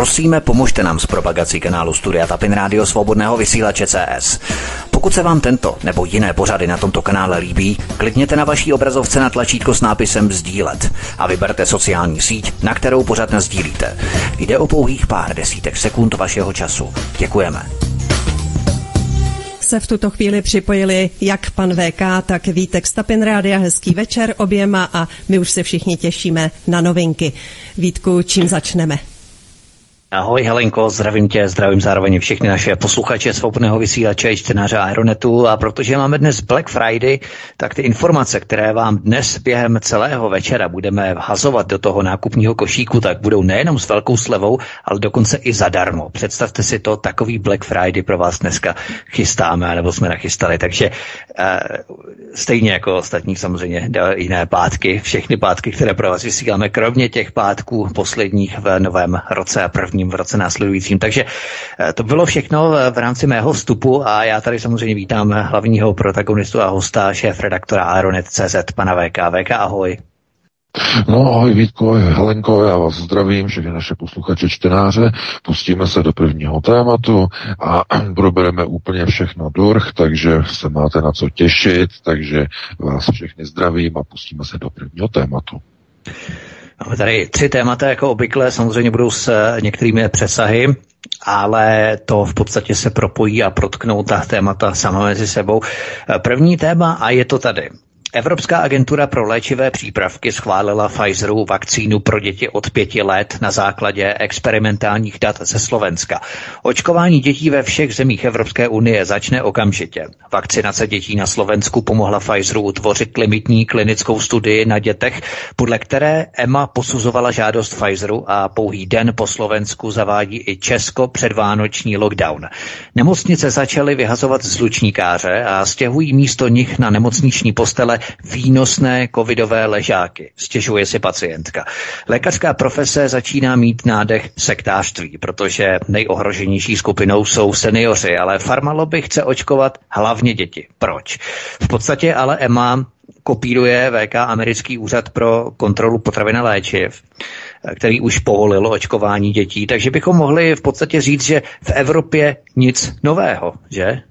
Prosíme, pomožte nám s propagací kanálu Studia Tapin Rádio Svobodného vysílače CS. Pokud se vám tento nebo jiné pořady na tomto kanále líbí, klikněte na vaší obrazovce na tlačítko s nápisem Sdílet a vyberte sociální síť, na kterou pořád sdílíte. Jde o pouhých pár desítek sekund vašeho času. Děkujeme se v tuto chvíli připojili jak pan VK, tak Vítek Stapin Rádia. Hezký večer oběma a my už se všichni těšíme na novinky. Vítku, čím začneme? Ahoj Helenko, zdravím tě, zdravím zároveň všechny naše posluchače svobodného vysílače čtenáře Aeronetu a protože máme dnes Black Friday, tak ty informace, které vám dnes během celého večera budeme vhazovat do toho nákupního košíku, tak budou nejenom s velkou slevou, ale dokonce i zadarmo. Představte si to, takový Black Friday pro vás dneska chystáme, nebo jsme nachystali, takže uh, stejně jako ostatní samozřejmě jiné pátky, všechny pátky, které pro vás vysíláme, kromě těch pátků posledních v novém roce a první prvním v roce následujícím. Takže eh, to bylo všechno v rámci mého vstupu a já tady samozřejmě vítám hlavního protagonistu a hosta, šéf redaktora Aeronet.cz, pana VK. VK, ahoj. No ahoj Vítko, Helenko, já vás zdravím, všechny naše posluchače, čtenáře. Pustíme se do prvního tématu a probereme úplně všechno durch, takže se máte na co těšit, takže vás všechny zdravím a pustíme se do prvního tématu. Máme tady tři témata, jako obvykle, samozřejmě budou s některými přesahy, ale to v podstatě se propojí a protknou ta témata sama mezi sebou. První téma, a je to tady. Evropská agentura pro léčivé přípravky schválila Pfizeru vakcínu pro děti od pěti let na základě experimentálních dat ze Slovenska. Očkování dětí ve všech zemích Evropské unie začne okamžitě. Vakcinace dětí na Slovensku pomohla Pfizeru utvořit limitní klinickou studii na dětech, podle které EMA posuzovala žádost Pfizeru a pouhý den po Slovensku zavádí i Česko předvánoční lockdown. Nemocnice začaly vyhazovat zlučníkáře a stěhují místo nich na nemocniční postele výnosné covidové ležáky, stěžuje si pacientka. Lékařská profese začíná mít nádech sektářství, protože nejohroženější skupinou jsou seniori, ale farmaloby chce očkovat hlavně děti. Proč? V podstatě ale EMA kopíruje VK americký úřad pro kontrolu potravin a léčiv, který už povolil očkování dětí, takže bychom mohli v podstatě říct, že v Evropě nic nového, že?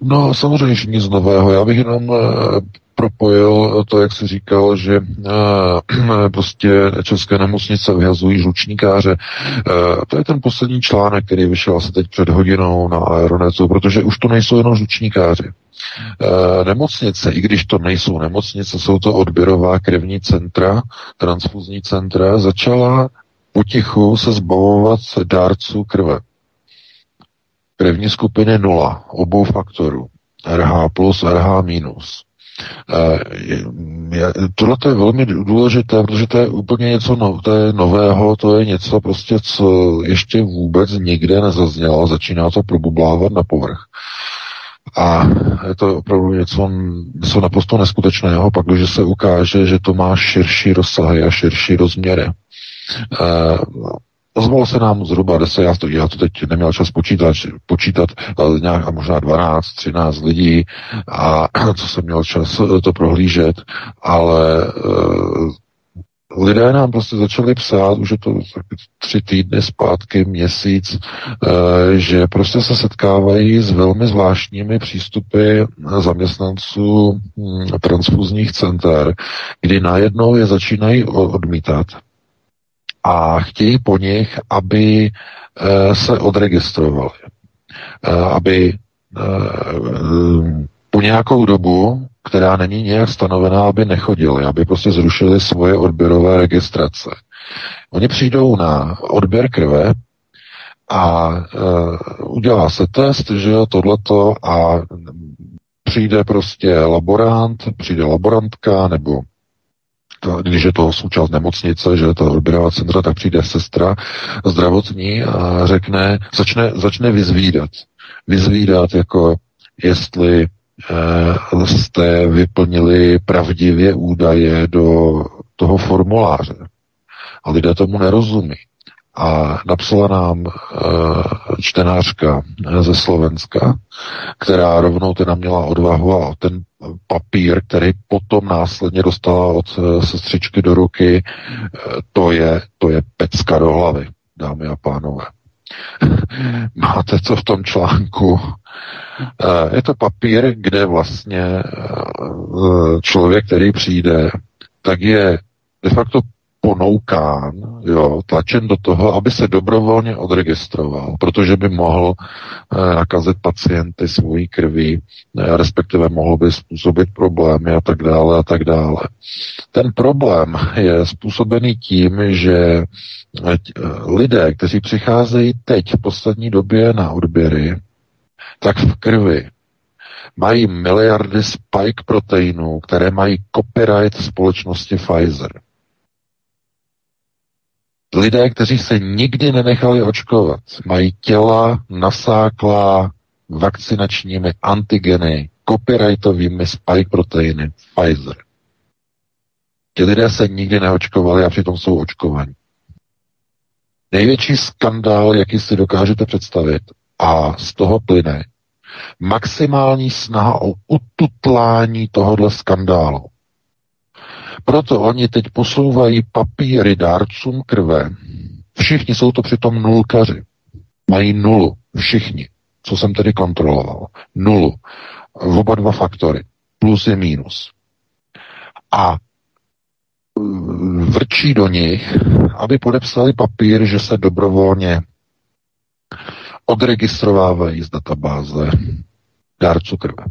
No samozřejmě, že nic nového. Já bych jenom eh, propojil to, jak jsi říkal, že e, prostě české nemocnice vyhazují žlučníkáře. E, to je ten poslední článek, který vyšel asi teď před hodinou na Aeronetu, protože už to nejsou jenom žlučníkáři. Nemocnice, i když to nejsou nemocnice, jsou to odběrová krevní centra, transfuzní centra, začala potichu se zbavovat dárců krve krevní skupiny nula, obou faktorů, RH plus, RH minus. Eh, tohle je velmi důležité, protože to je úplně něco no, to je nového, to je něco prostě, co ještě vůbec nikde nezaznělo, začíná to probublávat na povrch. A je to opravdu něco, něco naprosto neskutečného, pak, když se ukáže, že to má širší rozsahy a širší rozměry. Eh, Ozvalo se nám zhruba 10, já to, já to teď neměl čas počítat, počítat nějak a možná 12, 13 lidí, a co jsem měl čas to prohlížet, ale uh, lidé nám prostě začali psát, už je to tři týdny zpátky, měsíc, uh, že prostě se setkávají s velmi zvláštními přístupy zaměstnanců hm, transfuzních center, kdy najednou je začínají odmítat a chtějí po nich, aby eh, se odregistrovali, eh, aby eh, po nějakou dobu, která není nějak stanovená, aby nechodili, aby prostě zrušili svoje odběrové registrace. Oni přijdou na odběr krve a udělá se test, že jo, tohleto a přijde prostě laborant, přijde laborantka nebo to, když je to součást nemocnice, že je to odběrová centra, tak přijde sestra zdravotní a řekne, začne, začne vyzvídat. Vyzvídat jako jestli eh, jste vyplnili pravdivě údaje do toho formuláře. A lidé tomu nerozumí. A napsala nám e, čtenářka ze Slovenska, která rovnou teda měla odvahu a ten papír, který potom následně dostala od e, sestřičky do ruky, e, to je, to je pecka do hlavy. dámy a pánové. Máte to v tom článku. Eh, je to papír, kde vlastně eh, člověk, který přijde, tak je de facto ponoukán, jo, tlačen do toho, aby se dobrovolně odregistroval, protože by mohl eh, nakazit pacienty svojí krví, eh, respektive mohl by způsobit problémy a tak dále a tak dále. Ten problém je způsobený tím, že eh, lidé, kteří přicházejí teď v poslední době na odběry, tak v krvi mají miliardy spike proteinů, které mají copyright společnosti Pfizer. Lidé, kteří se nikdy nenechali očkovat, mají těla nasáklá vakcinačními antigeny, copyrightovými spike proteiny Pfizer. Ti lidé se nikdy neočkovali a přitom jsou očkovaní. Největší skandál, jaký si dokážete představit, a z toho plyne maximální snaha o ututlání tohohle skandálu. Proto oni teď posouvají papíry dárcům krve. Všichni jsou to přitom nulkaři. Mají nulu. Všichni. Co jsem tedy kontroloval. Nulu. V oba dva faktory. Plus je mínus. A vrčí do nich, aby podepsali papír, že se dobrovolně odregistrovávají z databáze dárců krve.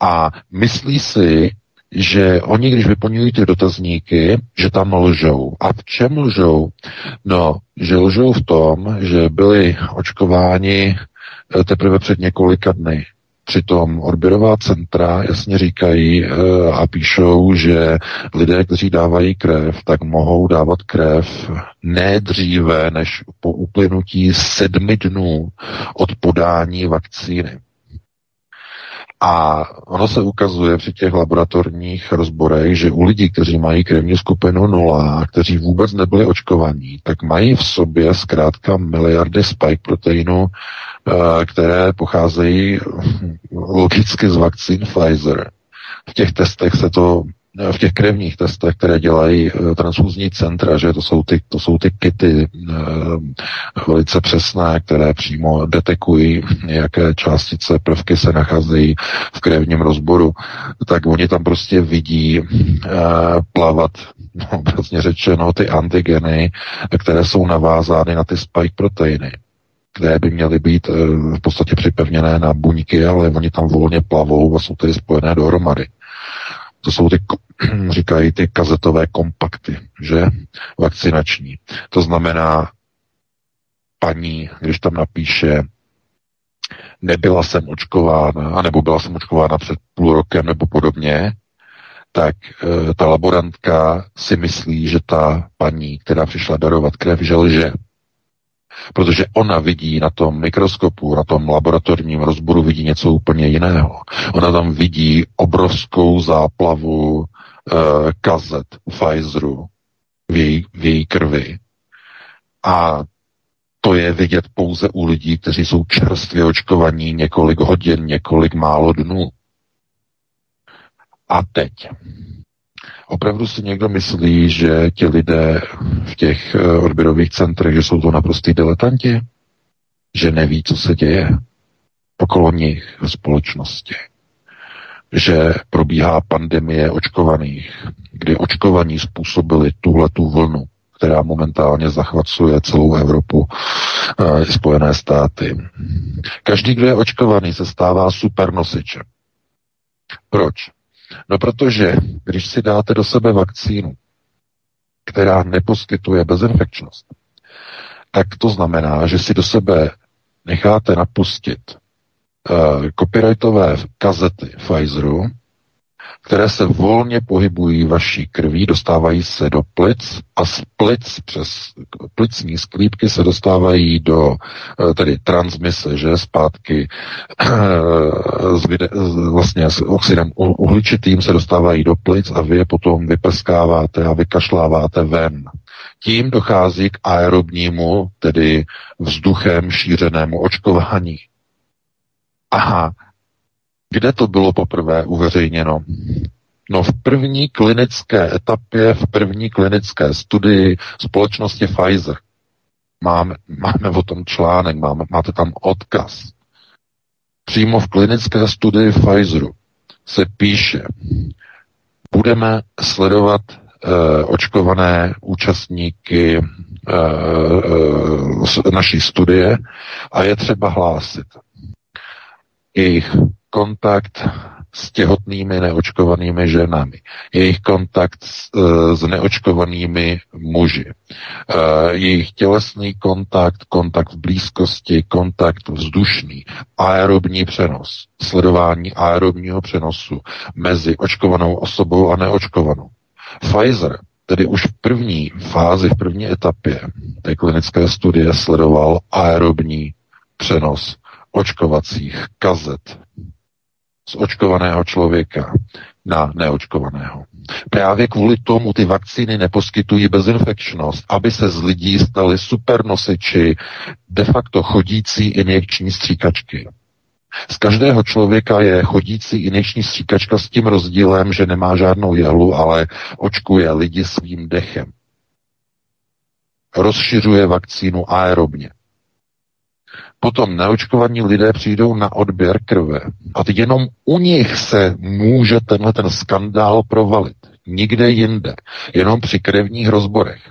A myslí si, že oni, když vyplňují ty dotazníky, že tam lžou. A v čem lžou? No, že lžou v tom, že byli očkováni eh, teprve před několika dny. Přitom odběrová centra jasně říkají e, a píšou, že lidé, kteří dávají krev, tak mohou dávat krev ne dříve než po uplynutí sedmi dnů od podání vakcíny. A ono se ukazuje při těch laboratorních rozborech, že u lidí, kteří mají krevní skupinu 0, kteří vůbec nebyli očkovaní, tak mají v sobě zkrátka miliardy spike proteinů, eh, které pocházejí logicky z vakcín Pfizer. V těch testech se to v těch krevních testech, které dělají eh, transfuzní centra, že to jsou ty, to jsou ty kity e, velice přesné, které přímo detekují, jaké částice prvky se nacházejí v krevním rozboru, tak oni tam prostě vidí e, plavat, no, řečeno, ty antigeny, které jsou navázány na ty spike proteiny které by měly být v podstatě připevněné na buňky, ale oni tam volně plavou a jsou tedy spojené dohromady. To jsou ty, říkají ty kazetové kompakty, že? Vakcinační. To znamená, paní, když tam napíše, nebyla jsem očkována, anebo byla jsem očkována před půl rokem nebo podobně, tak e, ta laborantka si myslí, že ta paní, která přišla darovat krev, že lže. Protože ona vidí na tom mikroskopu, na tom laboratorním rozboru vidí něco úplně jiného. Ona tam vidí obrovskou záplavu e, kazet Pfizeru v její, v její krvi. A to je vidět pouze u lidí, kteří jsou čerstvě očkovaní několik hodin, několik málo dnů. A teď Opravdu si někdo myslí, že ti lidé v těch eh, odběrových centrech, že jsou to naprostý diletanti? Že neví, co se děje okolo nich v společnosti? Že probíhá pandemie očkovaných, kdy očkovaní způsobili tuhle tu vlnu, která momentálně zachvacuje celou Evropu eh, i Spojené státy. Každý, kdo je očkovaný, se stává supernosičem. Proč? No protože, když si dáte do sebe vakcínu, která neposkytuje bezinfekčnost, tak to znamená, že si do sebe necháte napustit uh, copyrightové kazety Pfizeru, které se volně pohybují vaší krví, dostávají se do plic a z plic přes plicní sklípky se dostávají do eh, tedy transmise, že zpátky s, vide, vlastně s oxidem uhličitým se dostávají do plic a vy je potom vyprskáváte a vykašláváte ven. Tím dochází k aerobnímu, tedy vzduchem šířenému očkování. Aha, kde to bylo poprvé uveřejněno? No v první klinické etapě, v první klinické studii společnosti Pfizer. Máme, máme o tom článek, máme, máte tam odkaz. Přímo v klinické studii Pfizeru se píše, budeme sledovat uh, očkované účastníky uh, uh, naší studie a je třeba hlásit jejich kontakt s těhotnými neočkovanými ženami, jejich kontakt s, e, s neočkovanými muži, e, jejich tělesný kontakt, kontakt v blízkosti, kontakt vzdušný, aerobní přenos, sledování aerobního přenosu mezi očkovanou osobou a neočkovanou. Pfizer tedy už v první fázi, v první etapě té klinické studie sledoval aerobní přenos očkovacích kazet z očkovaného člověka na neočkovaného. Právě kvůli tomu ty vakcíny neposkytují bezinfekčnost, aby se z lidí stali supernosiči, de facto chodící injekční stříkačky. Z každého člověka je chodící injekční stříkačka s tím rozdílem, že nemá žádnou jehlu, ale očkuje lidi svým dechem. Rozšiřuje vakcínu aerobně. Potom neočkovaní lidé přijdou na odběr krve a jenom u nich se může tenhle ten skandál provalit. Nikde jinde. Jenom při krevních rozborech.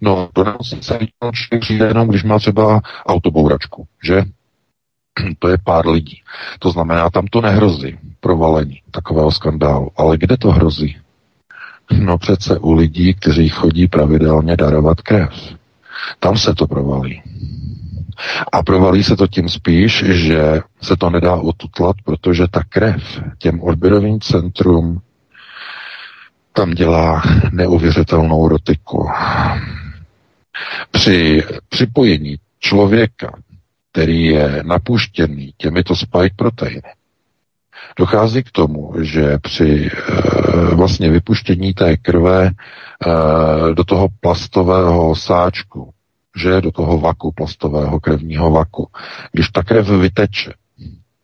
No, do nemocnice člověk přijde jenom, když má třeba autobouračku, že? To je pár lidí. To znamená, tam to nehrozí provalení takového skandálu. Ale kde to hrozí? No přece u lidí, kteří chodí pravidelně darovat krev. Tam se to provalí. A provalí se to tím spíš, že se to nedá otutlat, protože ta krev těm odběrovým centrum tam dělá neuvěřitelnou rotiku. Při připojení člověka, který je napuštěný těmito spike proteiny, dochází k tomu, že při e, vlastně vypuštění té krve e, do toho plastového sáčku, že do toho vaku, plastového krevního vaku, když ta krev vyteče,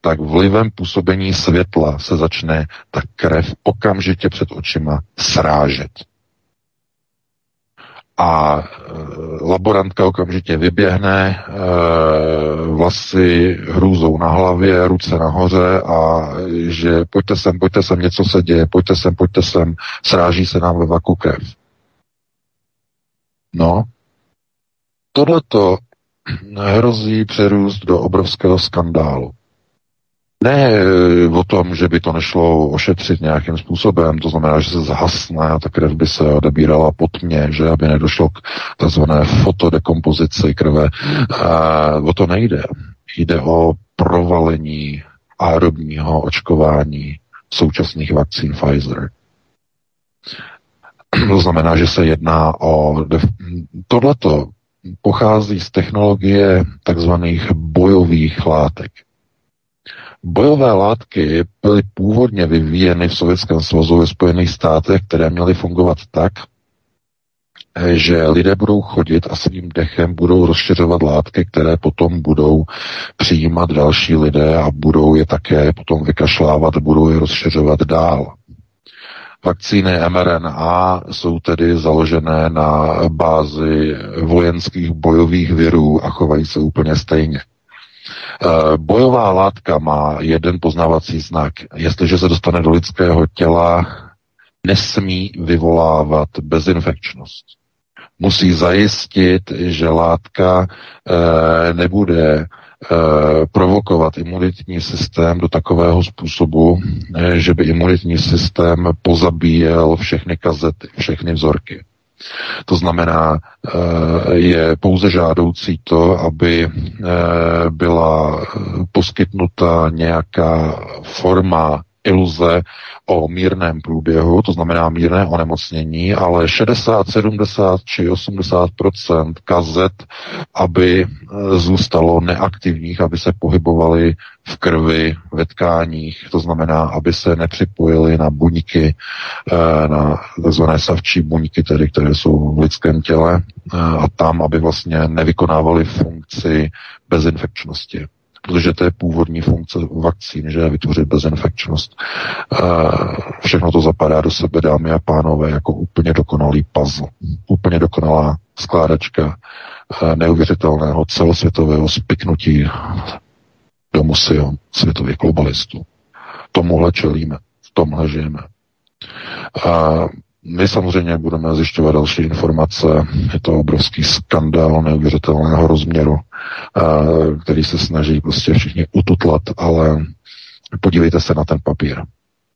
tak vlivem působení světla se začne ta krev okamžitě před očima srážet a e, laborantka okamžitě vyběhne, e, vlasy hrůzou na hlavě, ruce nahoře a že pojďte sem, pojďte sem, něco se děje, pojďte sem, pojďte sem, sráží se nám ve vaku krev. No, tohleto hrozí přerůst do obrovského skandálu. Ne eh, o tom, že by to nešlo ošetřit nějakým způsobem, to znamená, že se zhasne a ta krev by se odebírala po tmě, že aby nedošlo k tzv. fotodekompozici krve. A o to nejde. Jde o provalení aerobního očkování současných vakcín Pfizer. To znamená, že se jedná o... Tohleto pochází z technologie takzvaných bojových látek. Bojové látky byly původně vyvíjeny v Sovětském svazu ve Spojených státech, které měly fungovat tak, že lidé budou chodit a svým dechem budou rozšiřovat látky, které potom budou přijímat další lidé a budou je také potom vykašlávat, budou je rozšiřovat dál. Vakcíny mRNA jsou tedy založené na bázi vojenských bojových virů a chovají se úplně stejně. Eh, bojová látka má jeden poznávací znak. Jestliže se dostane do lidského těla, nesmí vyvolávat bezinfekčnost. Musí zajistit, že látka e, nebude e, provokovat imunitní systém do takového způsobu, že by imunitní systém pozabíjel všechny kazety, všechny vzorky. To znamená, eh, je pouze žádoucí to, aby eh, byla poskytnuta nějaká forma iluze o mírném průběhu, to znamená mírné onemocnění, ale 60, 70 či 80% kazet, aby eh, zůstalo neaktivních, aby se pohybovali v krvi, ve tkáních, to znamená, aby se nepřipojili na buňky, eh, na tzv. savčí buňky, tedy, které jsou v lidském těle, eh, a tam, aby vlastně nevykonávali funkci bezinfekčnosti. Protože to je původní funkce vakcín, že vytvořit bezinfekčnost. Všechno to zapadá do sebe, dámy a pánové, jako úplně dokonalý puzzle. Úplně dokonalá skládačka neuvěřitelného celosvětového spiknutí do museum světových globalistů. Tomuhle čelíme, v tomhle žijeme. A my samozřejmě budeme zjišťovat další informace. Je to obrovský skandál neuvěřitelného rozměru, který se snaží prostě všichni ututlat, ale podívejte se na ten papír.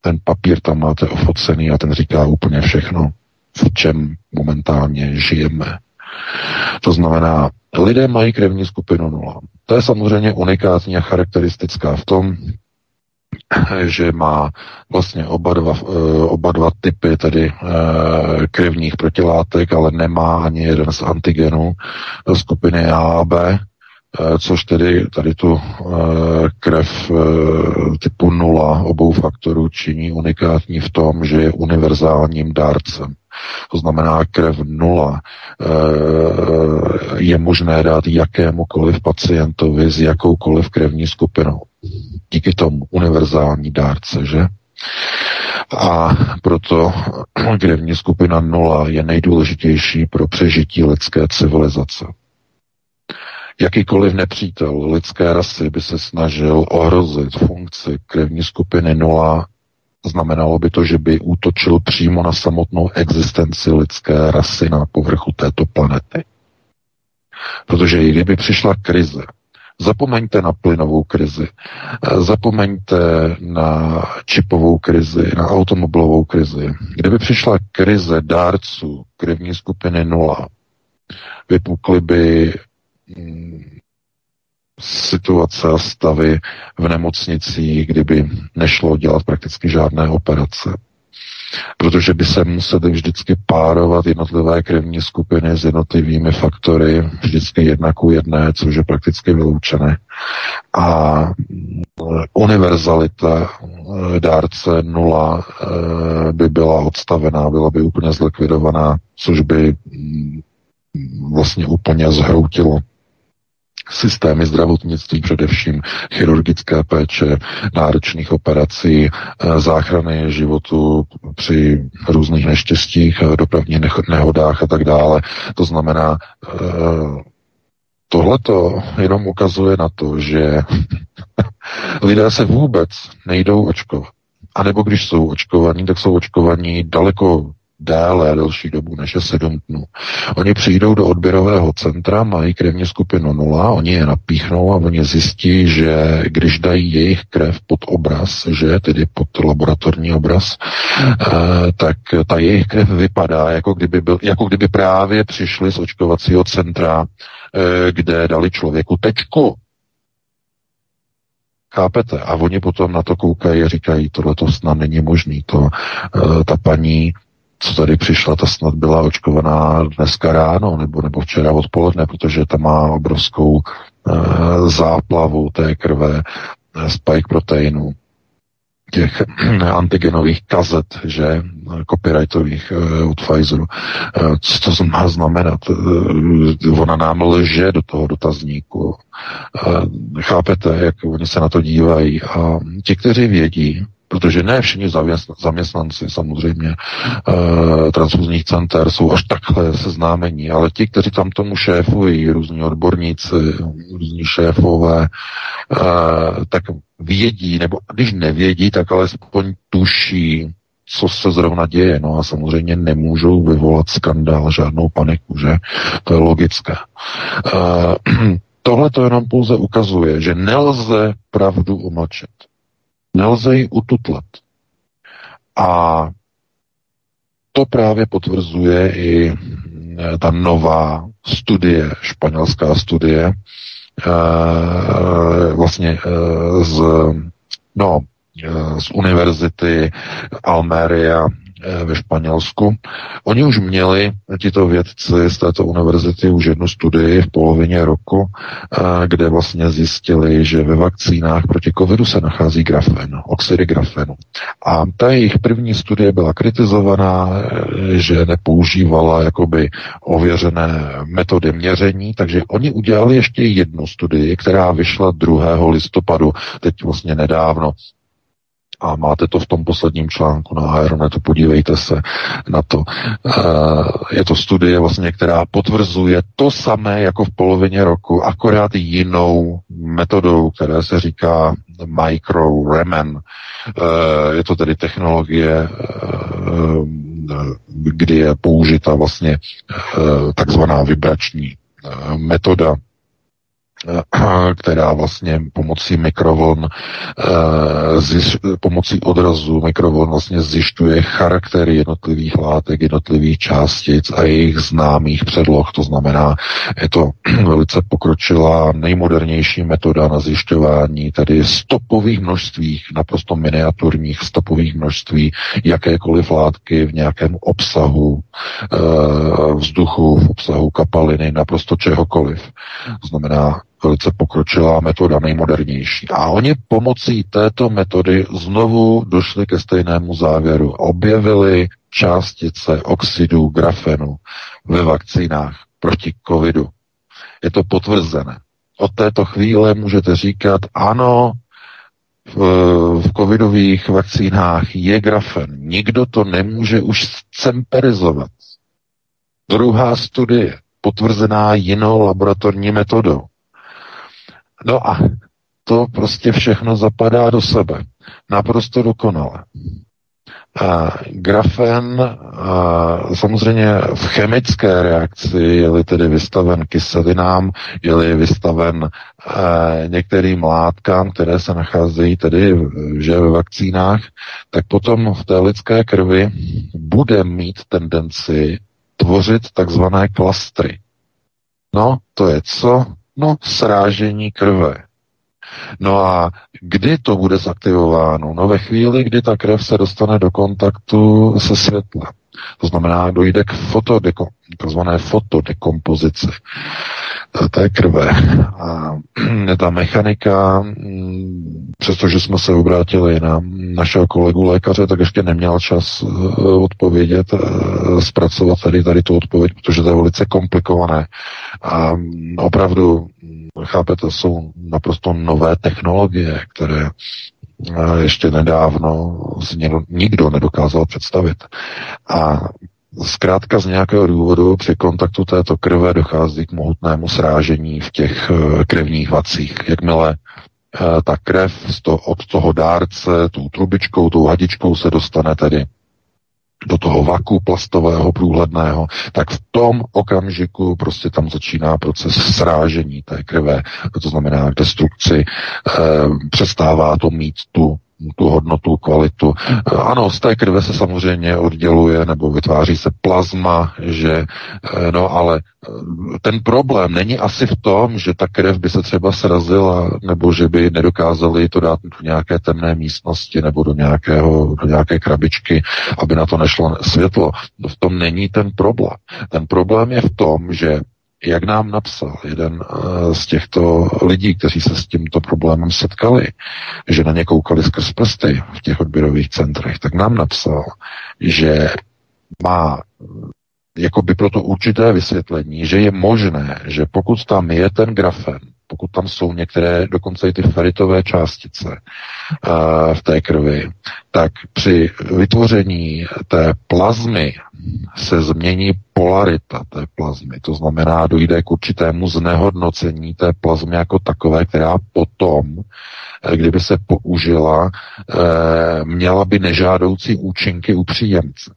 Ten papír tam máte ofocený a ten říká úplně všechno, v čem momentálně žijeme. To znamená, lidé mají krevní skupinu nula. To je samozřejmě unikátní a charakteristická v tom, že má vlastně oba dva, eh, oba dva typy tedy eh, krevních protilátek, ale nemá ani jeden z antigenů skupiny A a B, což tedy tady tu krev typu nula obou faktorů činí unikátní v tom, že je univerzálním dárcem. To znamená, krev nula je možné dát jakémukoliv pacientovi s jakoukoliv krevní skupinou díky tomu univerzální dárce, že? A proto grevní skupina nula je nejdůležitější pro přežití lidské civilizace. Jakýkoliv nepřítel lidské rasy by se snažil ohrozit funkci krevní skupiny nula, znamenalo by to, že by útočil přímo na samotnou existenci lidské rasy na povrchu této planety. Protože i kdyby přišla krize, Zapomeňte na plynovou krizi, zapomeňte na čipovou krizi, na automobilovou krizi. Kdyby přišla krize dárců krevní skupiny nula, vypukly by situace a stavy v nemocnicích, kdyby nešlo dělat prakticky žádné operace protože by se museli vždycky párovat jednotlivé krevní skupiny s jednotlivými faktory, vždycky jedna ku jedné, což je prakticky vyloučené. A univerzalita eh, dárce nula eh, by byla odstavená, byla by úplně zlikvidovaná, což by mm, vlastně úplně zhroutilo systémy zdravotnictví, především chirurgické péče, náročných operací, eh, záchrany životu při různých neštěstích, eh, dopravních nehodách a tak dále. To znamená, eh, tohleto jenom ukazuje na to, že lidé se vůbec nejdou očkovat. A nebo když jsou očkovaní, tak jsou očkovaní daleko déle, delší dobu než je sedm dnů. Oni přijdou do odběrového centra, mají krevní skupinu nula, oni je napíchnou a oni zjistí, že když dají jejich krev pod obraz, že tedy pod laboratorní obraz, eh, tak ta jejich krev vypadá, jako kdyby, byl, jako kdyby právě přišli z očkovacího centra, eh, kde dali člověku tečku. Chápete? A oni potom na to koukají a říkají, tohle to snad není možný. To, eh, ta paní co tady přišla, ta snad byla očkovaná dneska ráno nebo, nebo včera odpoledne, protože ta má obrovskou e, záplavu té krve, e, spike proteinů, těch antigenových kazet, že, copyrightových e, od Pfizeru. E, co to má znamenat? E, ona nám lže do toho dotazníku. E, chápete, jak oni se na to dívají. A ti, kteří vědí, protože ne všichni zaměstnanci samozřejmě e, transfuzních center jsou až takhle seznámení, ale ti, kteří tam tomu šéfují, různí odborníci, různí šéfové, e, tak vědí, nebo když nevědí, tak alespoň tuší, co se zrovna děje. No a samozřejmě nemůžou vyvolat skandál, žádnou paniku, že? To je logické. E, Tohle to jenom pouze ukazuje, že nelze pravdu umlčet. Nelze ji ututlat. A to právě potvrzuje i eh, ta nová studie, španělská studie, eh, vlastně eh, z, no, z univerzity Almeria ve Španělsku. Oni už měli, tito vědci z této univerzity, už jednu studii v polovině roku, eh, kde vlastně zjistili, že ve vakcínách proti covidu se nachází grafen, oxidy grafenu. A ta jejich první studie byla kritizovaná, eh, že nepoužívala jakoby ověřené metody měření, takže oni udělali ještě jednu studii, která vyšla 2. listopadu, teď vlastně nedávno, a máte to v tom posledním článku na Aeronetu, podívejte se na to. Eh, je to studie vlastně, která potvrzuje to samé jako v polovině roku, akorát jinou metodou, která se říká micro Remen. Eh, je to tedy technologie, eh, kdy je použita vlastně takzvaná vibrační metoda která vlastně pomocí mikrovln, eh, pomocí odrazu mikrovln vlastně zjišťuje charaktery jednotlivých látek, jednotlivých částic a jejich známých předloh. To znamená, je to velice pokročilá, nejmodernější metoda na zjišťování tedy stopových množstvích, naprosto miniaturních stopových množství jakékoliv látky v nějakém obsahu e, vzduchu, v obsahu kapaliny, naprosto čehokoliv. To znamená, velice pokročilá metoda, nejmodernější. A oni pomocí této metody znovu došli ke stejnému závěru. Objevili částice oxidu grafenu ve vakcínách proti covidu. Je to potvrzené. Od této chvíle můžete říkat, ano, v, v covidových vakcínách je grafen. Nikdo to nemůže už semperizovat. Druhá studie, potvrzená jinou laboratorní metodou. No a to prostě všechno zapadá do sebe. Naprosto dokonale. A grafen a samozřejmě v chemické reakci, je-li tedy vystaven kyselinám, je-li vystaven e, některým látkám, které se nacházejí tedy že ve vakcínách, tak potom v té lidské krvi bude mít tendenci tvořit takzvané klastry. No, to je co? No, srážení krve. No a kdy to bude zaktivováno? No ve chvíli, kdy ta krev se dostane do kontaktu se světlem. To znamená, dojde k fotodeko, takzvané fotodekompozici té krve. A ta mechanika, mm, přestože jsme se obrátili na našeho kolegu lékaře, tak ještě neměl čas eh, odpovědět, eh, zpracovat tady, tady tu odpověď, protože to je velice komplikované. A mm, opravdu, chápete, jsou naprosto nové technologie, které ještě nedávno nikdo nedokázal představit. A Zkrátka z nějakého důvodu při kontaktu této krve dochází k mohutnému srážení v těch eh, krevních vacích. Jakmile eh, ta krev od toho dárce, tou trubičkou, tou hadičkou se dostane tedy do toho vaku plastového průhledného, tak v tom okamžiku prostě tam začíná proces srážení té krve, to znamená destrukci, e, přestává to mít tu tu hodnotu, kvalitu. Ano, z té krve se samozřejmě odděluje nebo vytváří se plazma, že no ale ten problém není asi v tom, že ta krev by se třeba srazila, nebo že by nedokázali to dát do nějaké temné místnosti nebo do, nějakého, do nějaké krabičky, aby na to nešlo světlo. V tom není ten problém. Ten problém je v tom, že jak nám napsal jeden eh, z těchto lidí, kteří se s tímto problémem setkali, že na ně koukali skrz prsty v těch odběrových centrech, tak nám napsal, že má jakoby proto určité vysvětlení, že je možné, že pokud tam je ten grafen, pokud tam jsou některé, dokonce i ty feritové částice uh, v té krvi, tak při vytvoření té plazmy se změní polarita té plazmy. To znamená, dojde k určitému znehodnocení té plazmy jako takové, která potom, eh, kdyby se použila, uh, měla by nežádoucí účinky u příjemce.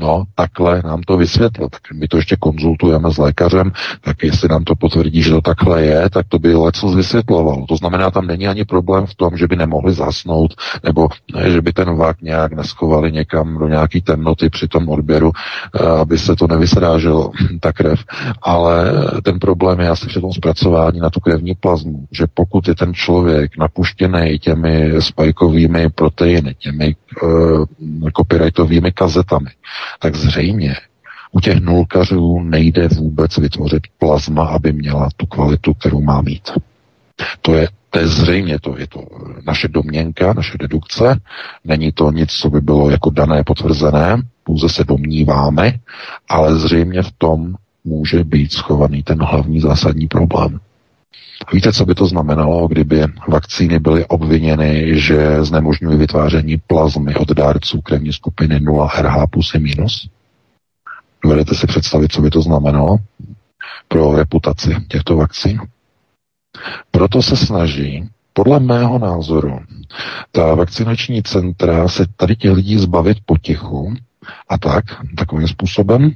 No, takhle nám to vysvětlil. Tak my to ještě konzultujeme s lékařem, tak jestli nám to potvrdí, že to takhle je, tak to by leco vysvětlovalo. To znamená, tam není ani problém v tom, že by nemohli zasnout, nebo ne, že by ten vák nějak neschovali někam do nějaký temnoty při tom odběru, eh, aby se to nevysráželo, ta krev. Ale ten problém je asi při tom zpracování na tu krevní plazmu, že pokud je ten člověk napuštěný těmi spajkovými proteiny, těmi e, copyrightovými kazetami, tak zřejmě u těch nulkařů nejde vůbec vytvořit plazma, aby měla tu kvalitu, kterou má mít. To je, to je zřejmě to, je to naše domněnka, naše dedukce, není to nic, co by bylo jako dané, potvrzené, pouze se domníváme, ale zřejmě v tom může být schovaný ten hlavní zásadní problém. Víte, co by to znamenalo, kdyby vakcíny byly obviněny, že znemožňují vytváření plazmy od dárců krevní skupiny 0 RH plus i minus? Dovedete si představit, co by to znamenalo pro reputaci těchto vakcín? Proto se snaží, podle mého názoru, ta vakcinační centra se tady těch lidí zbavit potichu a tak, takovým způsobem,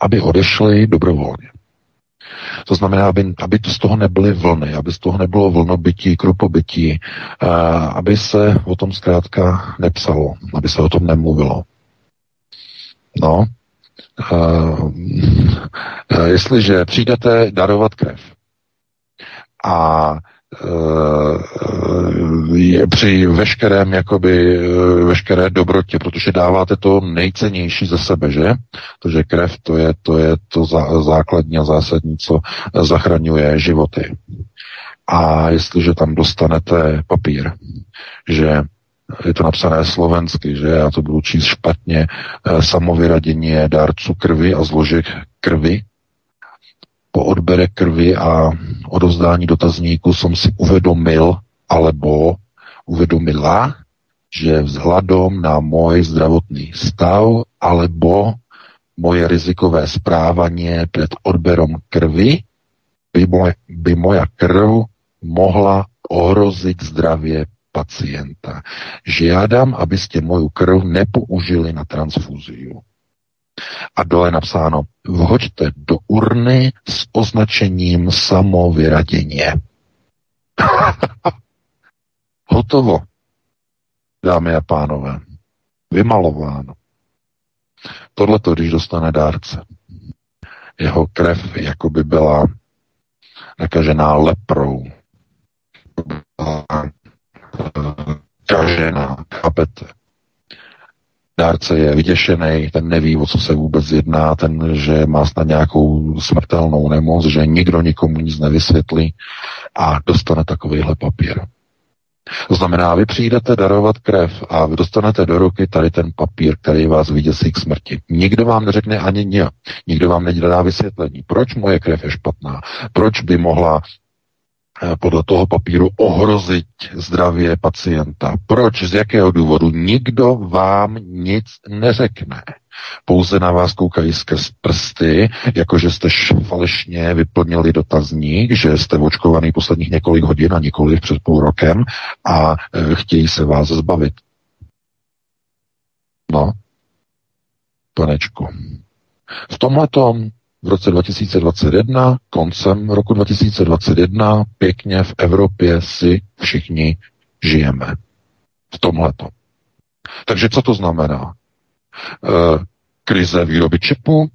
aby odešli dobrovolně. To znamená, aby, aby z toho nebyly vlny, aby z toho nebylo vlnobytí, krupobytí, aby se o tom zkrátka nepsalo, aby se o tom nemluvilo. No, a, a jestliže přijdete darovat krev a je při veškerém, jakoby, veškeré dobrotě, protože dáváte to nejcennější ze sebe, že? Protože krev to je to, je to základní a zásadní, co zachraňuje životy. A jestliže tam dostanete papír, že je to napsané slovensky, že já to budu číst špatně, samovyradění dárců krvi a zložek krvi, po odbere krvi a odovzdání dotazníku jsem si uvedomil, alebo uvedomila, že vzhľadom na môj zdravotný stav alebo moje rizikové správanie pred odberom krvi by, moj, by moja krv mohla ohroziť zdravie pacienta. Žiadam, aby ste moju krv nepoužili na transfúziu a dole napsáno vhoďte do urny s označením samovyraděně. Hotovo, dámy a pánové. Vymalováno. Tohle to, když dostane dárce. Jeho krev jako by byla nakažená leprou. Kažená, chápete? Dárce je vyděšený, ten neví, o co se vůbec jedná, ten, že má snad nějakou smrtelnou nemoc, že nikdo nikomu nic nevysvětlí a dostane takovýhle papír. To znamená, vy přijdete darovat krev a dostanete do ruky tady ten papír, který vás vyděsí k smrti. Nikdo vám neřekne ani ně. Nikdo vám nedá vysvětlení. Proč moje krev je špatná? Proč by mohla podle toho papíru ohrozit zdravě pacienta. Proč? Z jakého důvodu? Nikdo vám nic neřekne. Pouze na vás koukají skrz prsty, jakože jste falešně vyplnili dotazník, že jste očkovaný posledních několik hodin a nikoli před půl rokem a e, chtějí se vás zbavit. No, panečku. V tomhletom v roce 2021, koncem roku 2021, pěkně v Evropě si všichni žijeme. V tomhleto. Takže co to znamená? E, krize výroby čipu,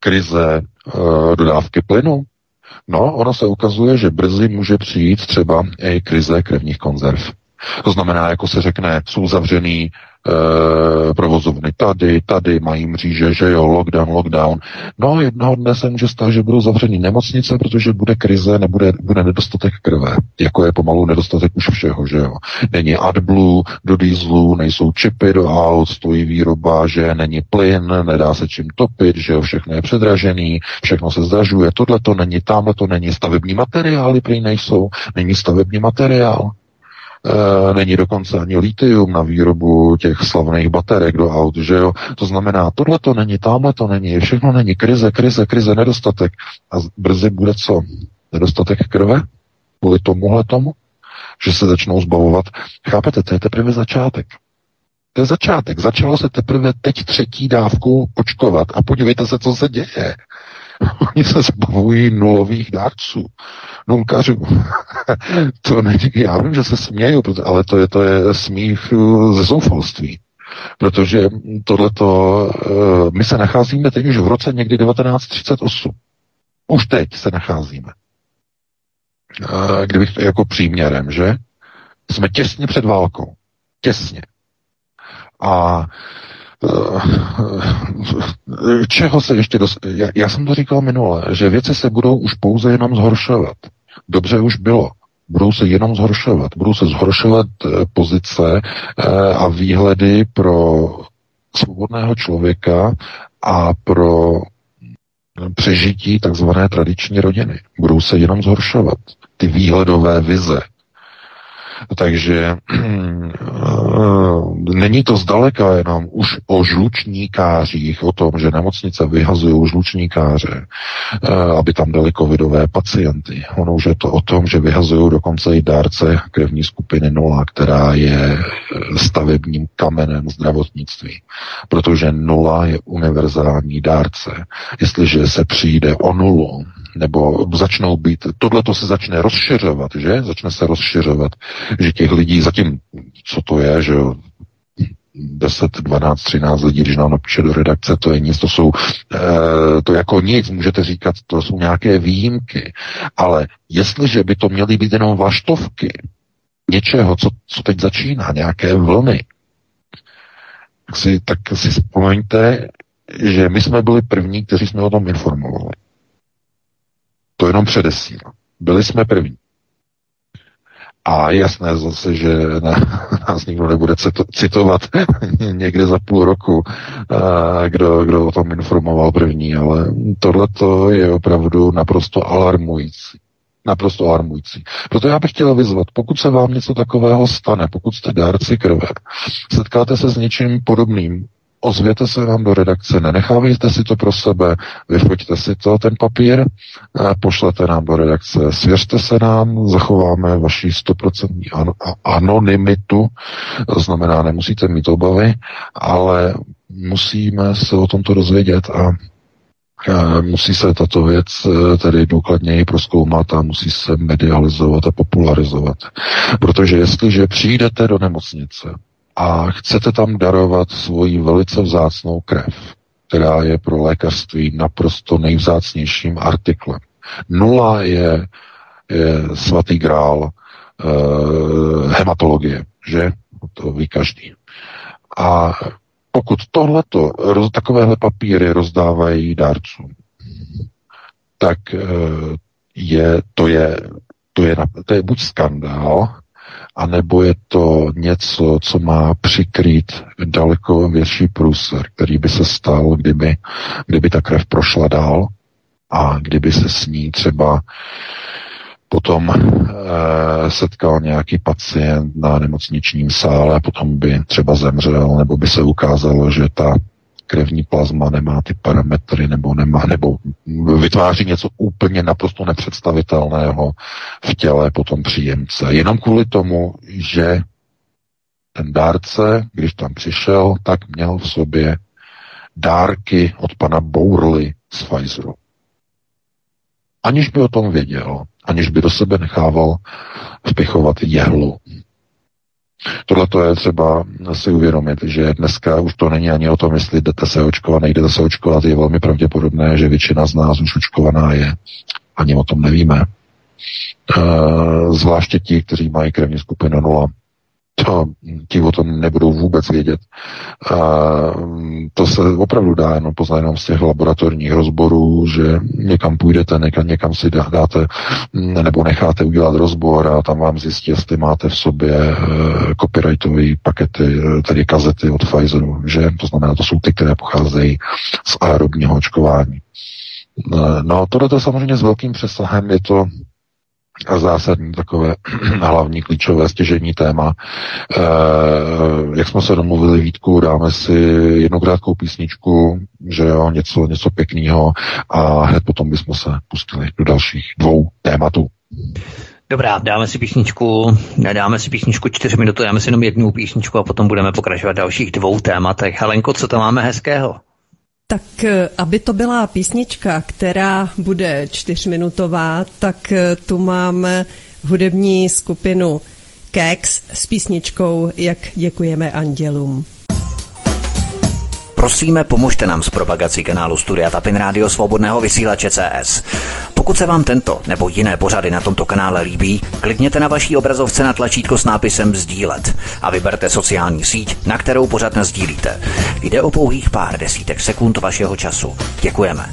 krize e, dodávky plynu. No, ono se ukazuje, že brzy může přijít třeba i krize krevních konzerv. To znamená, jako se řekne, jsou zavřený e, provozovny tady, tady, mají mříže, že jo, lockdown, lockdown. No, jednoho dne se může stát, že budou zavřeny nemocnice, protože bude krize, nebude, bude nedostatek krve, jako je pomalu nedostatek už všeho, že jo. Není AdBlue do dýzlu, nejsou čipy do aut, stojí výroba, že není plyn, nedá se čím topit, že jo, všechno je předražený, všechno se zdražuje, tohle to není, tamhle to není, stavební materiály prý nejsou, není stavební materiál. E, není dokonce ani litium na výrobu těch slavných baterek do aut, že jo? To znamená, tohle to není, tamhle to není, všechno není, krize, krize, krize, nedostatek. A brzy bude co? Nedostatek krve? Kvůli tomuhle tomu? Že se začnou zbavovat. Chápete, to je teprve začátek. To je začátek. Začalo se teprve teď třetí dávku očkovat a podívejte se, co se děje. Oni se zbavují nulových dárců, nulkařů. to není, já vím, že se směju, ale to je, to je smích uh, ze zoufalství. Protože tohleto, uh, my se nacházíme teď už v roce někdy 1938. Už teď se nacházíme. Uh, kdybych to jako příměrem, že? Jsme těsně před válkou. Těsně. A čeho se ještě dost... Já, já jsem to říkal minule, že věci se budou už pouze jenom zhoršovat. Dobře už bylo budou se jenom zhoršovat. Budou se zhoršovat eh, pozice eh, a výhledy pro svobodného člověka a pro přežití takzvané tradiční rodiny. Budou se jenom zhoršovat. Ty výhledové vize, takže eh, není to zdaleka jenom už o žlučníkářích, o tom, že nemocnice vyhazují žlučníkáře, eh, aby tam dali covidové pacienty. Ono už je to o tom, že vyhazují dokonce i dárce krevní skupiny nula, která je eh, stavebním kamenem zdravotnictví. Protože nula je univerzální dárce. Jestliže se přijde o nulu, nebo začnou být, tohle to se začne rozšiřovat, že? Začne se rozšiřovat, že těch lidí zatím, co to je, že 10, 12, 13 lidí, když nám napíše do redakce, to je nic, to jsou, e, to jako nic, můžete říkat, to jsou nějaké výjimky, ale jestliže by to měly být jenom vaštovky něčeho, co, co teď začíná, nějaké vlny, tak si, tak si vzpomeňte, že my jsme byli první, kteří jsme o tom informovali. To jenom předesílám. Byli jsme první. A jasné zase, že nás nikdo nebude citovat někde za půl roku, kdo, kdo o tom informoval první, ale tohle je opravdu naprosto alarmující. Naprosto alarmující. Proto já bych chtěl vyzvat, pokud se vám něco takového stane, pokud jste dárci krve, setkáte se s něčím podobným, ozvěte se nám do redakce, nenechávejte si to pro sebe, vyfoďte si to, ten papír, pošlete nám do redakce, svěřte se nám, zachováme vaši 100% an- anonymitu, to znamená, nemusíte mít obavy, ale musíme se o tomto dozvědět a Musí se tato věc e, tedy důkladněji proskoumat a musí se medializovat a popularizovat. Protože jestliže přijdete do nemocnice a chcete tam darovat svoji velice vzácnou krev, která je pro lékařství naprosto nejvzácnějším artiklem. Nula je, je svatý grál e, hematologie, že? To ví každý. A pokud tohleto, takovéhle papíry rozdávají dárcům, tak e, je, to je, to je, to je buď skandál, anebo je to něco, co má přikrýt daleko větší průser, který by se stal, kdyby, kdyby ta krev prošla dál a kdyby se s ní třeba potom e, setkal nějaký pacient na nemocničním sále potom by třeba zemřel, nebo by se ukázalo, že ta krevní plazma nemá ty parametry nebo nemá, nebo vytváří něco úplně naprosto nepředstavitelného v těle potom příjemce. Jenom kvůli tomu, že ten dárce, když tam přišel, tak měl v sobě dárky od pana Bourly z Pfizeru. Aniž by o tom věděl, aniž by do sebe nechával vpichovat jehlu. Tohle to je třeba si uvědomit, že dneska už to není ani o tom, jestli jdete se očkovat, nejdete se očkovat. Je velmi pravděpodobné, že většina z nás už očkovaná je. Ani o tom nevíme. E, zvláště ti, kteří mají krevní skupinu 0 to ti o tom nebudou vůbec vědět. A to se opravdu dá jenom poznat jenom z těch laboratorních rozborů, že někam půjdete, někam, někam si dáte nebo necháte udělat rozbor a tam vám zjistí, jestli máte v sobě eh, copyrightové pakety, eh, tedy kazety od Pfizeru, že? To znamená, to jsou ty, které pocházejí z aerobního očkování. Eh, no, tohle je samozřejmě s velkým přesahem, je to a zásadní takové hlavní klíčové stěžení téma. E, jak jsme se domluvili, Vítku, dáme si jednu krátkou písničku, že jo, něco, něco pěkného a hned potom bychom se pustili do dalších dvou tématů. Dobrá, dáme si písničku, dáme si písničku čtyři minuty, dáme si jenom jednu písničku a potom budeme pokračovat dalších dvou tématech. Helenko, co tam máme hezkého? Tak eh, aby to byla písnička, která bude čtyřminutová, tak eh, tu máme hudební skupinu Kex s písničkou Jak děkujeme andělům. Prosíme, pomožte nám s propagací kanálu Studia Tapin Rádio Svobodného vysílače CS. Pokud Pokud se vám tento nebo jiné pořady na tomto kanále líbí, klikněte na vaší obrazovce na tlačítko s nápisem Sdílet a vyberte sociální síť, na kterou pořád sdílíte. Jde o pouhých pár desítek sekund vašeho času. Děkujeme.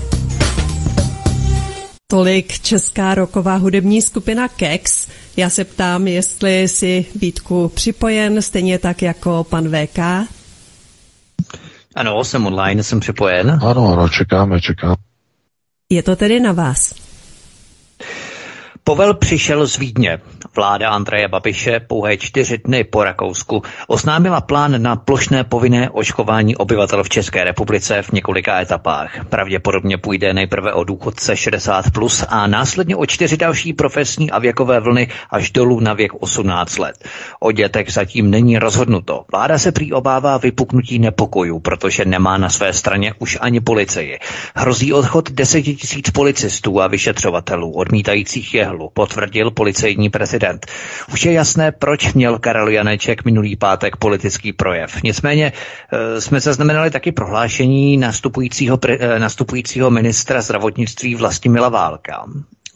Tolik česká roková hudební skupina Kex. Já se ptám, jestli si Vítku připojen, stejně tak jako pan VK. Ano, jsem online, jsem připojen. Ano, ano, čekáme, čekáme. Je to tedy na vás. Povel přišel z Vídně. Vláda Andreje Babiše pouhé čtyři dny po Rakousku oznámila plán na plošné povinné očkování obyvatel v České republice v několika etapách. Pravděpodobně půjde nejprve o důchodce 60+, plus a následně o čtyři další profesní a věkové vlny až dolů na věk 18 let. O dětech zatím není rozhodnuto. Vláda se prý obává vypuknutí nepokojů, protože nemá na své straně už ani policii. Hrozí odchod deseti tisíc policistů a vyšetřovatelů odmítajících jehlu potvrdil policejní prezident. Už je jasné, proč měl Karel Janeček minulý pátek politický projev. Nicméně e, jsme zaznamenali taky prohlášení nastupujícího, e, nastupujícího ministra zdravotnictví Vlastimila Válka,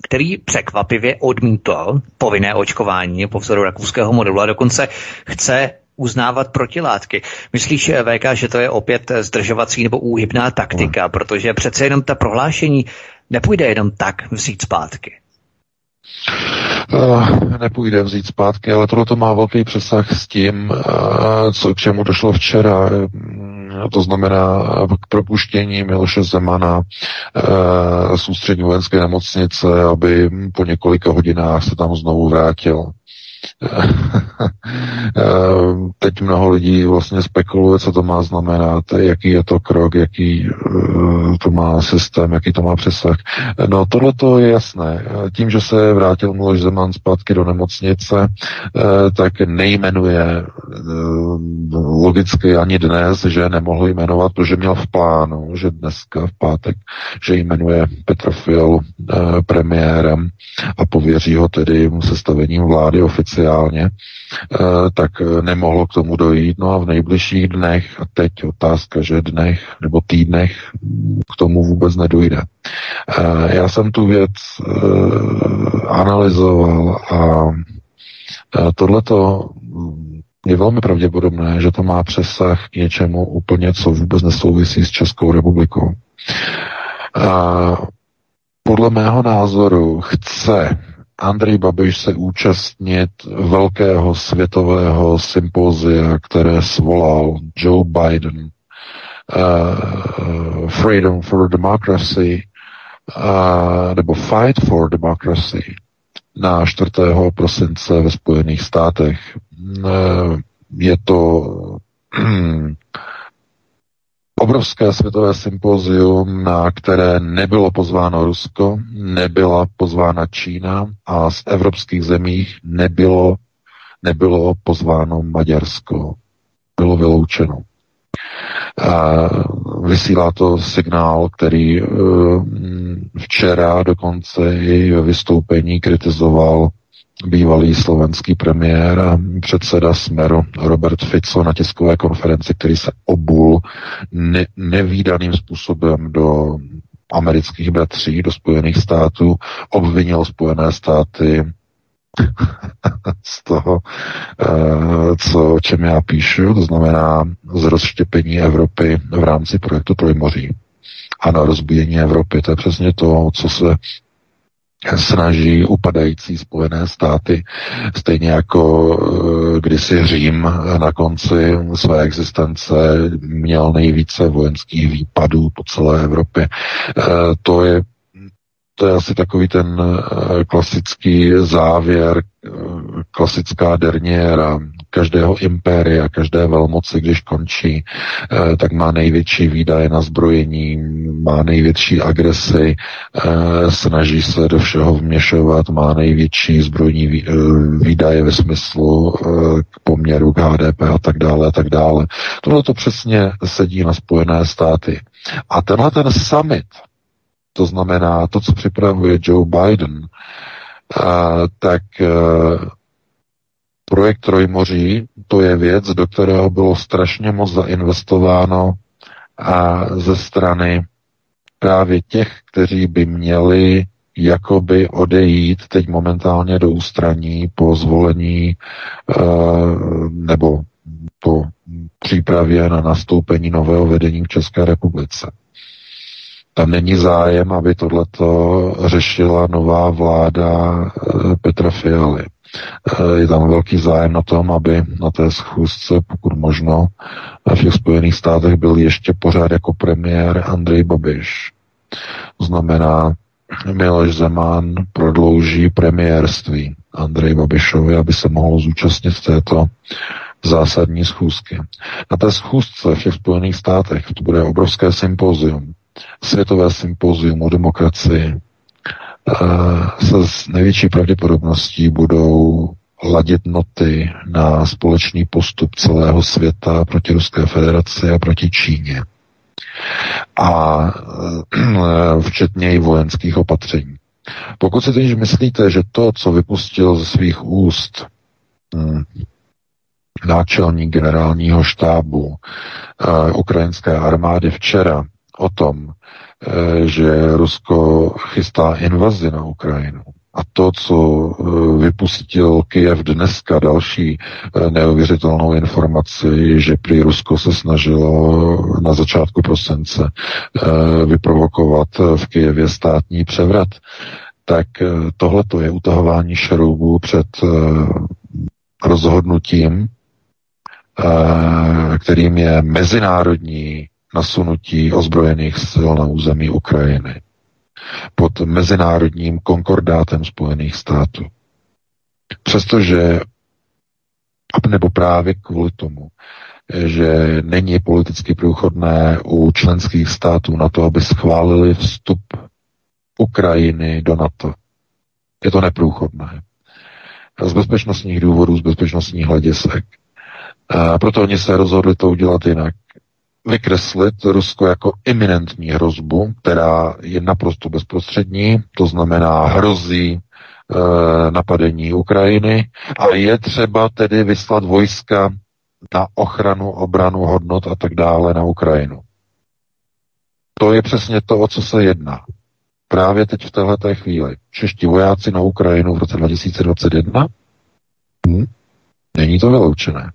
který překvapivě odmítl povinné očkování po vzoru rakouského modelu a dokonce chce uznávat protilátky. Myslíš, eh, VK, že to je opět zdržovací nebo úhybná taktika, protože přece jenom ta prohlášení nepůjde jenom tak vzít zpátky. Uh, nepůjde vzít zpátky, ale tohle to má velký přesah s tím, uh, co k čemu došlo včera. Uh, to znamená k propuštění Miloše Zemana z ústřední vojenské nemocnice, aby po několika hodinách se tam znovu vrátil. Teď mnoho lidí vlastně spekuluje, co to má znamenat, jaký je to krok, jaký eh, to má systém, jaký to má přesah. No tohle to je jasné. Tím, že se vrátil Miloš Zeman zpátky do nemocnice, eh, tak nejmenuje eh, logicky ani dnes, že nemohl jmenovat, protože měl v plánu, že dneska v pátek, že jmenuje Petr Fial premiérem a pověří ho tedy sestavením vlády oficiálně oficiálně, eh, tak eh, nemohlo k tomu dojít. No a v nejbližších dnech, a teď otázka, že dnech nebo týdnech k tomu vůbec nedojde. Eh, já jsem tu věc analyzoval a tohleto je velmi pravděpodobné, že to má přesah k něčemu úplně, co vůbec nesouvisí s Českou republikou. A podle mého názoru chce Andrej Babiš se účastnit velkého světového sympozia, které svolal Joe Biden, uh, Freedom for Democracy, uh, nebo Fight for Democracy, na 4. prosince ve Spojených státech. Uh, je to obrovské světové sympozium, na které nebylo pozváno Rusko, nebyla pozvána Čína a z evropských zemích nebylo, nebylo pozváno Maďarsko. Bylo vyloučeno. Vysílá to signál, který eh, včera dokonce i vystoupení kritizoval bývalý slovenský premiér a předseda Smeru Robert Fico na tiskové konferenci, který se obul ne- nevýdaným způsobem do amerických bratří, do Spojených států, obvinil Spojené státy z toho, eh, co, o čem já píšu, to znamená z rozštěpení Evropy v rámci projektu Trojmoří a na rozbíjení Evropy. To je přesně to, co se snaží upadající Spojené státy, stejně jako eh, kdysi Řím na konci své existence měl nejvíce vojenských výpadů po celé Evropě. Eh, to je to je asi takový ten eh, klasický závěr, klasická derniéra každého impéria, každé velmoci, když končí, eh, tak má největší výdaje na zbrojení, má největší agresi, eh, snaží se do všeho vměšovat, má největší zbrojní eh, výdaje ve smyslu k poměru k HDP a tak dále a tak dále. Tohle to přesně sedí na Spojené státy. A tenhle ten summit, to znamená to, co připravuje Joe Biden, tak Projekt Trojmoří, to je věc, do kterého bylo strašně moc zainvestováno a ze strany právě těch, kteří by měli jakoby odejít teď momentálně do ústraní po zvolení nebo po přípravě na nastoupení nového vedení v České republice. Není zájem, aby tohleto řešila nová vláda Petra Fialy. Je tam velký zájem na tom, aby na té schůzce, pokud možno, v těch Spojených státech byl ještě pořád jako premiér Andrej Babiš. To znamená, Miloš Zeman prodlouží premiérství Andrej Babišovi, aby se mohl zúčastnit této zásadní schůzky. Na té schůzce v těch Spojených státech to bude obrovské sympozium, světové sympozium o demokracii, se s největší pravděpodobností budou ladit noty na společný postup celého světa proti Ruské federaci a proti Číně. A včetně i vojenských opatření. Pokud si teď myslíte, že to, co vypustil ze svých úst hm, náčelník generálního štábu uh, ukrajinské armády včera o tom, uh, že Rusko chystá invazi na Ukrajinu, a to, co eh, vypustil Kyjev dneska, další neuvěřitelnou informaci, že prý Rusko se snažilo na začátku prosince vyprovokovat v Kyjevě státní převrat, tak tohle je utahování šroubů před rozhodnutím Eh, kterým je mezinárodní nasunutí ozbrojených sil na území Ukrajiny pod mezinárodním konkordátem Spojených států. Přestože, nebo právě kvůli tomu, že není politicky průchodné u členských států na to, aby schválili vstup Ukrajiny do NATO. Je to neprůchodné. Z bezpečnostních důvodů, z bezpečnostních hledisek. A proto oni se rozhodli to udělat jinak. Vykreslit Rusko jako iminentní hrozbu, která je naprosto bezprostřední, to znamená hrozí e, napadení Ukrajiny a je třeba tedy vyslat vojska na ochranu, obranu hodnot a tak dále na Ukrajinu. To je přesně to, o co se jedná. Právě teď v této chvíli. Čeští vojáci na Ukrajinu v roce 2021? Hm? Není to vyloučené.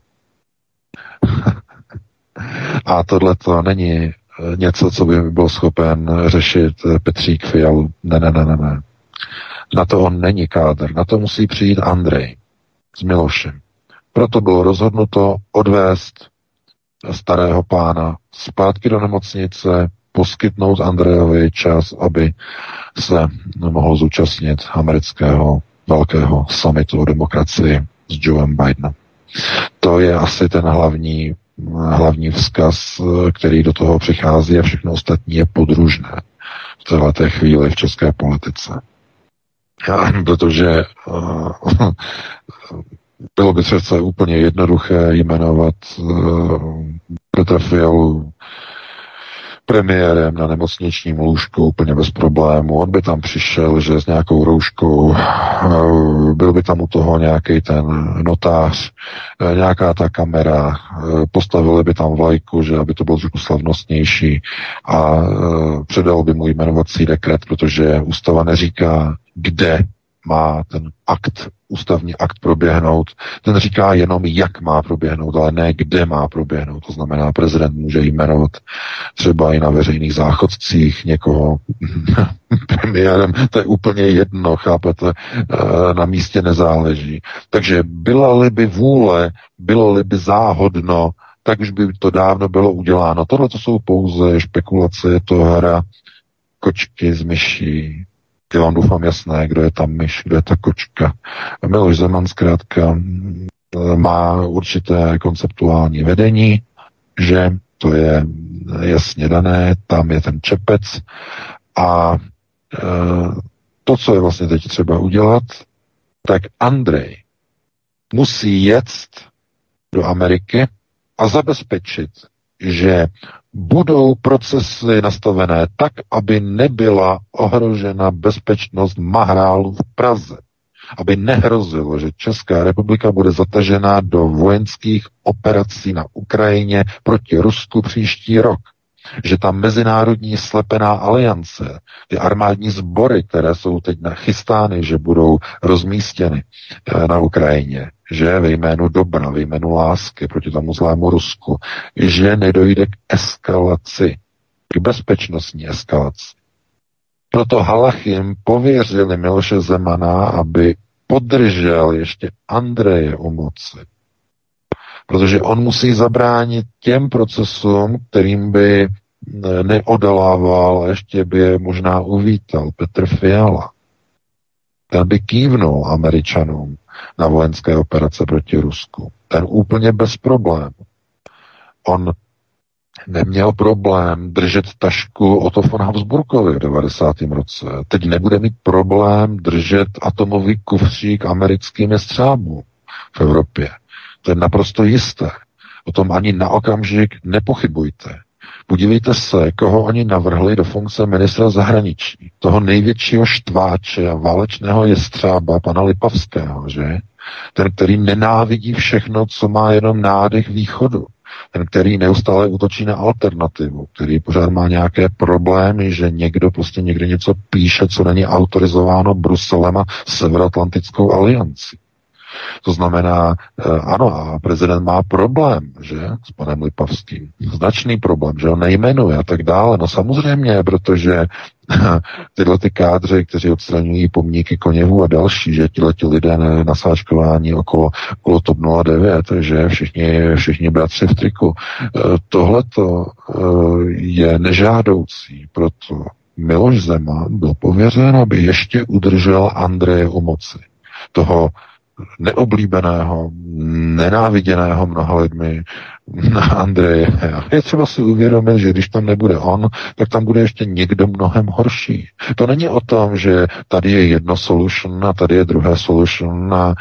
A tohle to není eh, něco, co by byl schopen řešit eh, Petřík Fialu. Ne, ne, ne, ne, ne. Na to on není kádr. Na to musí přijít Andrej s Milošem. Proto bylo rozhodnuto odvést starého pána zpátky do nemocnice, poskytnout Andrejovi čas, aby se mohl zúčastnit amerického velkého summitu o demokracii s Joeem Bidenem. To je asi ten hlavní, hlavní vzkaz, který do toho přichází a všechno ostatní je podružné v této chvíli v české politice. Protože uh, bylo by přece úplně jednoduché jmenovat uh, Petra Fialu premiérem na nemocničním lůžku úplně bez problému. On by tam přišel, že s nějakou rouškou, eh, byl by tam u toho nějaký ten notář, eh, nějaká ta kamera, eh, postavili by tam vlajku, že aby to bylo trošku slavnostnější a předal by mu jmenovací dekret, protože ústava neříká, kde má ten akt, ústavní akt proběhnout. Ten říká jenom, jak má proběhnout, ale ne kde má proběhnout. To znamená, prezident může jmenovat třeba i na veřejných záchodcích někoho premiérem. To je úplně jedno, chápete, eh, na místě nezáleží. Takže byla-li by vůle, bylo-li by záhodno, tak už by to dávno bylo uděláno. Tohle to jsou pouze špekulace, je to hra kočky z myší, je vám doufám jasné, kdo je tam myš, kdo je ta kočka. Miloš Zeman zkrátka mm, má určité konceptuální vedení, že to je jasně dané, tam je ten čepec a e, to, co je vlastně teď třeba udělat, tak Andrej musí jet do Ameriky a zabezpečit, že budou procesy nastavené tak, aby nebyla ohrožena bezpečnost Mahrálu v Praze. Aby nehrozilo, že Česká republika bude zatažena do vojenských operací na Ukrajině proti Rusku příští rok. Že ta mezinárodní slepená aliance, ty armádní sbory, které jsou teď nachystány, že budou rozmístěny eh, na Ukrajině, že ve jménu dobra, ve jménu lásky proti tomu zlému Rusku, že nedojde k eskalaci, k bezpečnostní eskalaci. Proto Halachim pověřili Miloše Zemana, aby podržel ještě Andreje u moci. Protože on musí zabránit těm procesům, kterým by neodolával a ještě by je možná uvítal Petr Fiala. Ten by kývnul Američanům na vojenské operace proti Rusku. Ten úplně bez problémů. On neměl problém držet tašku Otto von Habsburgovi v 90. roce. Teď nebude mít problém držet atomový kufřík americkými střábů v Evropě. To je naprosto jisté. O tom ani na okamžik nepochybujte. Podívejte se, koho oni navrhli do funkce ministra zahraničí. Toho největšího štváče a válečného jestřába, pana Lipavského, že? Ten, který nenávidí všechno, co má jenom nádech východu. Ten, který neustále útočí na alternativu, který pořád má nějaké problémy, že někdo prostě někde něco píše, co není autorizováno Bruselem a Severoatlantickou aliancí. To znamená, eh, ano, a prezident má problém, že, s panem Lipavským. Značný problém, že ho nejmenuje a tak dále. No samozřejmě, protože tyhle ty kádři, kteří odstraňují pomníky Koněvu a další, že tihle ti lidé na nasáčkování okolo, okolo TOP 09, že všichni, všichni bratři v triku. Eh, tohleto eh, je nežádoucí, proto Miloš Zeman byl pověřen, aby ještě udržel Andreje u moci. Toho neoblíbeného, nenáviděného mnoha lidmi na Andreje. Je třeba si uvědomit, že když tam nebude on, tak tam bude ještě někdo mnohem horší. To není o tom, že tady je jedno solution a tady je druhé solution a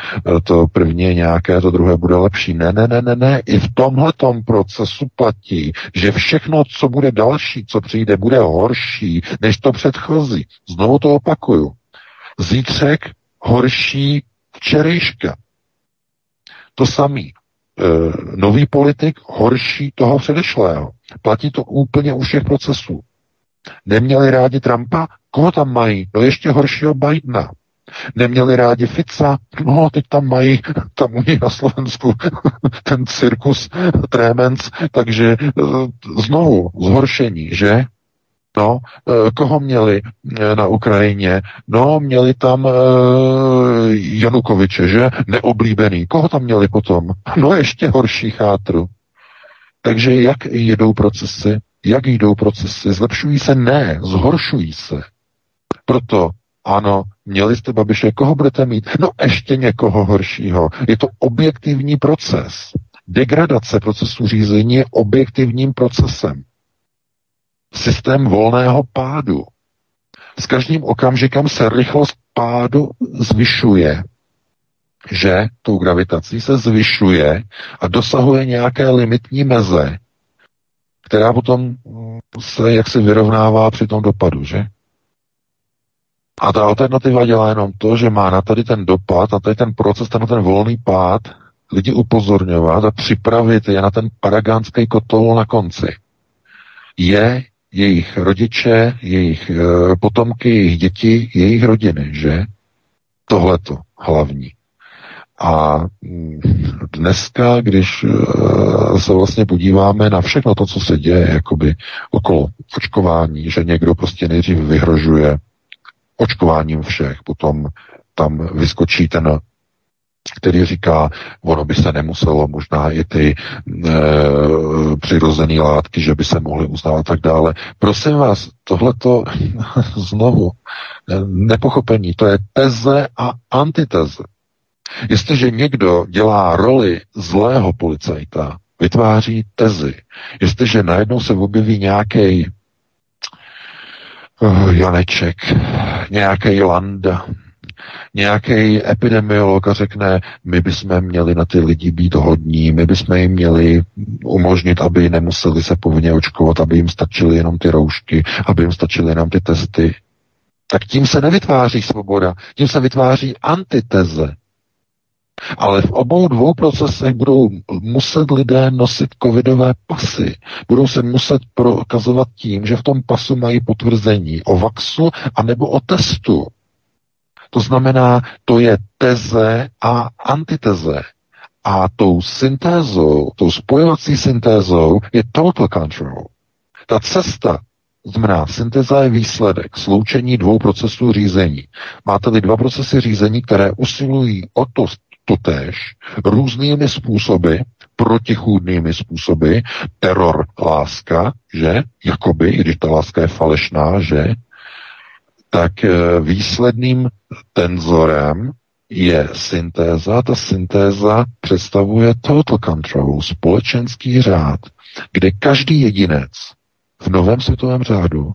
to první je nějaké, to druhé bude lepší. Ne, ne, ne, ne, ne. I v tomhle procesu platí, že všechno, co bude další, co přijde, bude horší než to předchozí. Znovu to opakuju. Zítřek horší včerejška. To samý. E, nový politik horší toho předešlého. Platí to úplně u všech procesů. Neměli rádi Trumpa? Koho tam mají? No ještě horšího Bidena. Neměli rádi Fica? No, teď tam mají, tam u na Slovensku, ten cirkus Tremens, takže e, znovu zhoršení, že? No, eh, koho měli eh, na Ukrajině? No, měli tam e, Janukoviče, že? Neoblíbený. Koho tam měli potom? No, ještě horší chátru. Takže jak jedou procesy? Jak jdou procesy? Zlepšují se? Ne, zhoršují se. Proto ano, měli jste Babiše, koho budete mít? No ještě někoho horšího. Je to objektivní proces. Degradace procesu řízení je objektivním procesem systém volného pádu. S každým okamžikem se rychlost pádu zvyšuje, že tou gravitací se zvyšuje a dosahuje nějaké limitní meze, která potom se jaksi vyrovnává při tom dopadu, že? A ta alternativa dělá jenom to, že má na tady ten dopad, na tady ten proces, na ten volný pád lidi upozorňovat a připravit je na ten paragánský kotol na konci. Je jejich rodiče, jejich e, potomky, jejich děti, jejich rodiny, že? Tohleto hlavní. A mm, dneska, když e, se vlastně podíváme na všechno to, co se děje jakoby okolo očkování, že někdo prostě nejdřív vyhrožuje očkováním všech, potom tam vyskočí ten který říká, ono by se nemuselo, možná i ty e, přirozené látky, že by se mohly uznávat a tak dále. Prosím vás, tohleto znovu nepochopení, to je teze a antiteze. Jestliže někdo dělá roli zlého policajta, vytváří tezy. Jestliže najednou se objeví nějaký uh, Janeček, nějaký Landa, nějaký epidemiolog řekne, my bychom měli na ty lidi být hodní, my bychom jim měli umožnit, aby nemuseli se povinně očkovat, aby jim stačily jenom ty roušky, aby jim stačily jenom ty testy. Tak tím se nevytváří svoboda, tím se vytváří antiteze. Ale v obou dvou procesech budou muset lidé nosit covidové pasy. Budou se muset prokazovat tím, že v tom pasu mají potvrzení o vaxu anebo o testu. To znamená, to je teze a antiteze. A tou syntézou, tou spojovací syntézou je total control. Ta cesta znamená, syntéza je výsledek sloučení dvou procesů řízení. Máte-li dva procesy řízení, které usilují o to totéž různými způsoby, protichůdnými způsoby, teror, láska, že, jakoby, i když ta láska je falešná, že, tak eh, výsledným tenzorem je syntéza. Ta syntéza představuje total control, společenský řád, kde každý jedinec v novém světovém řádu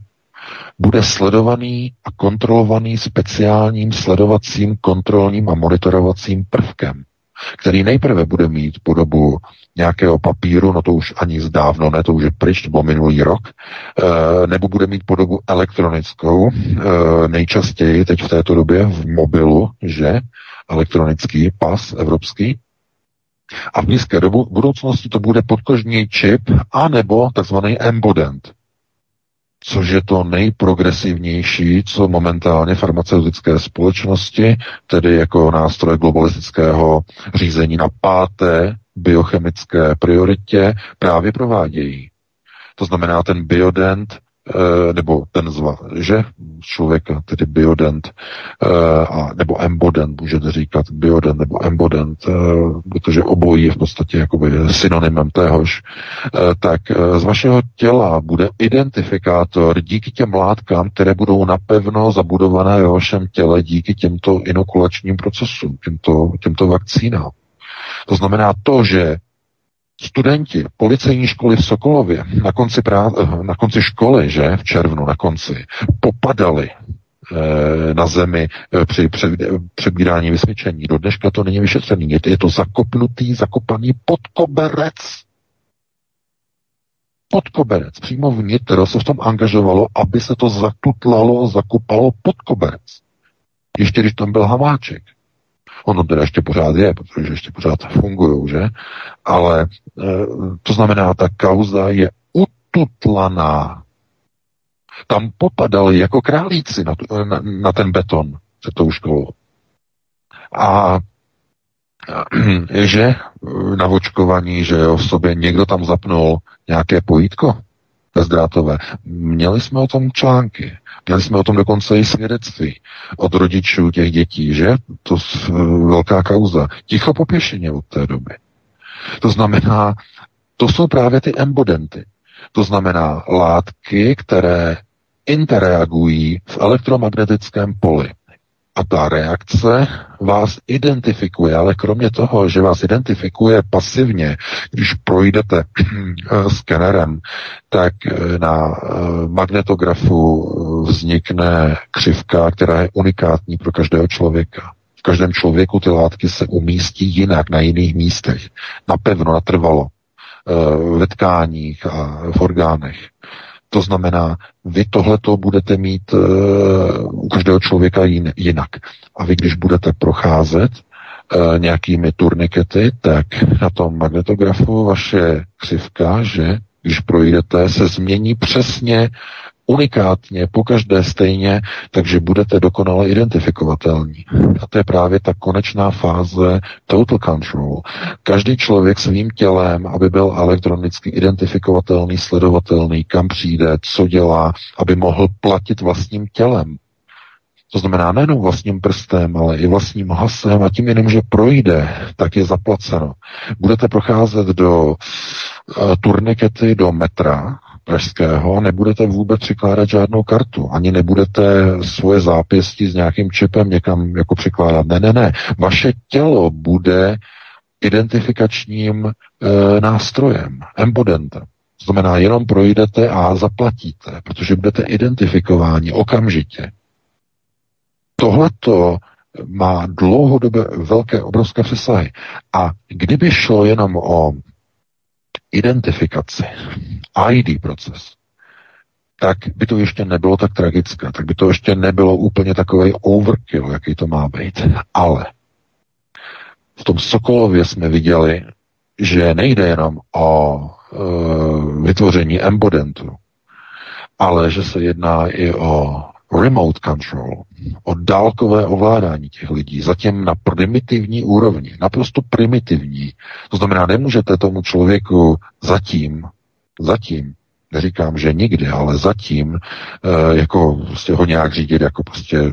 bude sledovaný a kontrolovaný speciálním sledovacím, kontrolním a monitorovacím prvkem, který nejprve bude mít podobu nějakého papíru, no to už ani zdávno ne, to už je pryč, to byl minulý rok, eh, nebo bude mít podobu elektronickou, eh, nejčastěji teď v této době v mobilu, že? Elektronický pas evropský, a v blízké dobu, budoucnosti to bude podkožní čip anebo takzvaný embodent, což je to nejprogresivnější, co momentálně farmaceutické společnosti, tedy jako nástroj globalistického řízení na páté biochemické prioritě, právě provádějí. To znamená, ten biodent Eh, nebo ten zva, že člověka, tedy biodent, eh, a, nebo embodent, můžete říkat biodent nebo embodent, eh, protože obojí je v podstatě jakoby synonymem téhož, tak z vašeho těla bude identifikátor díky těm látkám, které budou napevno zabudované ve vašem těle díky těmto inokulačním procesům, těmto, těmto vakcínám. To znamená to, že studenti policejní školy v Sokolově na konci, prá- na konci školy, že v červnu na konci, popadali e, na zemi e, při přebírání vysvědčení. Do dneška to není vyšetřený. Je to, zakopnutý, zakopaný podkoberec. Podkoberec. Přímo vnitro se v tom angažovalo, aby se to zatutlalo, zakopalo pod koberec. Ještě když tam byl Hamáček. Ono teda ještě pořád je, protože ještě pořád fungují, že? Ale e, to znamená, ta kauza je ututlaná. Tam popadali jako králíci na, na, na ten beton před tou školou. A že na očkovaní, že jo, v sobě někdo tam zapnul nějaké pojítko bezdrátové. Měli jsme o tom články. Měli jsme o tom dokonce i svědectví od rodičů těch dětí, že? To je velká kauza. Ticho popěšeně od té doby. To znamená, to jsou právě ty embodenty. To znamená látky, které interagují v elektromagnetickém poli. A ta reakce vás identifikuje, ale kromě toho, že vás identifikuje pasivně, když projdete skenerem, tak eh, na eh, magnetografu vznikne křivka, která je unikátní pro každého člověka. V každém člověku ty látky se umístí jinak, na jiných místech, napevno, natrvalo, eh, ve tkáních a v orgánech. To znamená, vy tohleto budete mít uh, u každého člověka jin, jinak. A vy, když budete procházet uh, nějakými turnikety, tak na tom magnetografu vaše křivka, že když projdete, se změní přesně unikátně, po každé stejně, takže budete dokonale identifikovatelní. A to je právě ta konečná fáze total control. Každý člověk svým tělem, aby byl elektronicky identifikovatelný, sledovatelný, kam přijde, co dělá, aby mohl platit vlastním tělem. To znamená nejenom vlastním prstem, ale i vlastním hasem a tím jenom, že projde, tak je zaplaceno. Budete procházet do uh, turnikety, do metra, pražského nebudete vůbec přikládat žádnou kartu, ani nebudete svoje zápěstí s nějakým čipem někam jako přikládat. Ne, ne, ne. Vaše tělo bude identifikačním e, nástrojem, embodentem. To znamená, jenom projdete a zaplatíte, protože budete identifikováni okamžitě. Tohleto má dlouhodobé velké, obrovské přesahy. A kdyby šlo jenom o identifikaci, ID proces, tak by to ještě nebylo tak tragické, tak by to ještě nebylo úplně takový overkill, jaký to má být. Ale v tom Sokolově jsme viděli, že nejde jenom o e, vytvoření embodentu, ale že se jedná i o remote control, o dálkové ovládání těch lidí, zatím na primitivní úrovni, naprosto primitivní. To znamená, nemůžete tomu člověku zatím, zatím, neříkám, že nikdy, ale zatím, e, jako prostě ho nějak řídit jako prostě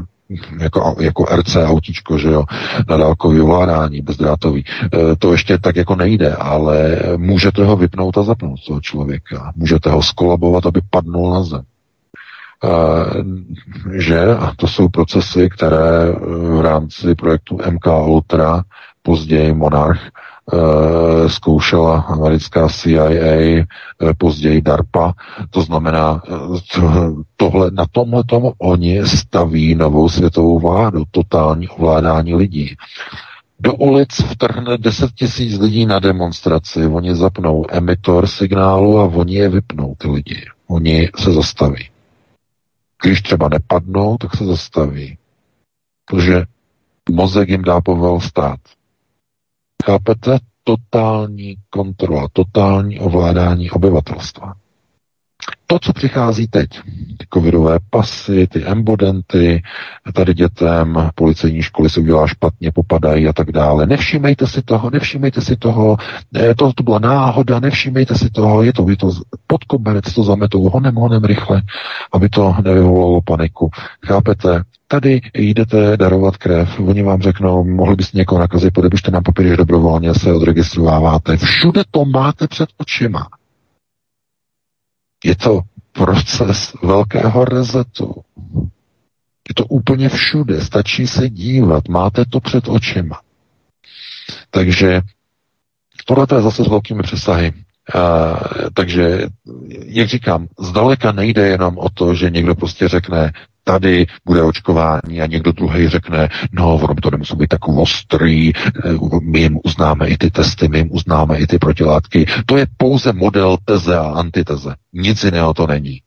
jako, jako RC autíčko, že jo, na dálkový ovládání bezdrátový. E, to ještě tak jako nejde, ale můžete ho vypnout a zapnout toho člověka. Můžete ho skolabovat, aby padnul na zem. E, že a to jsou procesy, které v rámci projektu MK Ultra, později Monarch, Eh, zkoušela americká CIA, eh, později DARPA. To znamená, eh, tohle, na tomhle tom oni staví novou světovou vládu, totální ovládání lidí. Do ulic vtrhne 10 tisíc lidí na demonstraci, oni zapnou emitor signálu a oni je vypnou, ty lidi. Oni se zastaví. Když třeba nepadnou, tak se zastaví. Protože mozek jim dá povel stát. Chápete? Totální kontrola, totální ovládání obyvatelstva. To, co přichází teď, ty covidové pasy, ty embodenty, tady dětem policejní školy se udělá špatně, popadají a tak dále. Nevšímejte si toho, nevšímejte si toho, to, to byla náhoda, nevšímejte si toho, je to, je to pod koberec, to zametou honem, honem rychle, aby to nevyvolalo paniku. Chápete? Tady jdete darovat krev, oni vám řeknou, mohli byste někoho nakazit, podepište nám papír, že dobrovolně se odregistrováváte. Všude to máte před očima. Je to proces velkého rezetu. Je to úplně všude, stačí se dívat, máte to před očima. Takže tohle je zase s velkými přesahy. Uh, takže, jak říkám, zdaleka nejde jenom o to, že někdo prostě řekne, tady bude očkování a někdo druhý řekne, no, ono to nemusí být tak ostrý, eh, my jim uznáme i ty testy, my jim uznáme i ty protilátky. To je pouze model teze a antiteze. Nic jiného to není.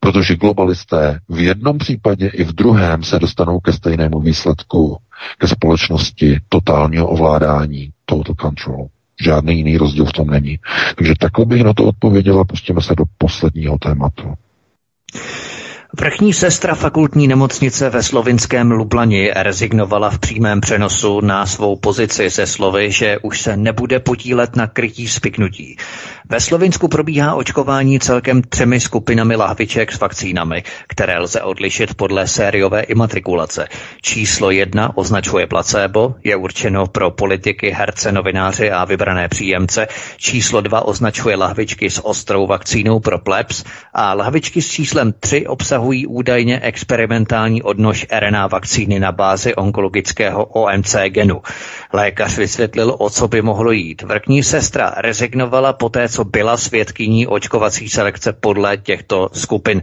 Protože globalisté v jednom případě i v druhém se dostanou ke stejnému výsledku, ke společnosti totálního ovládání, total control. Žádný jiný rozdíl v tom není. Takže takhle bych na to odpověděl a pustíme se do posledního tématu. Vrchní sestra fakultní nemocnice ve slovinském Lublani rezignovala v přímém přenosu na svou pozici se slovy, že už se nebude podílet na krytí spiknutí. Ve Slovinsku probíhá očkování celkem třemi skupinami lahviček s vakcínami, které lze odlišit podle sériové imatrikulace. Číslo jedna označuje placebo, je určeno pro politiky, herce, novináři a vybrané příjemce. Číslo dva označuje lahvičky s ostrou vakcínou pro plebs a lahvičky s číslem tři obsahují údajně experimentální odnož RNA vakcíny na bázi onkologického OMC genu. Lékař vysvětlil, o co by mohlo jít. Vrchní sestra rezignovala poté, co byla svědkyní očkovací selekce podle těchto skupin.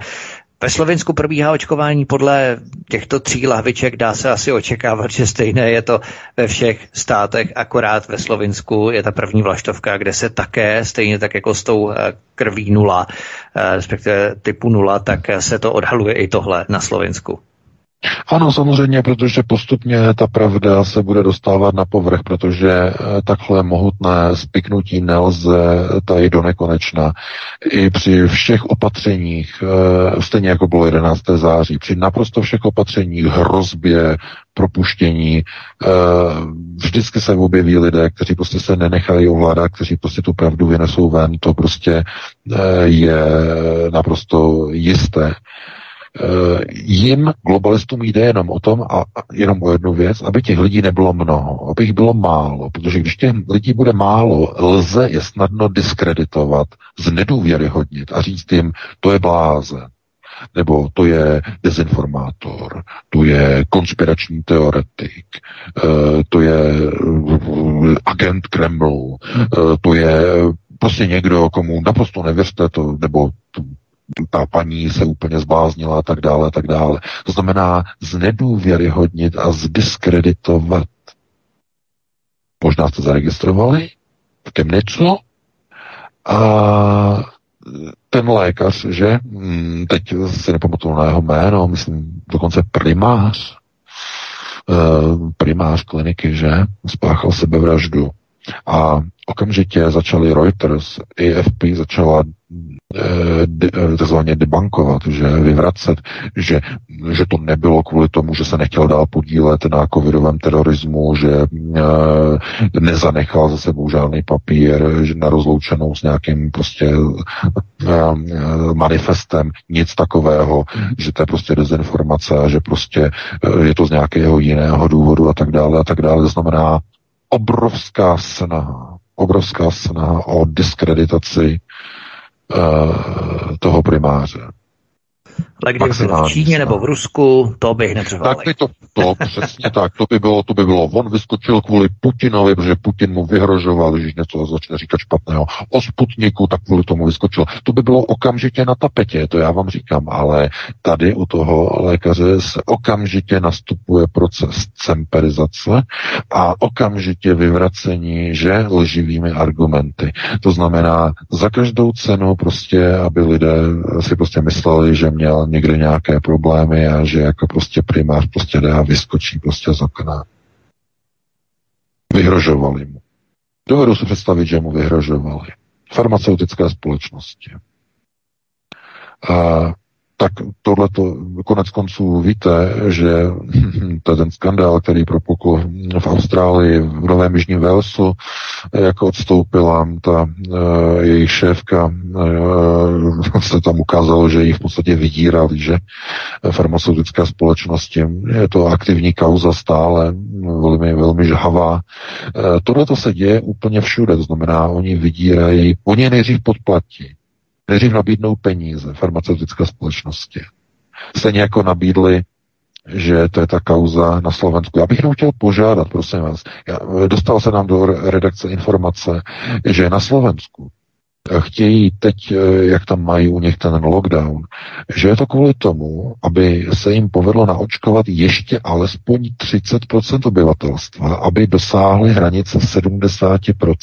Ve Slovensku probíhá očkování podle těchto tří lahviček. Dá se asi očekávat, že stejné je to ve všech státech, akorát ve Slovensku je ta první vlaštovka, kde se také, stejně tak jako s tou eh, krví nula, eh, respektive typu nula, tak se to odhaluje i tohle na Slovensku. Ano, samozřejmě, protože postupně ta pravda se bude dostávat na povrch, protože eh, takhle mohutné spiknutí nelze tady do nekonečna. I při všech opatřeních, eh, stejně jako bylo 11. září, při naprosto všech opatřeních, hrozbě, propuštění, eh, vždycky se objeví lidé, kteří prostě se nenechají ovládat, kteří prostě tu pravdu vynesou ven, to prostě je naprosto jisté. Eh, jim, globalistům, jde jenom o tom a jenom o jednu věc, aby těch lidí nebylo mnoho, aby jich bylo málo, protože když těch lidí bude málo, lze je snadno diskreditovat, znedůvěryhodnit a říct jim, to je blázen, nebo to je dezinformátor, to je konspirační teoretik, eh, to je eh, agent Kremlu, to je prostě někdo, komu naprosto nevěřte, to, nebo ta paní se úplně zbláznila a tak dále, a tak dále. To znamená znedůvěryhodnit a zdiskreditovat. Možná jste zaregistrovali v Chemnitzu a ten lékař, že, hmm, teď si nepamatuju na jeho jméno, myslím dokonce primář, primář kliniky, že spáchal sebevraždu. A okamžitě začali Reuters, AFP začala Eh, eh, takzvaně debankovat, že vyvracet, že, že to nebylo kvůli tomu, že se nechtěl dál podílet na covidovém terorismu, že e, nezanechal za sebou žádný papír že na rozloučenou s nějakým prostě manifestem, nic takového, že to je prostě dezinformace a že prostě je to z nějakého jiného důvodu a tak dále a tak dále. To znamená obrovská snaha, obrovská snaha o diskreditaci uh, toho primáře. Ale kdyby byl v Číně nebo v Rusku, to bych netřeboval. Tak by to, to přesně tak, to by bylo, to by bylo. On vyskočil kvůli Putinovi, protože Putin mu vyhrožoval, když něco začne říkat špatného. O Sputniku, tak kvůli tomu vyskočil. To by bylo okamžitě na tapetě, to já vám říkám, ale tady u toho lékaře se okamžitě nastupuje proces cemperizace a okamžitě vyvracení, že lživými argumenty. To znamená, za každou cenu prostě, aby lidé si prostě mysleli, že měl někde nějaké problémy a že jako prostě primář prostě jde a vyskočí prostě z okna. Vyhrožovali mu. Dovedu si představit, že mu vyhrožovali. Farmaceutické společnosti. A tak tohle konec konců víte, že to ten skandál, který propukl v Austrálii, v Novém Jižním Walesu, jako odstoupila ta uh, jejich šéfka, uh, se tam ukázalo, že jich v podstatě vydírali, že farmaceutické společnosti. Je to aktivní kauza stále, velmi, velmi žhavá. Uh, tohle to se děje úplně všude, to znamená, oni vydírají, oni je nejdřív podplatí, nejdřív nabídnou peníze farmaceutické společnosti. Stejně jako nabídli že to je ta kauza na Slovensku. Já bych jenom chtěl požádat, prosím vás, já, dostal se nám do redakce informace, že na Slovensku chtějí teď, jak tam mají u nich ten lockdown, že je to kvůli tomu, aby se jim povedlo naočkovat ještě alespoň 30% obyvatelstva, aby dosáhli hranice 70%.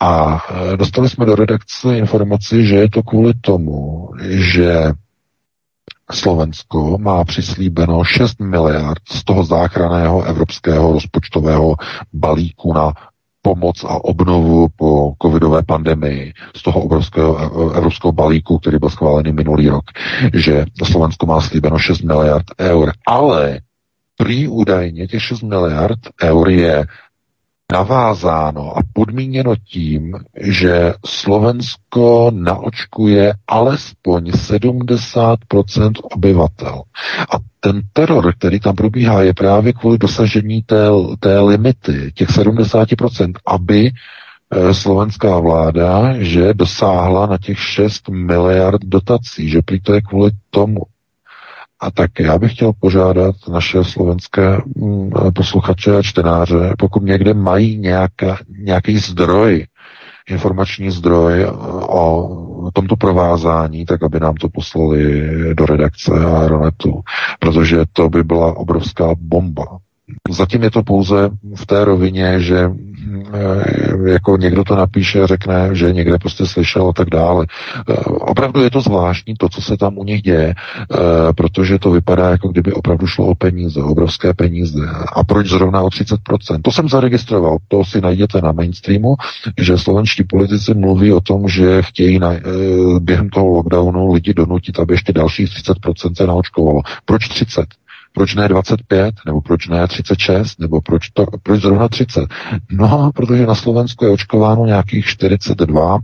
A e, dostali jsme do redakce informaci, že je to kvůli tomu, že Slovensko má přislíbeno 6 miliard z toho záchraného evropského rozpočtového balíku na pomoc a obnovu po covidové pandemii z toho obrovského e, evropského balíku, který byl schválený minulý rok, že Slovensko má slíbeno 6 miliard eur, ale prý údajně těch 6 miliard eur je navázáno a podmíněno tím, že Slovensko naočkuje alespoň 70% obyvatel. A ten teror, který tam probíhá, je právě kvůli dosažení té, té limity, těch 70%, aby eh, slovenská vláda, že dosáhla na těch 6 miliard dotací, že prý to je kvůli tomu. A tak já bych chtěl požádat naše slovenské mm, posluchače a čtenáře, pokud někde mají nějaká, nějaký zdroj, informační zdroj o tomto provázání, tak aby nám to poslali do redakce Aeronetu, protože to by byla obrovská bomba. Zatím je to pouze v té rovině, že eh, jako někdo to napíše a řekne, že někde prostě slyšel a tak dále. Eh, opravdu je to zvláštní, to, co se tam u nich děje, eh, protože to vypadá, jako kdyby opravdu šlo o peníze, obrovské peníze. A proč zrovna o 30%? To jsem zaregistroval, to si najděte na mainstreamu, že slovenští politici mluví o tom, že chtějí na, během toho lockdownu lidi donutit, aby ještě dalších 30% se naočkovalo. Proč 30? Proč ne 25, nebo proč ne 36, nebo proč, to, proč zrovna 30? No, protože na Slovensku je očkováno nějakých 42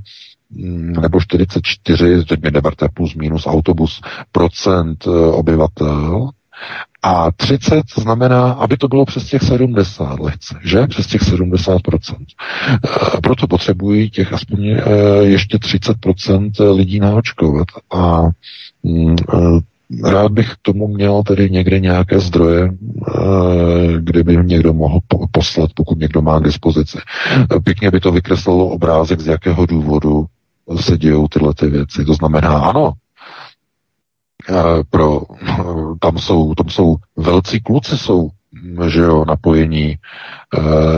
mm, nebo 44, teď mi neberte plus minus autobus, procent eh, obyvatel, a 30 znamená, aby to bylo přes těch 70 lehce, že? Přes těch 70%. E, proto potřebují těch aspoň e, ještě 30% lidí naočkovat. A mm, Rád bych k tomu měl tedy někde nějaké zdroje, eh, kdyby někdo mohl poslat, pokud někdo má k dispozici. Pěkně by to vykreslilo obrázek, z jakého důvodu se dějou tyhle ty věci. To znamená, ano, eh, pro, tam jsou, tam jsou velcí kluci, jsou že jo, napojení e,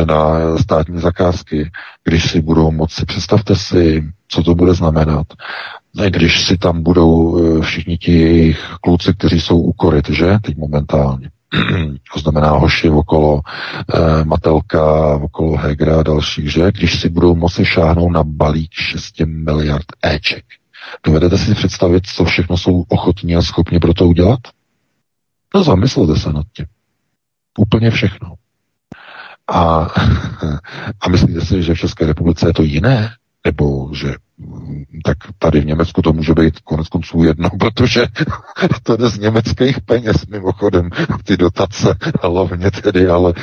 na státní zakázky, když si budou moci, představte si, co to bude znamenat když si tam budou eh, všichni ti jejich kluci, kteří jsou u koryt, že, teď momentálně. to znamená hoši okolo eh, Matelka, okolo Hegra a dalších, že když si budou moci šáhnout na balík 6 miliard éček. Dovedete si představit, co všechno jsou ochotní a schopni pro to udělat? No zamyslete se nad tím. Úplně všechno. A, a myslíte si, že v České republice je to jiné? Nebo že tak tady v Německu to může být konec konců jedno, protože to jde z německých peněz mimochodem, ty dotace hlavně tedy, ale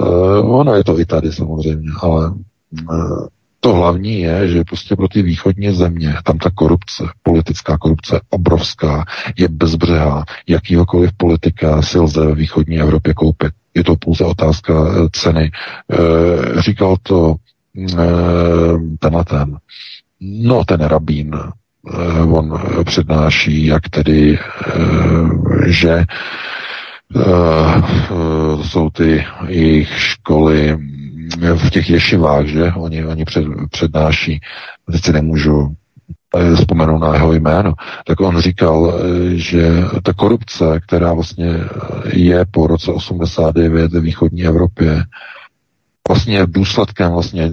uh, ono je to i tady samozřejmě, ale uh, to hlavní je, že prostě pro ty východní země, tam ta korupce, politická korupce obrovská, je bezbřehá. Jakýhokoliv politika si lze ve východní Evropě koupit. Je to pouze otázka eh, ceny. E, říkal to e, tenhle ten, no ten rabín, e, on přednáší, jak tedy, e, že jsou ty jejich školy v těch ješivách, že? Oni, oni před, přednáší, teď si nemůžu eh, vzpomenout na jeho jméno, tak on říkal, eh, že ta korupce, která vlastně je po roce 89 ve východní Evropě, vlastně důsledkem vlastně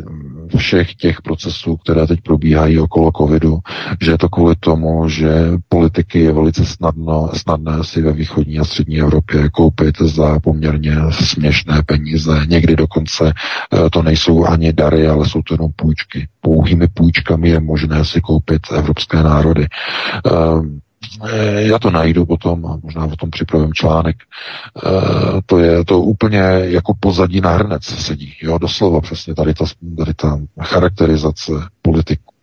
všech těch procesů, které teď probíhají okolo covidu, že je to kvůli tomu, že politiky je velice snadno, snadné si ve východní a střední Evropě koupit za poměrně směšné peníze. Někdy dokonce eh, to nejsou ani dary, ale jsou to jenom půjčky. Pouhými půjčkami je možné si koupit evropské národy. Eh, já to najdu potom a možná o tom připravím článek. Eh, to je to úplně jako pozadí na hrnec sedí, jo, doslova přesně tady ta, tady ta charakterizace politiku.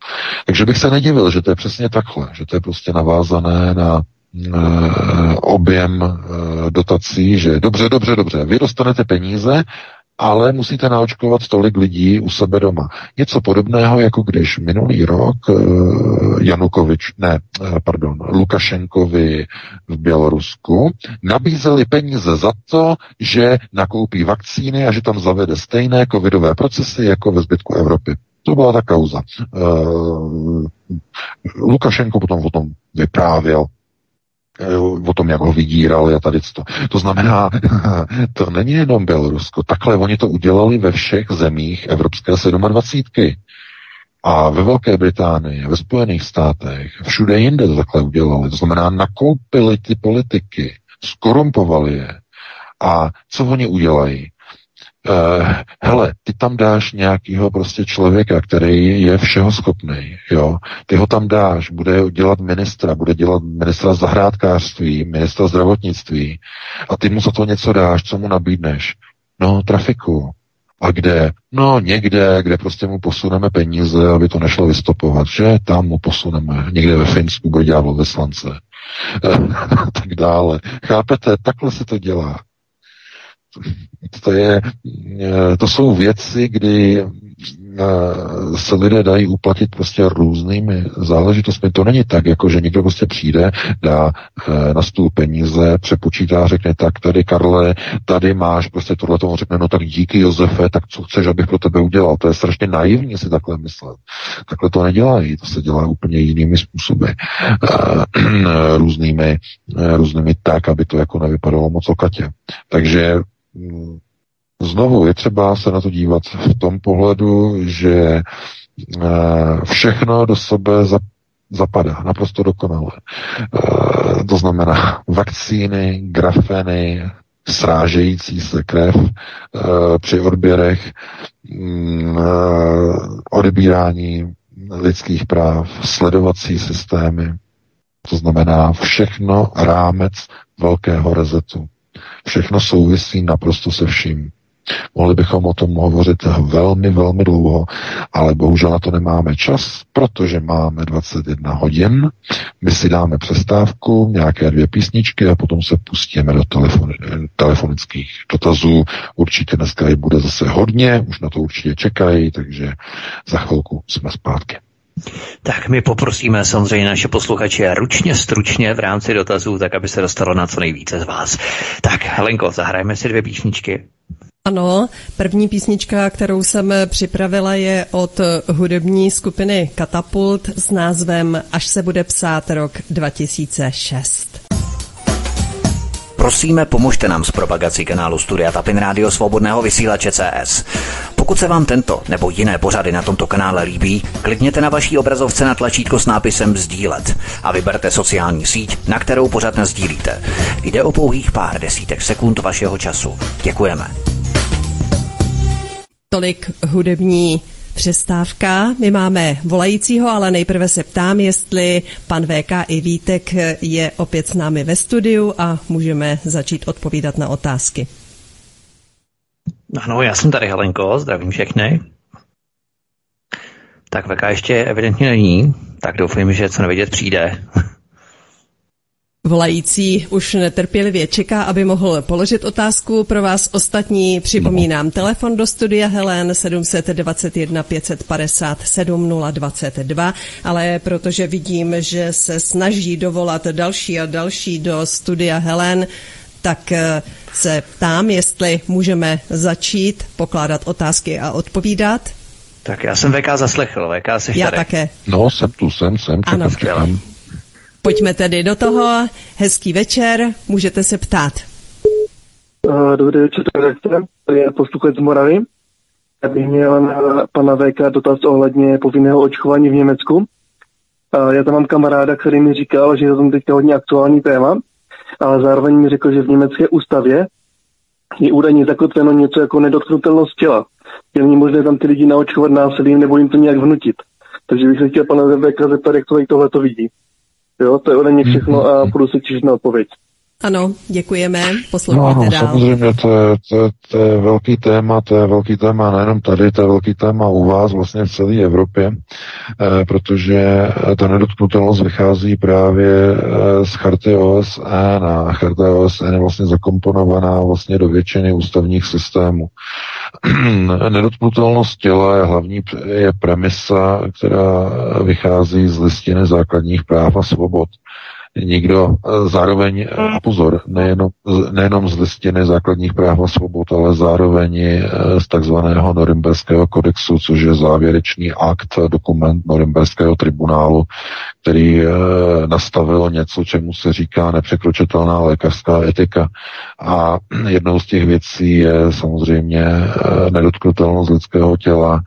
Takže bych se nedivil, že to je přesně takhle, že to je prostě navázané na eh, objem dotací, že dobře, dobře, dobře, vy dostanete peníze ale musíte naočkovat tolik lidí u sebe doma. Něco podobného, jako když minulý rok uh, Janukovič, ne, uh, pardon, Lukašenkovi v Bělorusku nabízeli peníze za to, že nakoupí vakcíny a že tam zavede stejné covidové procesy jako ve zbytku Evropy. To byla ta kauza. Uh, Lukašenko potom o tom vyprávěl Eh, o tom, jak ho vydírali a tady to. To znamená, to není jenom Bělorusko. Takhle oni to udělali ve všech zemích Evropské 27. A ve Velké Británii, ve Spojených státech, všude jinde to takhle udělali. To znamená, nakoupili ty politiky, skorumpovali je. A co oni udělají? Uh, hele, ty tam dáš nějakého prostě člověka, který je všeho schopný, jo, ty ho tam dáš, bude dělat ministra, bude dělat ministra zahrádkářství, ministra zdravotnictví a ty mu za to něco dáš, co mu nabídneš? No, trafiku. A kde? No někde, kde prostě mu posuneme peníze, aby to nešlo vystopovat, že? Tam mu posuneme. Někde ve Finsku bude dělat veslance. tak dále. Chápete? Takhle se to dělá. To, je, eh, to jsou věci, kdy eh, se lidé dají uplatit prostě různými záležitostmi. To není tak, jako že někdo prostě přijde, dá eh, na stůl peníze, přepočítá, řekne tak, tady Karle, tady máš prostě tohle, on řekne, no tak díky Josefe, tak co chceš, abych pro tebe udělal. To je strašně naivní si takhle myslet. Takhle to nedělají, to se dělá úplně jinými způsoby. různými, různými tak, aby to jako nevypadalo moc okatě. Takže znovu je třeba se na to dívat v tom pohledu, že eh, všechno do sebe zapadá naprosto dokonale. Eh, to znamená vakcíny, grafeny, srážející se krev eh, při odběrech, mm, odebírání lidských práv, sledovací systémy, to znamená všechno rámec velkého rezetu. Všechno souvisí naprosto se vším. Mohli bychom o tom hovořit velmi, velmi dlouho, ale bohužel na to nemáme čas, protože máme 21 hodin. My si dáme přestávku, nějaké dvě písničky a potom se pustíme do telefon, telefonických dotazů. Určitě dneska je bude zase hodně, už na to určitě čekají, takže za chvilku jsme zpátky. Tak my poprosíme samozřejmě naše posluchače ručně, stručně v rámci dotazů, tak aby se dostalo na co nejvíce z vás. Tak, Helenko, zahrajeme si dvě písničky. Ano, první písnička, kterou jsem připravila, je od hudební skupiny Katapult s názvem Až se bude psát rok 2006. Prosíme, pomožte nám s propagací kanálu Studia Tapin Rádio Svobodného vysílače CS. Pokud se vám tento nebo jiné pořady na tomto kanále líbí, klikněte na vaší obrazovce na tlačítko s nápisem Sdílet a vyberte sociální síť, na kterou pořád sdílíte. Jde o pouhých pár desítek sekund vašeho času. Děkujeme. Tolik hudební přestávka. My máme volajícího, ale nejprve se ptám, jestli pan VK i Vítek je opět s námi ve studiu a můžeme začít odpovídat na otázky. Ano, já jsem tady Helenko, zdravím všechny. Tak VK ještě evidentně není, tak doufám, že co nevidět přijde. Volající už netrpělivě čeká, aby mohl položit otázku pro vás ostatní. Připomínám telefon do studia Helen 721 550 7022, ale protože vidím, že se snaží dovolat další a další do studia Helen, tak eh, se ptám, jestli můžeme začít pokládat otázky a odpovídat. Tak já jsem VK zaslechl, VK se Já také. No, jsem tu, jsem, jsem, čekám, ano. čekám. Pojďme tedy do toho. Hezký večer, můžete se ptát. Uh, dobrý večer, redakce. To je posluchač z Moravy. Já bych měl na pana VK dotaz ohledně povinného očkování v Německu. Uh, já tam mám kamaráda, který mi říkal, že je to teďka hodně aktuální téma, ale zároveň mi řekl, že v německé ústavě je údajně zakotveno něco jako nedotknutelnost těla. Je není možné tam ty lidi naočkovat násilím nebo jim to nějak vnutit. Takže bych se chtěl pana VK zeptat, jak to, tohle to vidí. Jo, to je ode mě všechno a budu se těšit na odpověď. Ano, děkujeme, poslouchejte no, dál. Samozřejmě, to je, to, je, to je velký téma, to je velký téma nejenom tady, to je velký téma u vás vlastně v celé Evropě, eh, protože ta nedotknutelnost vychází právě eh, z charty OSN a charta OSN je vlastně zakomponovaná vlastně do většiny ústavních systémů. nedotknutelnost těla je hlavní je premisa, která vychází z listiny základních práv a svobod nikdo eh, zároveň, eh, a pozor, nejenom, nejenom z listiny základních práv a svobod, ale zároveň eh, z takzvaného Norimberského kodexu, což je závěrečný akt, dokument Norimberského tribunálu, který nastavil něco, čemu se říká nepřekročitelná lékařská etika. A jednou z těch věcí je samozřejmě nedotknutelnost lidského těla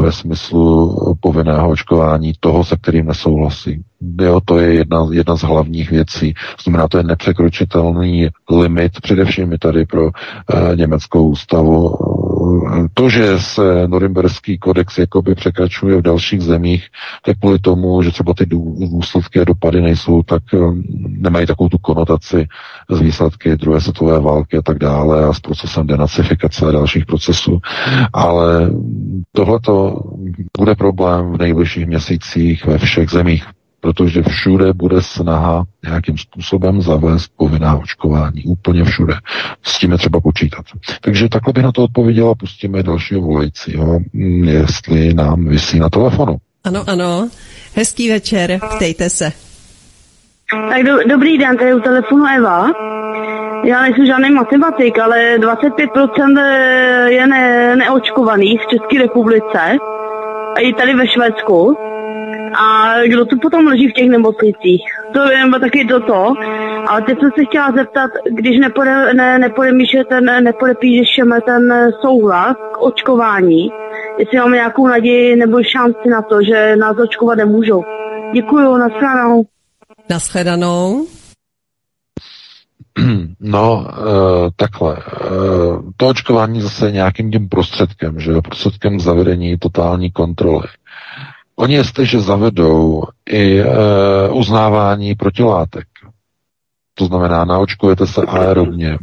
ve smyslu povinného očkování toho, se kterým nesouhlasí. Jo, to je jedna, jedna z hlavních věcí. Znamená, to je nepřekročitelný limit, především i tady pro německou ústavu. To, že se Norimberský kodex jakoby překračuje v dalších zemích, tak kvůli tomu, že třeba ty důsledky a dopady nejsou, tak um, nemají takovou tu konotaci z výsledky druhé světové války a tak dále a s procesem denacifikace a dalších procesů. Ale tohle bude problém v nejbližších měsících ve všech zemích protože všude bude snaha nějakým způsobem zavést povinná očkování. Úplně všude. S tím je třeba počítat. Takže takhle bych na to odpověděla, pustíme dalšího volajícího, jestli nám vysí na telefonu. Ano, ano. Hezký večer, ptejte se. Tak do, dobrý den, tady u telefonu Eva. Já nejsem žádný matematik, ale 25% je ne, neočkovaných v České republice a i tady ve Švédsku. A kdo tu potom leží v těch nemocnicích? To je nebo taky toto. Ale teď jsem se chtěla zeptat, když nepode, ne, ten, nepodepíšeme ten souhlas k očkování, jestli máme nějakou naději nebo šanci na to, že nás očkovat nemůžou. Děkuju, nashledanou. Nashledanou. No, e, takhle. E, to očkování zase nějakým tím prostředkem, že jo, prostředkem zavedení totální kontroly. Oni jestliže zavedou i e, uznávání protilátek, to znamená, naočkujete se aerobně,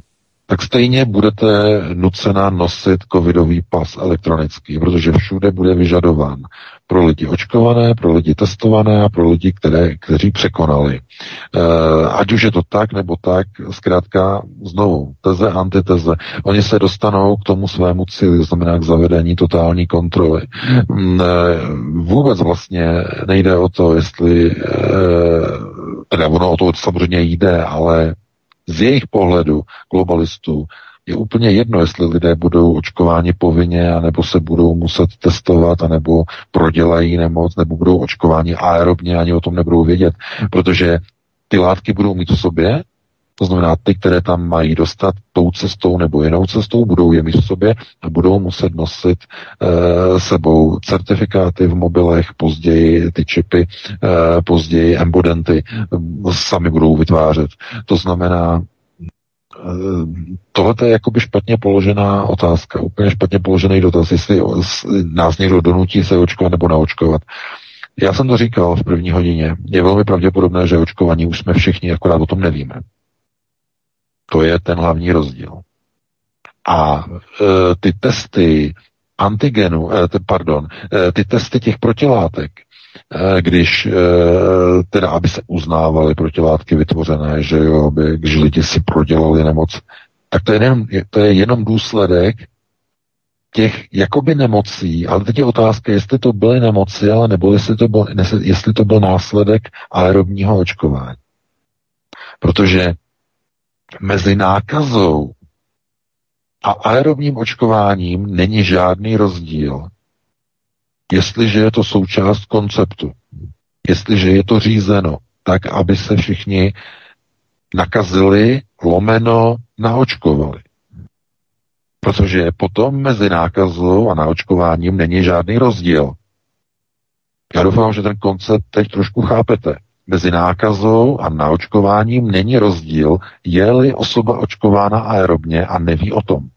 tak stejně budete nucena nosit covidový pas elektronický, protože všude bude vyžadován pro lidi očkované, pro lidi testované a pro lidi, které, kteří překonali. E, ať už je to tak nebo tak, zkrátka znovu, teze, antiteze. Oni se dostanou k tomu svému cíli, to znamená k zavedení totální kontroly. E, vůbec vlastně nejde o to, jestli, e, teda ono o to samozřejmě jde, ale z jejich pohledu globalistů je úplně jedno, jestli lidé budou očkováni povinně, anebo se budou muset testovat, anebo prodělají nemoc, nebo budou očkováni aerobně, ani o tom nebudou vědět, protože ty látky budou mít v sobě, To znamená, ty, které tam mají dostat tou cestou nebo jinou cestou, budou je mít v sobě a budou muset nosit e, sebou certifikáty v mobilech, později ty čipy, e, později embodenty sami budou vytvářet. To znamená, tohle je jakoby špatně položená otázka, úplně špatně položený dotaz, jestli nás někdo donutí se očkovat nebo naočkovat. Já jsem to říkal v první hodině. Je velmi pravděpodobné, že očkovaní už jsme všichni, akorát o tom nevíme. To je ten hlavní rozdíl. A e, ty testy antigenu, e, pardon, e, ty testy těch protilátek, e, když e, teda, aby se uznávaly protilátky vytvořené, že jo, aby, když lidi si prodělali nemoc, tak to je jenom, to je jenom důsledek těch jakoby nemocí, ale teď je otázka, jestli to byly nemoci, ale nebo jestli to byl, jestli to byl následek aerobního očkování. Protože mezi nákazou a aerobním očkováním není žádný rozdíl. Jestliže je to součást konceptu, jestliže je to řízeno tak, aby se všichni nakazili, lomeno, naočkovali. Protože potom mezi nákazou a naočkováním není žádný rozdíl. Já doufám, že ten koncept teď trošku chápete. Mezi nákazou a naočkováním není rozdíl, je-li osoba očkována aerobně a neví o tom.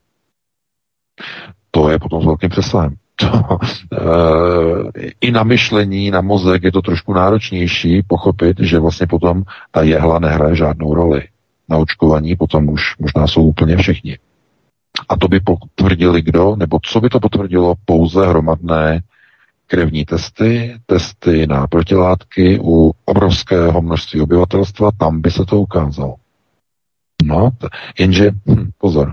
To je potom s velkým přesahem. To, e, I na myšlení, na mozek je to trošku náročnější pochopit, že vlastně potom ta jehla nehraje žádnou roli. Na očkovaní potom už možná jsou úplně všichni. A to by potvrdili kdo, nebo co by to potvrdilo pouze hromadné krevní testy, testy na protilátky u obrovského množství obyvatelstva, tam by se to ukázalo. No, jenže, hm, pozor,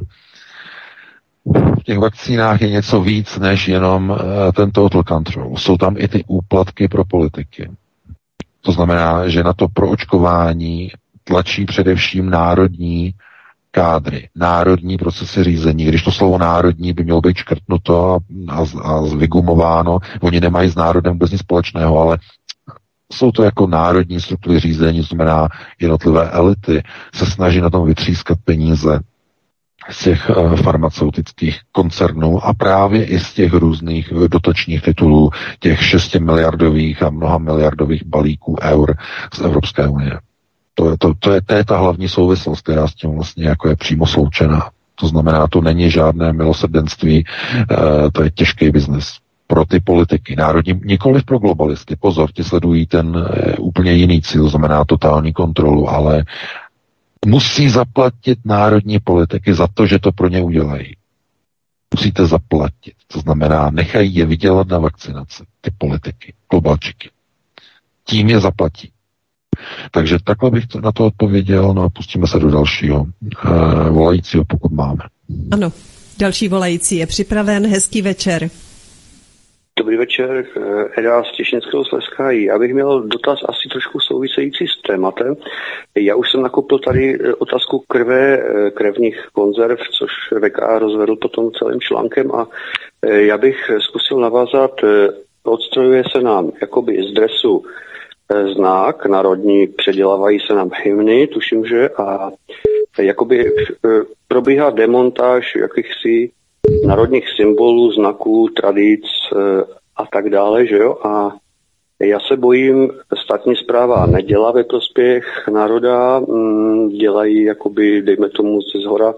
v těch vakcínách je něco víc než jenom uh, ten total control. Jsou tam i ty úplatky pro politiky. To znamená, že na to proočkování tlačí především národní kádry, národní procesy řízení, když to slovo národní by mělo být škrtnuto a, a, a vygumováno, oni nemají s národem vůbec nic společného, ale jsou to jako národní struktury řízení, znamená jednotlivé elity, se snaží na tom vytřískat peníze z těch uh, farmaceutických koncernů a právě i z těch různých dotačních titulů, těch 6 miliardových a mnoha miliardových balíků eur z Evropské unie. To, je, to, to, je, to je ta hlavní souvislost, která s tím vlastně jako je přímo sloučená. To znamená, to není žádné milosrdenství, e, to je těžký biznes pro ty politiky, národní, nikoli pro globalisty. Pozor, ti sledují ten e, úplně jiný cíl, znamená totální kontrolu, ale musí zaplatit národní politiky za to, že to pro ně udělají. Musíte zaplatit. To znamená, nechají je vydělat na vakcinaci, ty politiky, globalčiky. Tím je zaplatí. Takže takhle bych to, na to odpověděl, no a pustíme se do dalšího e, volajícího, pokud máme. Ano, další volající je připraven, hezký večer. Dobrý večer, eh, Eda z Těšinského Slezska. Já bych měl dotaz asi trošku související s tématem. Já už jsem nakopil tady eh, otázku krve, krevních konzerv, což VK rozvedl potom celým článkem a já bych zkusil navázat, odstrojuje se nám jakoby z dresu znak národní, předělávají se nám hymny, tuším, že, a jakoby e, probíhá demontáž jakýchsi národních symbolů, znaků, tradic e, a tak dále, že jo, a já se bojím, státní zpráva nedělá ve prospěch národa, mm, dělají jakoby, dejme tomu ze zhora,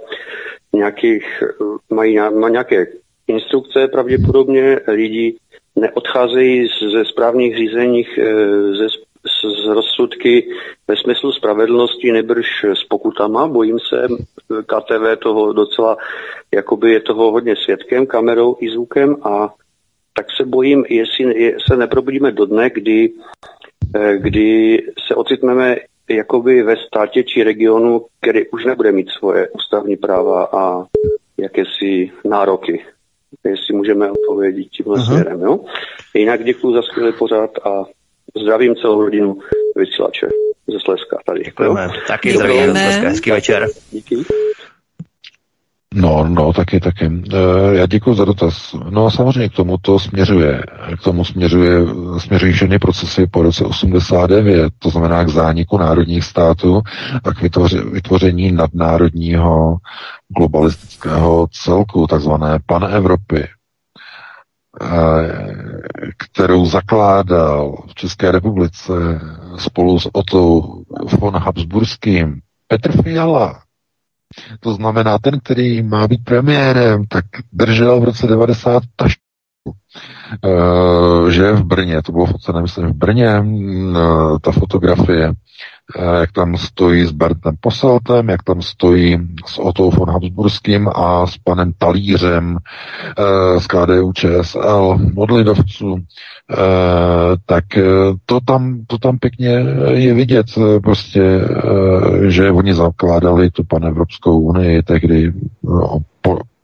nějakých, mají, má nějaké instrukce pravděpodobně, lidi neodcházejí ze správních řízeních e, ze z rozsudky ve smyslu spravedlnosti nebrž s pokutama. Bojím se, KTV toho docela, jakoby je toho hodně svědkem, kamerou i zvukem a tak se bojím, jestli se neprobudíme do dne, kdy, eh, kdy se ocitneme jakoby ve státě či regionu, který už nebude mít svoje ústavní práva a jakési nároky. Jestli můžeme odpovědět tímhle uh-huh. směrem. Jo? Jinak děkuji za skvělý pořád a Zdravím celou rodinu vysílače ze Slezska tady. Děkujeme. Taky zdravím. Hezký večer. Díky. No, no, taky, taky. E, já děkuji za dotaz. No samozřejmě k tomu to směřuje. K tomu směřuje, směřují všechny procesy po roce 89, to znamená k zániku národních států a k vytvoření nadnárodního globalistického celku, takzvané panevropy, e, kterou zakládal v České republice spolu s Otto von Habsburským Petr Fiala, to znamená, ten, který má být premiérem, tak držel v roce 90 tašku. Uh, že v Brně, to bylo focené, myslím, v Brně, uh, ta fotografie, Eh, jak tam stojí s Bertem Poseltem, jak tam stojí s Otto von Habsburským a s panem Talířem eh, z KDU ČSL od lidovců, eh, tak to tam, to tam pěkně je vidět prostě, že oni zakládali tu panevropskou unii tehdy no,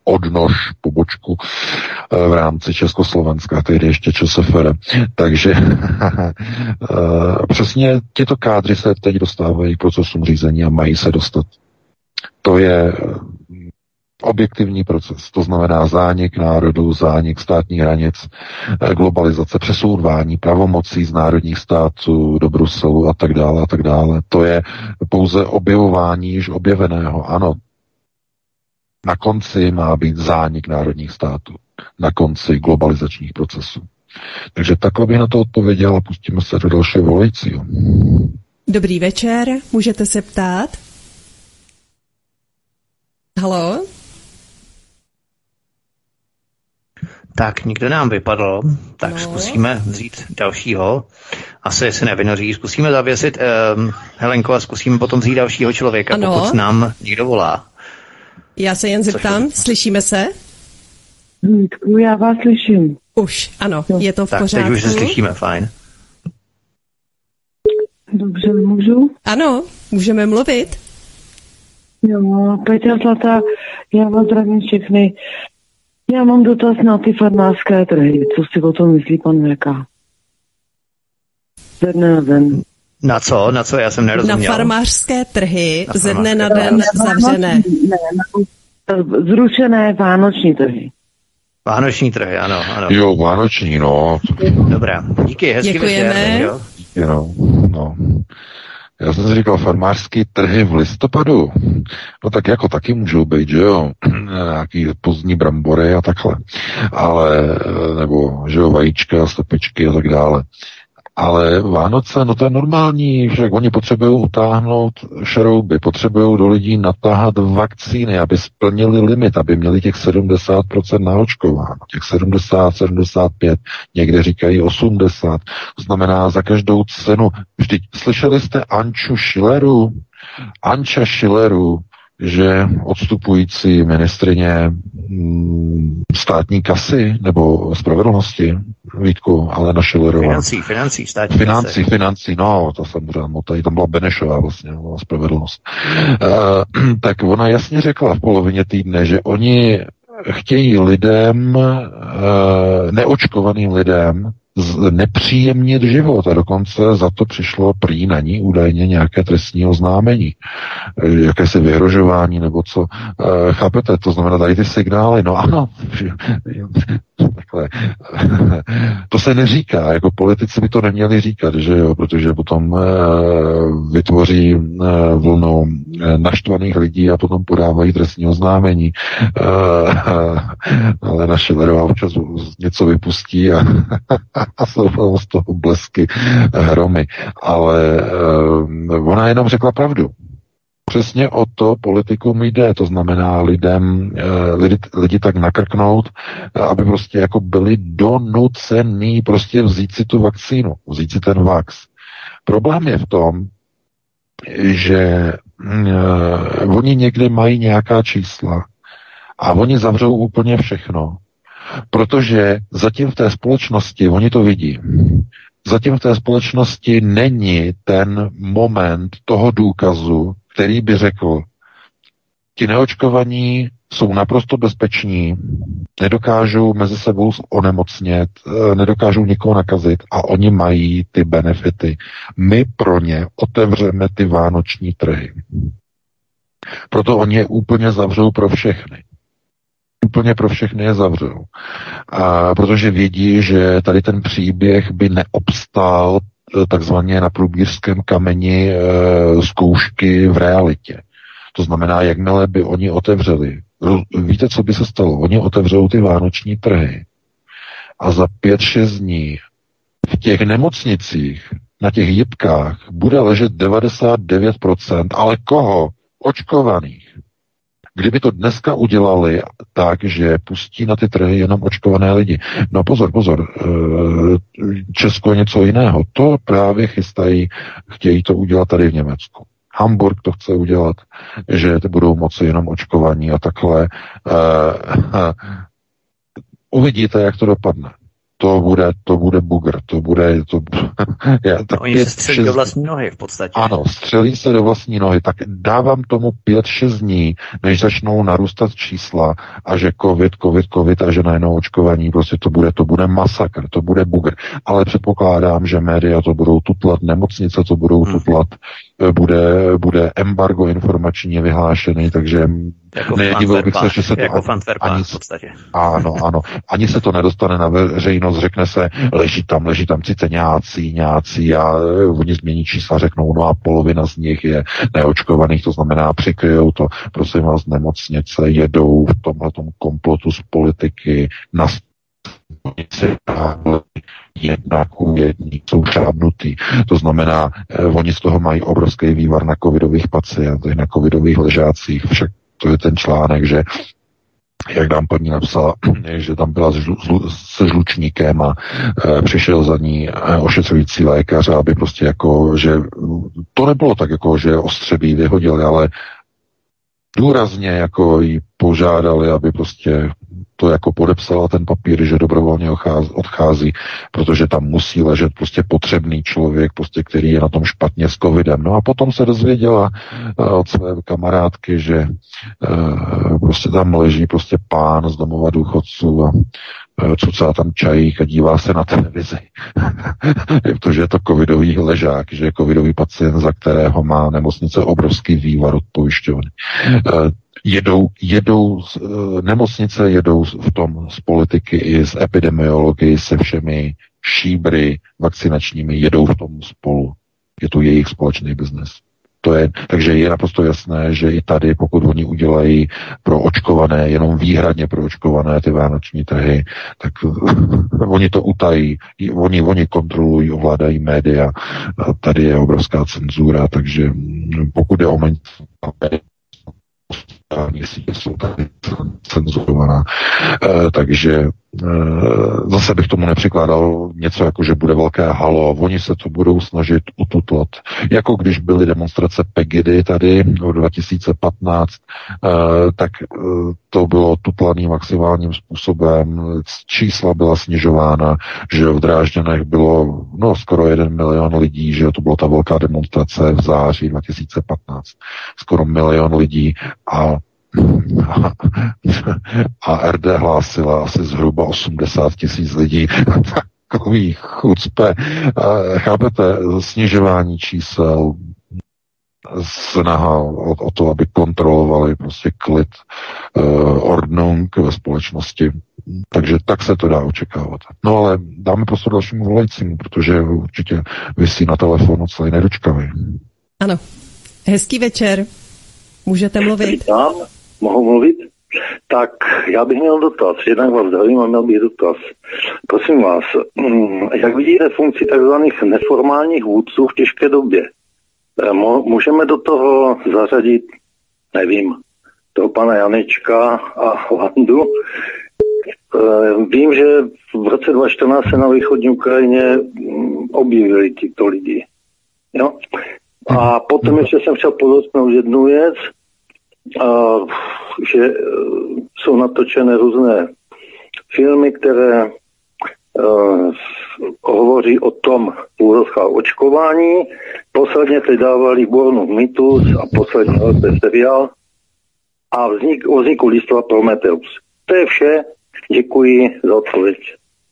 odnož pobočku eh, v rámci Československa, tehdy ještě ČSFR. Takže eh, přesně tyto kádry se teď dostávají k procesům řízení a mají se dostat. To je eh, objektivní proces, to znamená zánik národů, zánik státních hranic, globalizace, přesouvání pravomocí z národních států do Bruselu a tak dále a tak dále. To je pouze objevování již objeveného. Ano, na konci má být zánik národních států. Na konci globalizačních procesů. Takže takhle bych na to odpověděl a pustíme se do dalšího volajícího. Dobrý večer, můžete se ptát? Halo? Tak, nikdo nám vypadl, tak no. zkusíme vzít dalšího. Asi se nevynoří, zkusíme zavěsit um, Helenko a zkusíme potom vzít dalšího člověka, ano. pokud nám někdo volá. Já se jen zeptám, slyšíme se? Vítku, já vás slyším. Už, ano, jo. je to v tak, pořádku. teď už se slyšíme, fajn. Dobře, můžu? Ano, můžeme mluvit. Jo, Peťa Zlata, já vás zdravím všechny. Já mám dotaz na ty farmářské trhy. Co si o tom myslí pan VK? Ze dne na den. Na co? Na co? Já jsem nerozuměl. Na farmářské trhy na ze dne na den na zavřené. Ne, na zrušené vánoční trhy. Vánoční trhy, ano, ano. Jo, vánoční, no. Dobrá, díky, hezky Děkujeme. Večer, jo? Díky, no, no. Já jsem si říkal, farmářské trhy v listopadu, no tak jako taky můžou být, že jo, nějaký pozdní brambory a takhle, ale, nebo, že jo, vajíčka, stepičky a tak dále. Ale Vánoce, no to je normální, že oni potřebují utáhnout šrouby, potřebují do lidí natáhat vakcíny, aby splnili limit, aby měli těch 70% naočkováno, těch 70, 75, někde říkají 80. To znamená za každou cenu. Vždyť slyšeli jste Anču Schilleru? Anča Schilleru že odstupující ministrině mm, státní kasy nebo spravedlnosti, Vítku, Alena Schillerová. Financí, financí, státní Financí, kasy. financí, no, to samozřejmě, tady tam byla Benešová vlastně, no, spravedlnost. Uh, tak ona jasně řekla v polovině týdne, že oni chtějí lidem, uh, neočkovaným lidem, nepříjemnit život a dokonce za to přišlo prý na ní údajně nějaké trestní oznámení, jakési vyhrožování nebo co. Eh, chápete? To znamená tady ty signály, no ano, to se neříká, jako politici by to neměli říkat, že jo, protože potom e, vytvoří e, vlnu e, naštvaných lidí a potom podávají trestní oznámení. E, ale naše Lerová občas něco vypustí a, a jsou z toho blesky hromy. Ale e, ona jenom řekla pravdu. Přesně o to politikům jde, to znamená lidem, eh, lidi, lidi tak nakrknout, eh, aby prostě jako byli donucený prostě vzít si tu vakcínu, vzít si ten vax. Problém je v tom, že uh, oni někde mají nějaká čísla a oni zavřou úplně všechno, protože zatím v té společnosti, oni to vidí, zatím v té společnosti není ten moment toho důkazu, který by řekl, ti neočkovaní jsou naprosto bezpeční, nedokážou mezi sebou onemocnět, eh, nedokážou nikoho nakazit a oni mají ty benefity. My pro ně otevřeme ty vánoční trhy. Proto oni je úplně zavřou pro všechny. Úplně pro všechny je zavřou. A protože vědí, že tady ten příběh by neobstál eh, takzvaně na průbířském kameni e, zkoušky v realitě. To znamená, jakmile by oni otevřeli, víte, co by se stalo? Oni otevřou ty vánoční trhy a za pět, šest dní v těch nemocnicích, na těch jibkách, bude ležet 99%, ale koho? Očkovaných. Kdyby to dneska udělali tak, že pustí na ty trhy jenom očkované lidi. No pozor, pozor, eh, Česko je něco jiného. To právě chystají, chtějí to udělat tady v Německu. Hamburg to chce udělat, že to budou moci jenom očkovaní a takhle. Uh, uvidíte, jak to dopadne to bude, to bude bugr, to bude, to, já, tak no, oni se střelí šest, do vlastní nohy v podstatě. Ano, střelí se do vlastní nohy, tak dávám tomu pět, šest dní, než začnou narůstat čísla a že covid, covid, covid a že najednou očkování, prostě to bude, to bude masakr, to bude bugr. Ale předpokládám, že média to budou tutlat, nemocnice to budou hmm. tutlat, bude, bude embargo informační vyhlášený, takže jako nedivil bych se, že se to jako ani, ani, v podstatě. Ano, ano. Ani se to nedostane na veřejnost, řekne se, leží tam, leží tam sice nějací, nějací a eh, oni změní čísla, řeknou, no a polovina z nich je neočkovaných, to znamená, přikryjou to, prosím vás, nemocnice jedou v tomhle komplotu z politiky na jedna ku jedný, jsou šábnutý. To znamená, eh, oni z toho mají obrovský vývar na covidových pacientech, na covidových ležácích, však to je ten článek, že jak nám paní napsala, že tam byla se žlučníkem a e, přišel za ní e, ošetřující lékař, aby prostě jako, že to nebylo tak jako, že ostřebí vyhodili, ale důrazně jako jí požádali, aby prostě to jako podepsala ten papír, že dobrovolně odchází, protože tam musí ležet prostě potřebný člověk, prostě, který je na tom špatně s covidem. No a potom se dozvěděla uh, od své kamarádky, že uh, prostě tam leží prostě pán z domova důchodců a uh, cucá tam čajík a dívá se na televizi. protože je to covidový ležák, že je covidový pacient, za kterého má nemocnice obrovský vývar od pojišťovny. Jedou, jedou z, eh, nemocnice jedou v tom z politiky i z epidemiologii se všemi šíbry vakcinačními, jedou v tom spolu. Je to jejich společný biznes. To je, takže je naprosto jasné, že i tady, pokud oni udělají pro očkované, jenom výhradně pro očkované ty vánoční trhy, tak oni to utají, oni, oni kontrolují, ovládají média, a tady je obrovská cenzura, takže pokud je o sítě jsou tady cenzurovaná. E, takže zase bych tomu nepřikládal něco jako, že bude velké halo. Oni se to budou snažit ututlat. Jako když byly demonstrace Pegidy tady v 2015, e, tak e, to bylo tutlaný maximálním způsobem. Čísla byla snižována, že v Drážďanech bylo no, skoro jeden milion lidí, že to byla ta velká demonstrace v září 2015. Skoro milion lidí a a RD hlásila asi zhruba 80 tisíc lidí. Takový chucpe. Chápete, snižování čísel, snaha o, o to, aby kontrolovali prostě klid, uh, ordnung ve společnosti. Takže tak se to dá očekávat. No ale dáme prostor dalšímu volajícímu, protože určitě vysí na telefonu celý nedočkavý. Ano. Hezký večer. Můžete mluvit. Vítám. Mohu mluvit? Tak já bych měl dotaz, jednak vás zdravím a měl bych dotaz. Prosím vás, mm, jak vidíte funkci tzv. neformálních vůdců v těžké době? Eh, můžeme do toho zařadit, nevím, toho pana Janečka a Landu. Eh, vím, že v roce 2014 se na východní Ukrajině mm, objevili tyto lidi. Jo? A potom ještě jsem chtěl podotknout jednu věc, a, že e, jsou natočené různé filmy, které uh, hovoří o tom úrovka očkování. Posledně teď dávali Bornu Mytus a poslední je seriál a vznik, o vzniku listva Prometeus. To je vše. Děkuji za odpověď.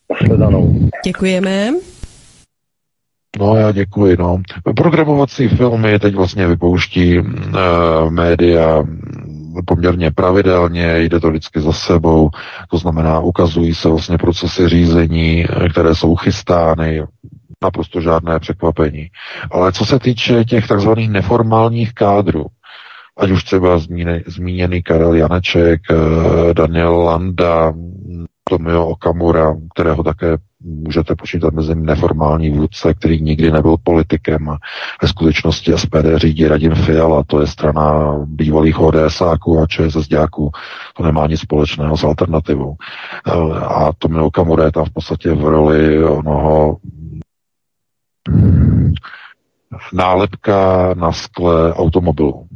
Nasledanou. Děkujeme. No já děkuji, no. Programovací filmy teď vlastně vypouští uh, média poměrně pravidelně, jde to vždycky za sebou, to znamená, ukazují se vlastně procesy řízení, které jsou chystány, naprosto žádné překvapení. Ale co se týče těch takzvaných neformálních kádrů, ať už třeba zmíněný Karel Janeček, eh, Daniel Landa, Tomio Okamura, kterého také můžete počítat mezi neformální vůdce, který nikdy nebyl politikem ve skutečnosti SPD řídí Radim Fiala, to je strana bývalých ODSáků a ČSSDáků, to nemá nic společného s alternativou. A Tomio Okamura je tam v podstatě v roli onoho nálepka na skle automobilu.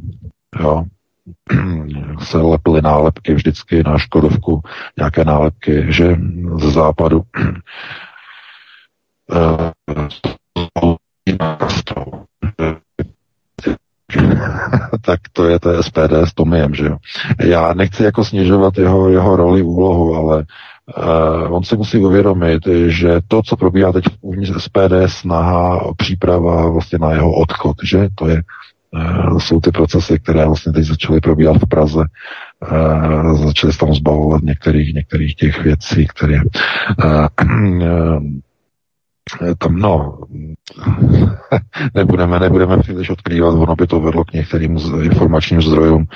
Jo? Se lepily nálepky vždycky na Škodovku, nějaké nálepky, že ze západu tak to je to SPD s Tomiem, že jo. Já nechci jako snižovat jeho, jeho roli, úlohu, ale uh, on si musí uvědomit, že to, co probíhá teď uvnitř SPD, snaha příprava vlastně na jeho odchod, že to je jsou ty procesy, které vlastně teď začaly probíhat v Praze. Uh, začaly se tam zbavovat některých, některých těch věcí, které uh, tam, no, nebudeme, nebudeme příliš odkrývat, ono by to vedlo k některým informačním zdrojům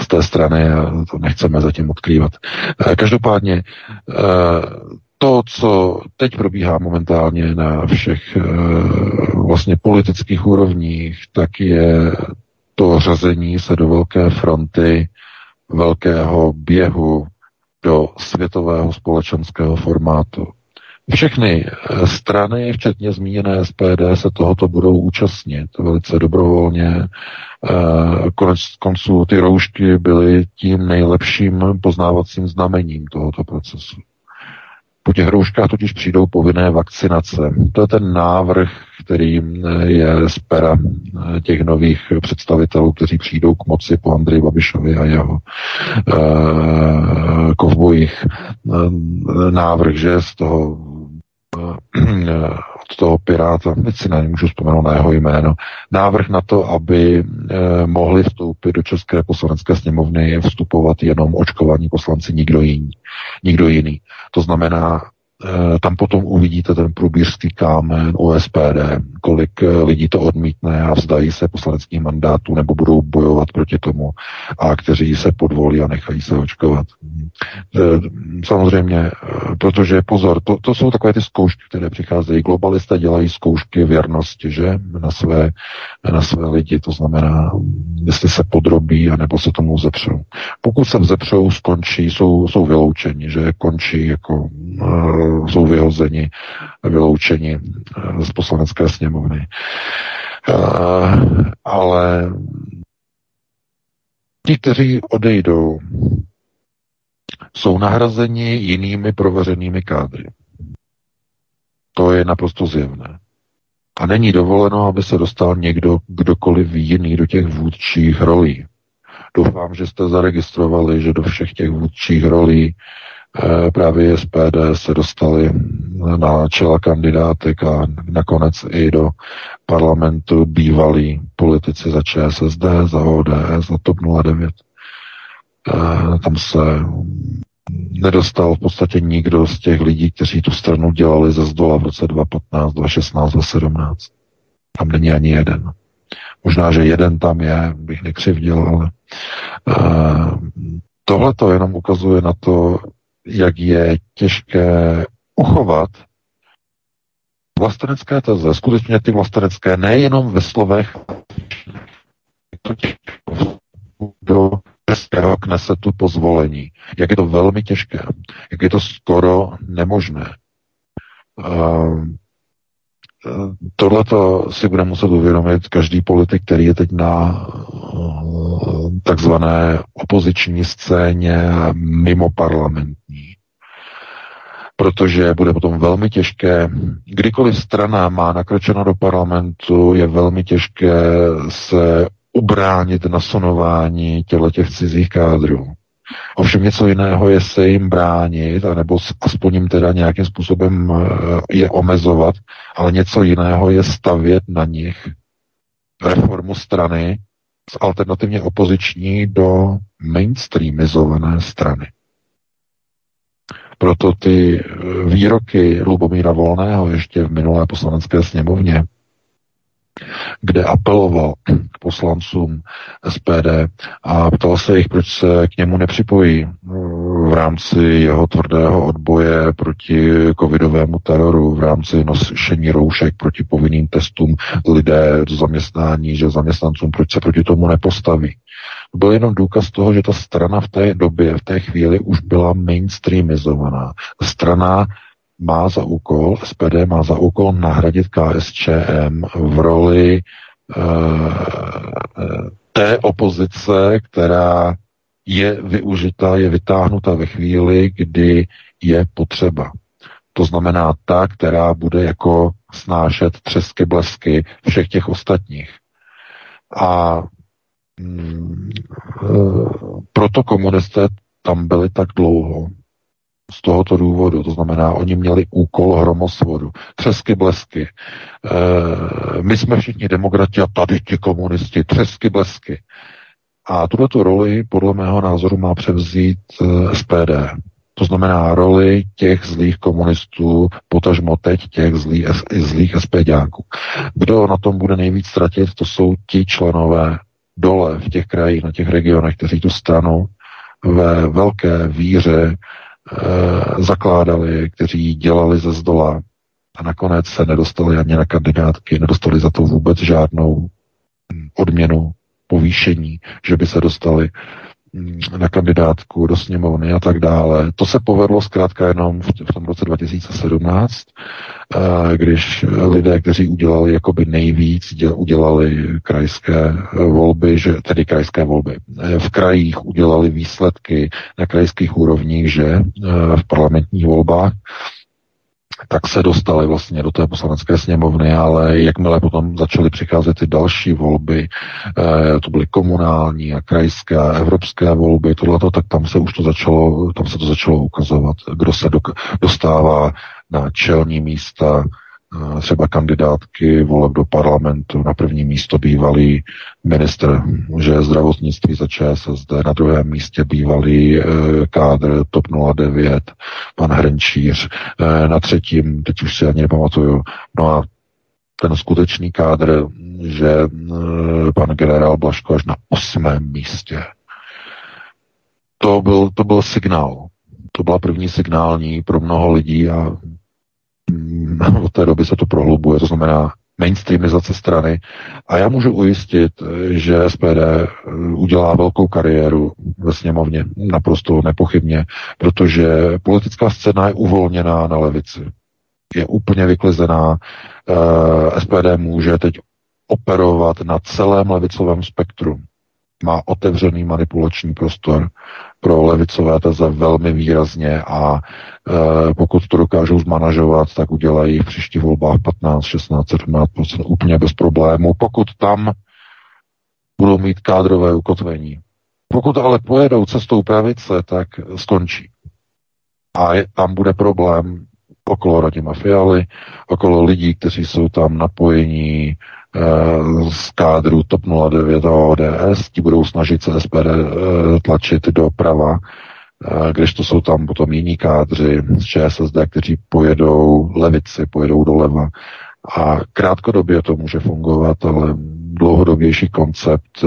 z té strany a to nechceme zatím odkrývat. Každopádně to, co teď probíhá momentálně na všech vlastně politických úrovních, tak je to řazení se do velké fronty, velkého běhu do světového společenského formátu. Všechny eh, strany, včetně zmíněné SPD, se tohoto budou účastnit velice dobrovolně. Eh, konec konců ty roušky byly tím nejlepším poznávacím znamením tohoto procesu. Po těch rouškách totiž přijdou povinné vakcinace. To je ten návrh, který eh, je z pera těch nových představitelů, kteří přijdou k moci po Andreji Babišovi a jeho uh, kovbojích. Návrh, že z toho toho Piráta, teď si nemůžu vzpomenout na jeho jméno, návrh na to, aby eh, mohli vstoupit do České poslanecké sněmovny vstupovat jenom očkovaní poslanci, nikdo jiný. Nikdo jiný. To znamená, tam potom uvidíte ten průbířský kámen u SPD, kolik eh, lidí to odmítne a vzdají se poslaneckých mandátů nebo budou bojovat proti tomu a kteří se podvolí a nechají se očkovat. Eh, samozřejmě, protože pozor, to, to jsou takové ty zkoušky, které přicházejí. Globalisté dělají zkoušky věrnosti, že? Na své, na své lidi, to znamená, jestli se podrobí, anebo se tomu vzepřou. Pokud se vzepřou, skončí, jsou, jsou vyloučeni, že končí jako jsou vyhozeni, vyloučeni eh, z poslanecké sněmovny. Eh, ale ti, kteří odejdou, jsou nahrazeni jinými proveřenými kádry. To je naprosto zjevné. A není dovoleno, aby se dostal někdo, kdokoliv jiný do těch vůdčích rolí. Doufám, že jste zaregistrovali, že do všech těch vůdčích rolí právě SPD se dostali na čela kandidátek a nakonec i do parlamentu bývalí politici za ČSSD, za ODS, za TOP 09. Eh, tam se nedostal v podstatě nikdo z těch lidí, kteří tu stranu dělali ze zdola v roce 2015, 2016, 2017. Tam není ani jeden. Možná, že jeden tam je, bych nekřivděl, ale uh, tohle to jenom ukazuje na to, jak je těžké uchovat vlastenecké teze, skutečně ty vlastenecké, nejenom ve slovech, do českého knesetu pozvolení. Jak je to velmi těžké, jak je to skoro nemožné. Uh, Tohleto si bude muset uvědomit každý politik, který je teď na takzvané opoziční scéně mimo parlamentní. Protože bude potom velmi těžké, kdykoliv strana má nakročeno do parlamentu, je velmi těžké se ubránit nasonování těle těch cizích kádrů. Ovšem něco jiného je se jim bránit, anebo aspoň jim teda nějakým způsobem eh, je omezovat, ale něco jiného je stavět na nich reformu strany, z alternativně opoziční do mainstreamizované strany. Proto ty eh, výroky Lubomíra Volného ještě v minulé poslanecké sněmovně, kde apeloval k poslancům SPD a ptal se jich, proč se k němu nepřipojí v rámci jeho tvrdého odboje proti covidovému teroru, v rámci nošení roušek proti povinným testům lidé do zaměstnání, že zaměstnancům, proč se proti tomu nepostaví. Byl jenom důkaz toho, že ta strana v té době, v té chvíli už byla mainstreamizovaná. Strana má za úkol, SPD má za úkol nahradit KSČM v roli uh, té opozice, která je využita, je vytáhnuta ve chvíli, kdy je potřeba. To znamená ta, která bude jako snášet třesky, blesky všech těch ostatních. A mm, e, proto komunisté tam byli tak dlouho, z tohoto důvodu. To znamená, oni měli úkol hromosvodu, třesky, blesky. E, my jsme všichni demokrati a tady ti komunisti, třesky, blesky. A tuto roli, podle mého názoru, má převzít e, SPD. To znamená roli těch zlých komunistů, potažmo teď těch zlých, zlých SPDáků. Kdo na tom bude nejvíc ztratit, to jsou ti členové dole v těch krajích, na těch regionech, kteří tu stranu ve velké víře zakládali, kteří dělali ze zdola a nakonec se nedostali ani na kandidátky, nedostali za to vůbec žádnou odměnu, povýšení, že by se dostali na kandidátku do sněmovny a tak dále. To se povedlo zkrátka jenom v, v tom roce 2017, eh, když lidé, kteří udělali jakoby nejvíc, udělali krajské volby, že, tedy krajské volby, eh, v krajích udělali výsledky na krajských úrovních, že eh, v parlamentních volbách, tak se dostali vlastně do té poslanecké sněmovny, ale jakmile potom začaly přicházet ty další volby, eh, to byly komunální a krajské a evropské volby, tohleto, tak tam se už to začalo, tam se to začalo ukazovat, kdo se dostává na čelní místa třeba kandidátky voleb do parlamentu. Na první místo bývalý ministr že zdravotnictví za ČSSD, na druhém místě bývalý e, kádr TOP 09, pan Hrenčíř, e, na třetím, teď už si ani nepamatuju, no a ten skutečný kádr, že e, pan generál Blaško až na osmém místě. To byl, to byl signál. To byla první signální pro mnoho lidí a od té doby se to prohlubuje, to znamená mainstreamizace strany. A já můžu ujistit, že SPD eh, udělá velkou kariéru ve sněmovně, naprosto nepochybně, protože politická scéna je uvolněná na levici. Je úplně vyklizená. Eh, SPD může teď operovat na celém levicovém spektru má otevřený manipulační prostor pro levicové teze velmi výrazně a e, pokud to dokážou zmanažovat, tak udělají v příštích volbách 15, 16, 17% úplně bez problému, pokud tam budou mít kádrové ukotvení. Pokud ale pojedou cestou pravice, tak skončí. A je, tam bude problém okolo Radima Fialy, okolo lidí, kteří jsou tam napojení Eh, z kádru TOP 09 a ODS, ti budou snažit se SPD eh, tlačit do prava, eh, když to jsou tam potom jiní kádři z ČSSD, kteří pojedou levici, pojedou doleva. A krátkodobě to může fungovat, ale dlouhodobější koncept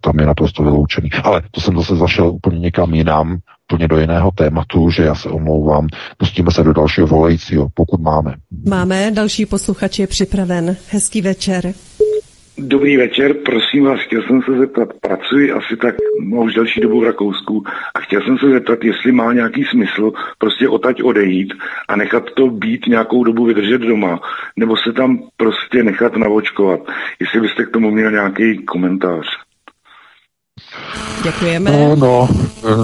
tam je naprosto vyloučený. Ale to jsem zase zašel úplně někam jinam, úplně do jiného tématu, že já se omlouvám. Pustíme se do dalšího volajícího, pokud máme. Máme, další posluchač je připraven. Hezký večer. Dobrý večer, prosím vás, chtěl jsem se zeptat, pracuji asi tak no, už delší dobu v Rakousku a chtěl jsem se zeptat, jestli má nějaký smysl prostě otať odejít a nechat to být nějakou dobu vydržet doma, nebo se tam prostě nechat navočkovat. Jestli byste k tomu měl nějaký komentář. Děkujeme. No, no,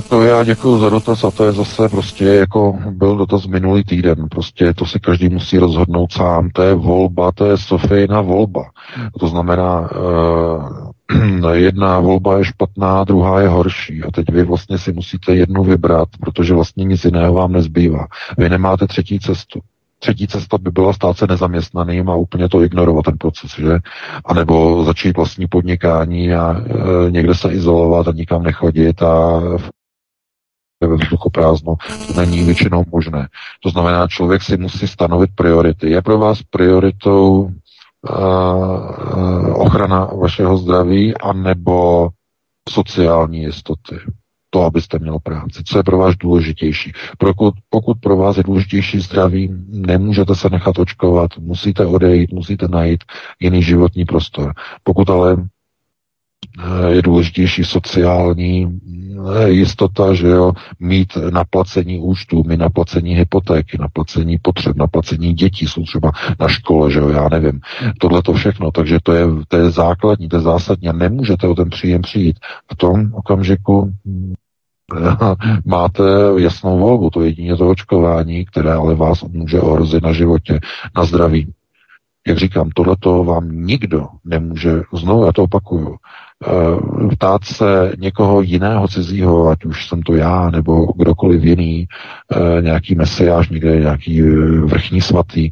to já děkuji za dotaz a to je zase prostě jako byl dotaz minulý týden. Prostě to si každý musí rozhodnout sám. To je volba, to je Sofijna volba. To znamená, uh, jedna volba je špatná, druhá je horší. A teď vy vlastně si musíte jednu vybrat, protože vlastně nic jiného vám nezbývá. Vy nemáte třetí cestu. Třetí cesta by byla stát se nezaměstnaným a úplně to ignorovat ten proces, že? A nebo začít vlastní podnikání a e, někde se izolovat a nikam nechodit a ve vzduchu prázdno. To není většinou možné. To znamená, člověk si musí stanovit priority. Je pro vás prioritou uh, ochrana vašeho zdraví anebo sociální jistoty? To, abyste měl práci. Co je pro vás důležitější? Pokud, pokud pro vás je důležitější zdraví, nemůžete se nechat očkovat, musíte odejít, musíte najít jiný životní prostor. Pokud ale Eh, je důležitější sociální eh, jistota, že jo, mít naplacení účtů, mít naplacení hypotéky, naplacení potřeb, naplacení dětí, jsou třeba na škole, že jo, já nevím. Tohle to všechno, takže to je, to je základní, to je zásadní a nemůžete o ten příjem přijít. V tom okamžiku máte jasnou volbu, to jedině to očkování, které ale vás může ohrozit na životě, na zdraví. Jak říkám, tohleto vám nikdo nemůže, znovu já to opakuju, Eh, ptát se někoho jiného cizího, ať už jsem to já nebo kdokoliv jiný, eh, nějaký mesiáš, někde nějaký eh, vrchní svatý,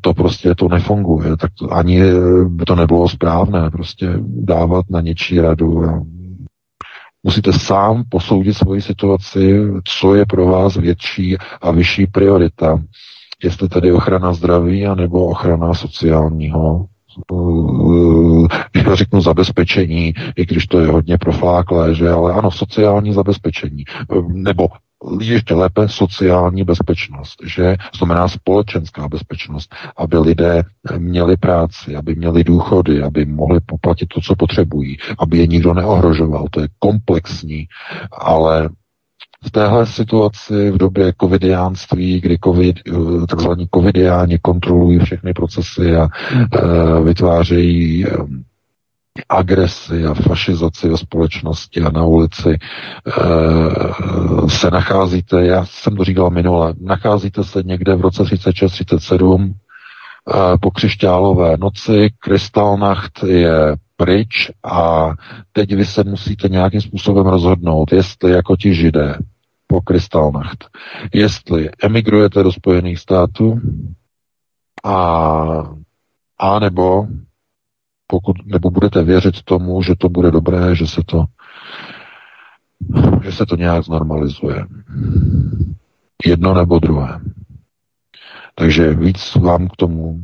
to prostě to nefunguje. Tak to, ani by to nebylo správné, prostě dávat na něčí radu. Musíte sám posoudit svoji situaci, co je pro vás větší a vyšší priorita. Jestli tedy ochrana zdraví, anebo ochrana sociálního já řeknu zabezpečení, i když to je hodně profláklé, že ale ano, sociální zabezpečení, nebo ještě lépe sociální bezpečnost, že znamená společenská bezpečnost, aby lidé měli práci, aby měli důchody, aby mohli poplatit to, co potřebují, aby je nikdo neohrožoval. To je komplexní, ale v téhle situaci v době covidiánství, kdy COVID, takzvaní covidiáni kontrolují všechny procesy a uh, vytvářejí agresi a fašizaci ve společnosti a na ulici e, se nacházíte, já jsem to říkal minule, nacházíte se někde v roce 36-37 e, po křišťálové noci, Krystalnacht je pryč a teď vy se musíte nějakým způsobem rozhodnout, jestli jako ti židé po Krystalnacht, jestli emigrujete do Spojených států a, a nebo pokud, nebo budete věřit tomu, že to bude dobré, že se to že se to nějak znormalizuje. Jedno nebo druhé. Takže víc vám k tomu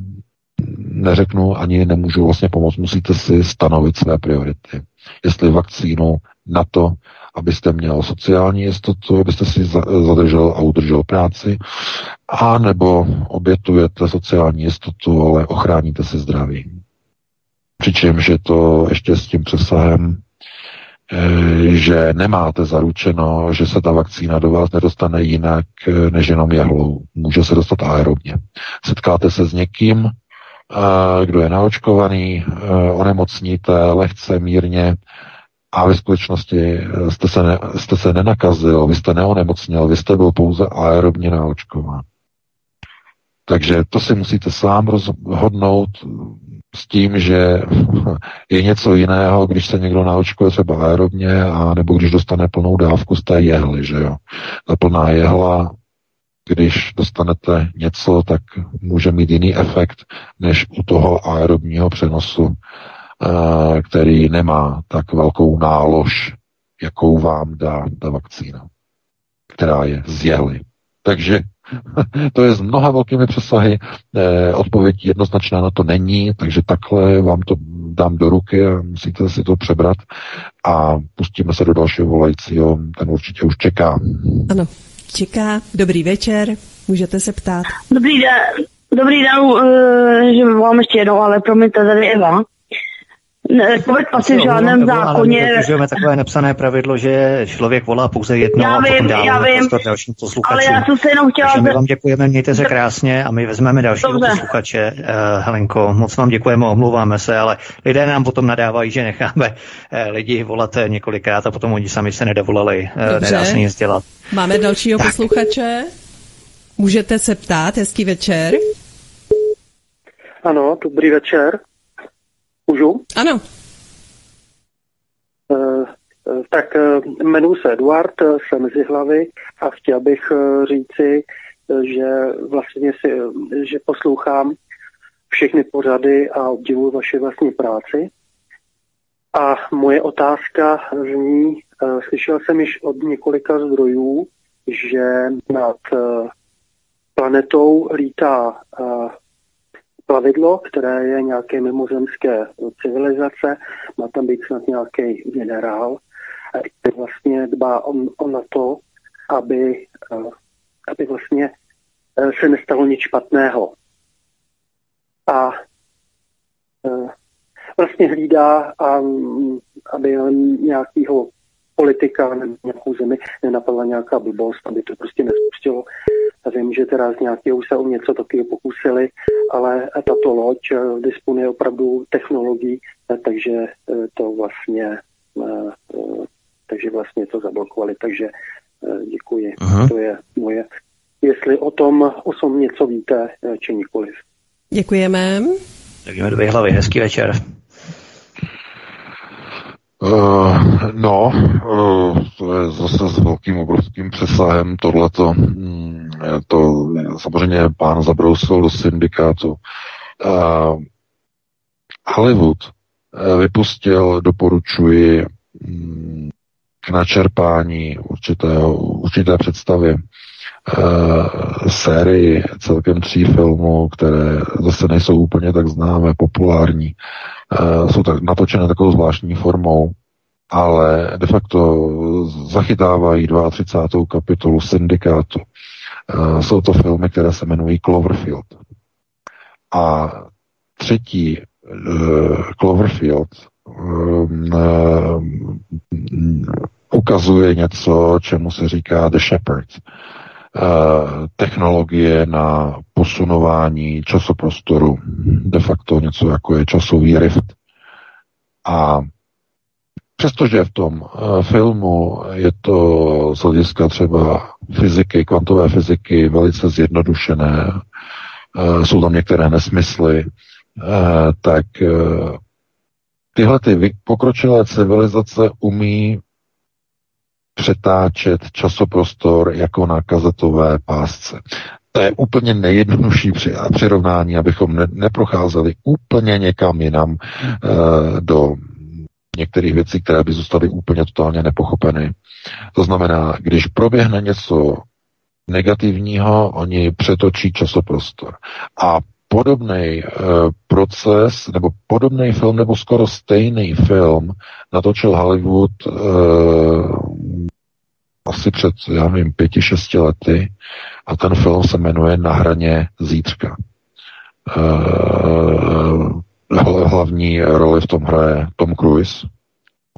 neřeknu, ani nemůžu vlastně pomoct. Musíte si stanovit své priority. Jestli vakcínu na to, abyste měl sociální jistotu, abyste si zadržel a udržel práci, a nebo obětujete sociální jistotu, ale ochráníte si zdraví. Přičemž je to ještě s tím přesahem, eh, že nemáte zaručeno, že se ta vakcína do vás nedostane jinak eh, než jenom jehlou. Může se dostat aerobně. Setkáte se s někým, eh, kdo je naočkovaný, onemocníte lehce, mírně a ve skutečnosti jste se, ne, jste se nenakazil, vy jste neonemocněl, vy jste byl pouze aerobně naočkován. Takže to si musíte sám rozhodnout s tím, že je něco jiného, když se někdo naočkuje třeba aerobně, a nebo když dostane plnou dávku z té jehly, že jo. Ta plná jehla, když dostanete něco, tak může mít jiný efekt, než u toho aerobního přenosu, eh, který nemá tak velkou nálož, jakou vám dá ta vakcína, která je z jehly. Takže to je s mnoha velkými přesahy. Eh, odpověď jednoznačná na to není, takže takhle vám to dám do ruky a musíte si to přebrat a pustíme se do dalšího volajícího. Ten určitě už čeká. Ano, čeká. Dobrý večer, můžete se ptát. Dobrý den, dobrý den, uh, že volám ještě jednou, ale promiňte, tady Eva. COVID pasy v žádném zákoně... Ale takové nepsané pravidlo, že člověk volá pouze jedno já a vím, potom dává já vím, dalším posluchačům. Ale já jsem se jenom chtěla... Takže my vám děkujeme, mějte se krásně a my vezmeme dalšího Dobře. posluchače. Uh, Helenko, moc vám děkujeme, omlouváme se, ale lidé nám potom nadávají, že necháme uh, lidi volat několikrát a potom oni sami se nedovolali. Uh, nedá se nic dělat. Máme dalšího tak. posluchače. Můžete se ptát, hezký večer. Ano, dobrý večer. Můžu? Ano. Uh, tak uh, jmenuji se Eduard, jsem z hlavy a chtěl bych říci, že vlastně si, že poslouchám všechny pořady a obdivuji vaše vlastní práci. A moje otázka zní, slyšel jsem již od několika zdrojů, že nad planetou lítá plavidlo, které je nějaké mimozemské civilizace, má tam být snad nějaký generál, který vlastně dbá on, on na to, aby, aby vlastně se nestalo nic špatného. A vlastně hlídá, a, aby nějakého politika nebo nějakou zemi nenapadla nějaká blbost, aby to prostě nespustilo. A vím, že teda z nějakého se o něco taky pokusili, ale tato loď eh, disponuje opravdu technologií, eh, takže eh, to vlastně takže vlastně to zablokovali, takže děkuji. Aha. To je moje, jestli o tom, o tom něco víte, či nikoliv. Děkujeme. Tak jdeme dvě hlavy, hezký večer. Uh, no, uh, to je zase s velkým obrovským přesahem tohleto. Mm, to samozřejmě pán zabrousil do syndikátu. Uh, Hollywood uh, vypustil, doporučuji, um, k načerpání určitého, určité představy uh, sérii celkem tří filmů, které zase nejsou úplně tak známé, populární. Uh, jsou tak natočené takovou zvláštní formou, ale de facto zachytávají 32. kapitolu syndikátu. Uh, jsou to filmy, které se jmenují Cloverfield. A třetí uh, Cloverfield uh, ukazuje něco, čemu se říká The Shepherd. Technologie na posunování časoprostoru, de facto něco jako je časový rift. A přestože v tom filmu je to z hlediska třeba fyziky, kvantové fyziky velice zjednodušené, uh, jsou tam některé nesmysly, tak tyhle ty pokročilé civilizace umí přetáčet časoprostor jako na kazetové pásce. To je úplně nejjednodušší přirovnání, abychom ne, neprocházeli úplně někam jinam do některých věcí, které by zůstaly úplně totálně nepochopeny. To znamená, když proběhne něco negativního, oni přetočí časoprostor. A podobný uh, proces, nebo podobný film, nebo skoro stejný film natočil Hollywood uh, asi před, já nevím, pěti, šesti lety a ten film se jmenuje Na hraně zítřka. Uh, hlavní roli v tom hraje Tom Cruise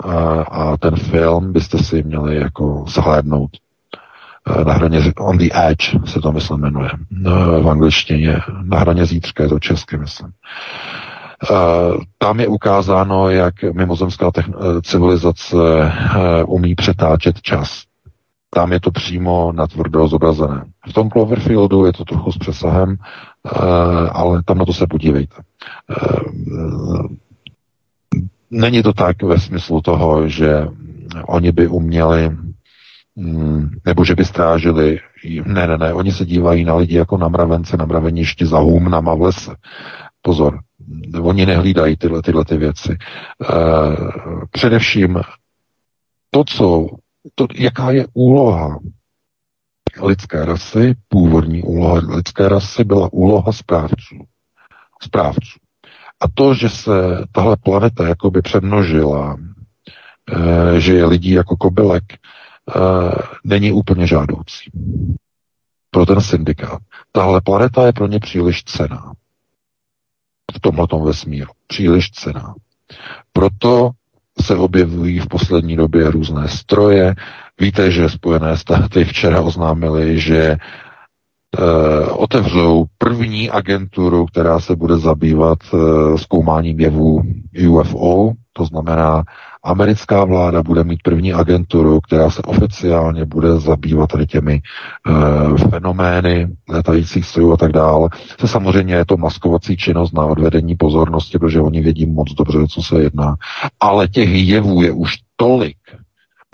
a, a ten film byste si měli jako zhlédnout. Na hraně On the Edge se to, myslím, jmenuje. V angličtině. Na hraně zítřka je to česky, myslím. Tam je ukázáno, jak mimozemská civilizace umí přetáčet čas tam je to přímo na tvrdo zobrazené. V tom Cloverfieldu je to trochu s přesahem, eh, ale tam na to se podívejte. Eh, není to tak ve smyslu toho, že oni by uměli mm, nebo že by strážili. Ne, ne, ne, oni se dívají na lidi jako na mravence, na mraveništi za humnama v lese. Pozor, oni nehlídají tyhle, tyhle ty věci. E, především to, co to, jaká je úloha lidské rasy, původní úloha lidské rasy byla úloha správců. správců. A to, že se tahle planeta jakoby přemnožila, e, že je lidí jako kobylek, e, není úplně žádoucí pro ten syndikát. Tahle planeta je pro ně příliš cená. V tomhle vesmíru. Příliš cená. Proto se objevují v poslední době různé stroje. Víte, že Spojené státy včera oznámili, že otevřou první agenturu, která se bude zabývat e, zkoumáním jevů UFO, to znamená Americká vláda bude mít první agenturu, která se oficiálně bude zabývat tady těmi e, fenomény letajících strojů a tak dále. Se samozřejmě je to maskovací činnost na odvedení pozornosti, protože oni vědí moc dobře, co se jedná. Ale těch jevů je už tolik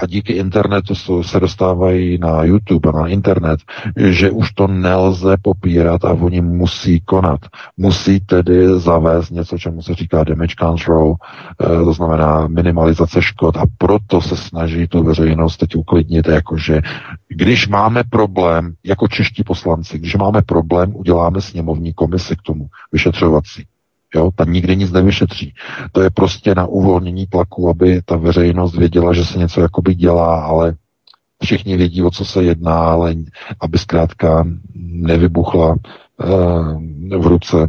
a díky internetu se dostávají na YouTube a na internet, že už to nelze popírat a oni musí konat. Musí tedy zavést něco, čemu se říká damage control, eh, to znamená minimalizace škod a proto se snaží tu veřejnost teď uklidnit, jakože když máme problém, jako čeští poslanci, když máme problém, uděláme sněmovní komisi k tomu, vyšetřovací. Jo, ta nikdy nic nevyšetří. To je prostě na uvolnění tlaku, aby ta veřejnost věděla, že se něco jakoby dělá, ale všichni vědí, o co se jedná, ale aby zkrátka nevybuchla uh, v ruce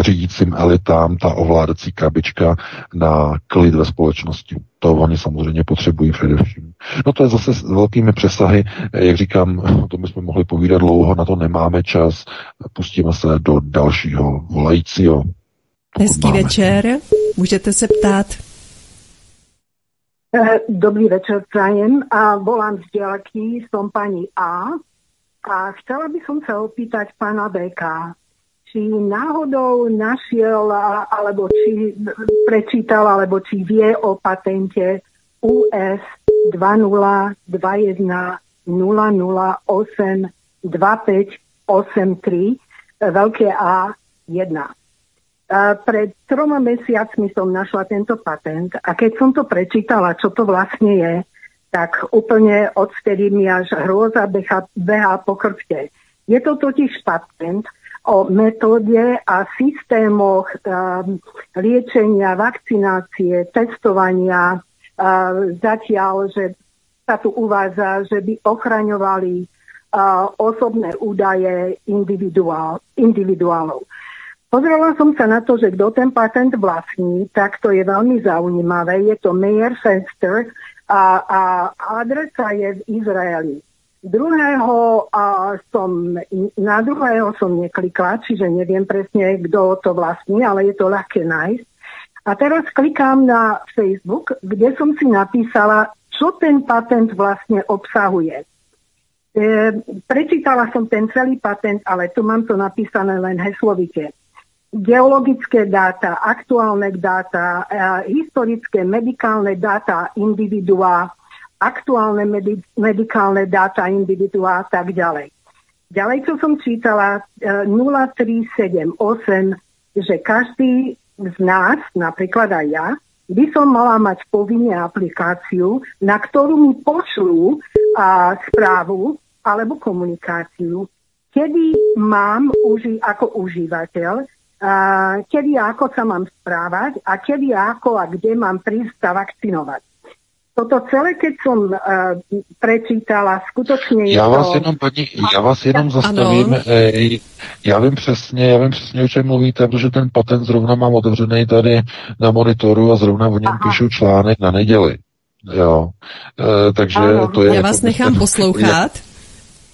řídícím elitám ta ovládací krabička na klid ve společnosti. To oni samozřejmě potřebují především. No to je zase s velkými přesahy, jak říkám, o tom bychom mohli povídat dlouho, na to nemáme čas. Pustíme se do dalšího volajícího. Hezký máme. večer, můžete se ptát. Eh, dobrý večer, prajem. A volám z dielky, som pani A. A chcela by som sa opýtať pána BK, či náhodou našiel, alebo či prečítal, alebo či vie o patente US 2021-008-2583 veľké A1. Pred troma mesiacmi som našla tento patent a keď som to prečítala, čo to vlastne je, tak úplne odvtedy mi až hrôza beha, beha po chrbte. Je to totiž patent, o metóde a systémoch liečenia, vakcinácie, testovania. Zatiaľ, že sa tu uvádza, že by ochraňovali osobné údaje individuál, individuálov. Pozrela som sa na to, že kto ten patent vlastní, tak to je veľmi zaujímavé. Je to Meyer Fenster a, a adresa je v Izraeli. Druhého a som, na druhého som neklikla, čiže neviem presne, kto to vlastní, ale je to ľahké nájsť. A teraz klikám na Facebook, kde som si napísala, čo ten patent vlastne obsahuje. E, prečítala som ten celý patent, ale tu mám to napísané len heslovite. Geologické dáta, aktuálne dáta, e, historické medikálne dáta individuá, aktuálne medi- medikálne dáta individuá a tak ďalej. Ďalej, čo som čítala, 0378, e, že každý z nás, napríklad aj ja, by som mala mať povinne aplikáciu, na ktorú mi pošlú a, správu alebo komunikáciu, kedy mám uži- ako užívateľ, a, kedy ako sa mám správať a kedy ako a kde mám prísť sa vakcinovať toto celé, keď som uh, prečítala, skutečně já vás to... jenom, paní, já vás jenom zastavím. Ej, já vím přesně, já vím přesně, o čem mluvíte, protože ten patent zrovna mám otevřený tady na monitoru a zrovna o něm Aha. píšu článek na neděli. Jo, e, takže ano. to je... Já jako vás nechám poslouchat. Je,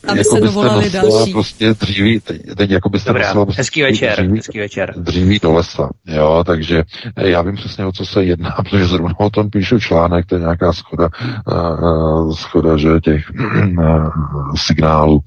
aby jako se dovolali další. prostě dříví, teď, teď jako byste Dobrá, prostě hezký večer, dříví, hezký večer. Dříví do lesa, jo, takže eh, já vím přesně, o co se jedná, protože zrovna o tom píšu článek, to je nějaká schoda, uh, schoda, že těch uh, signálů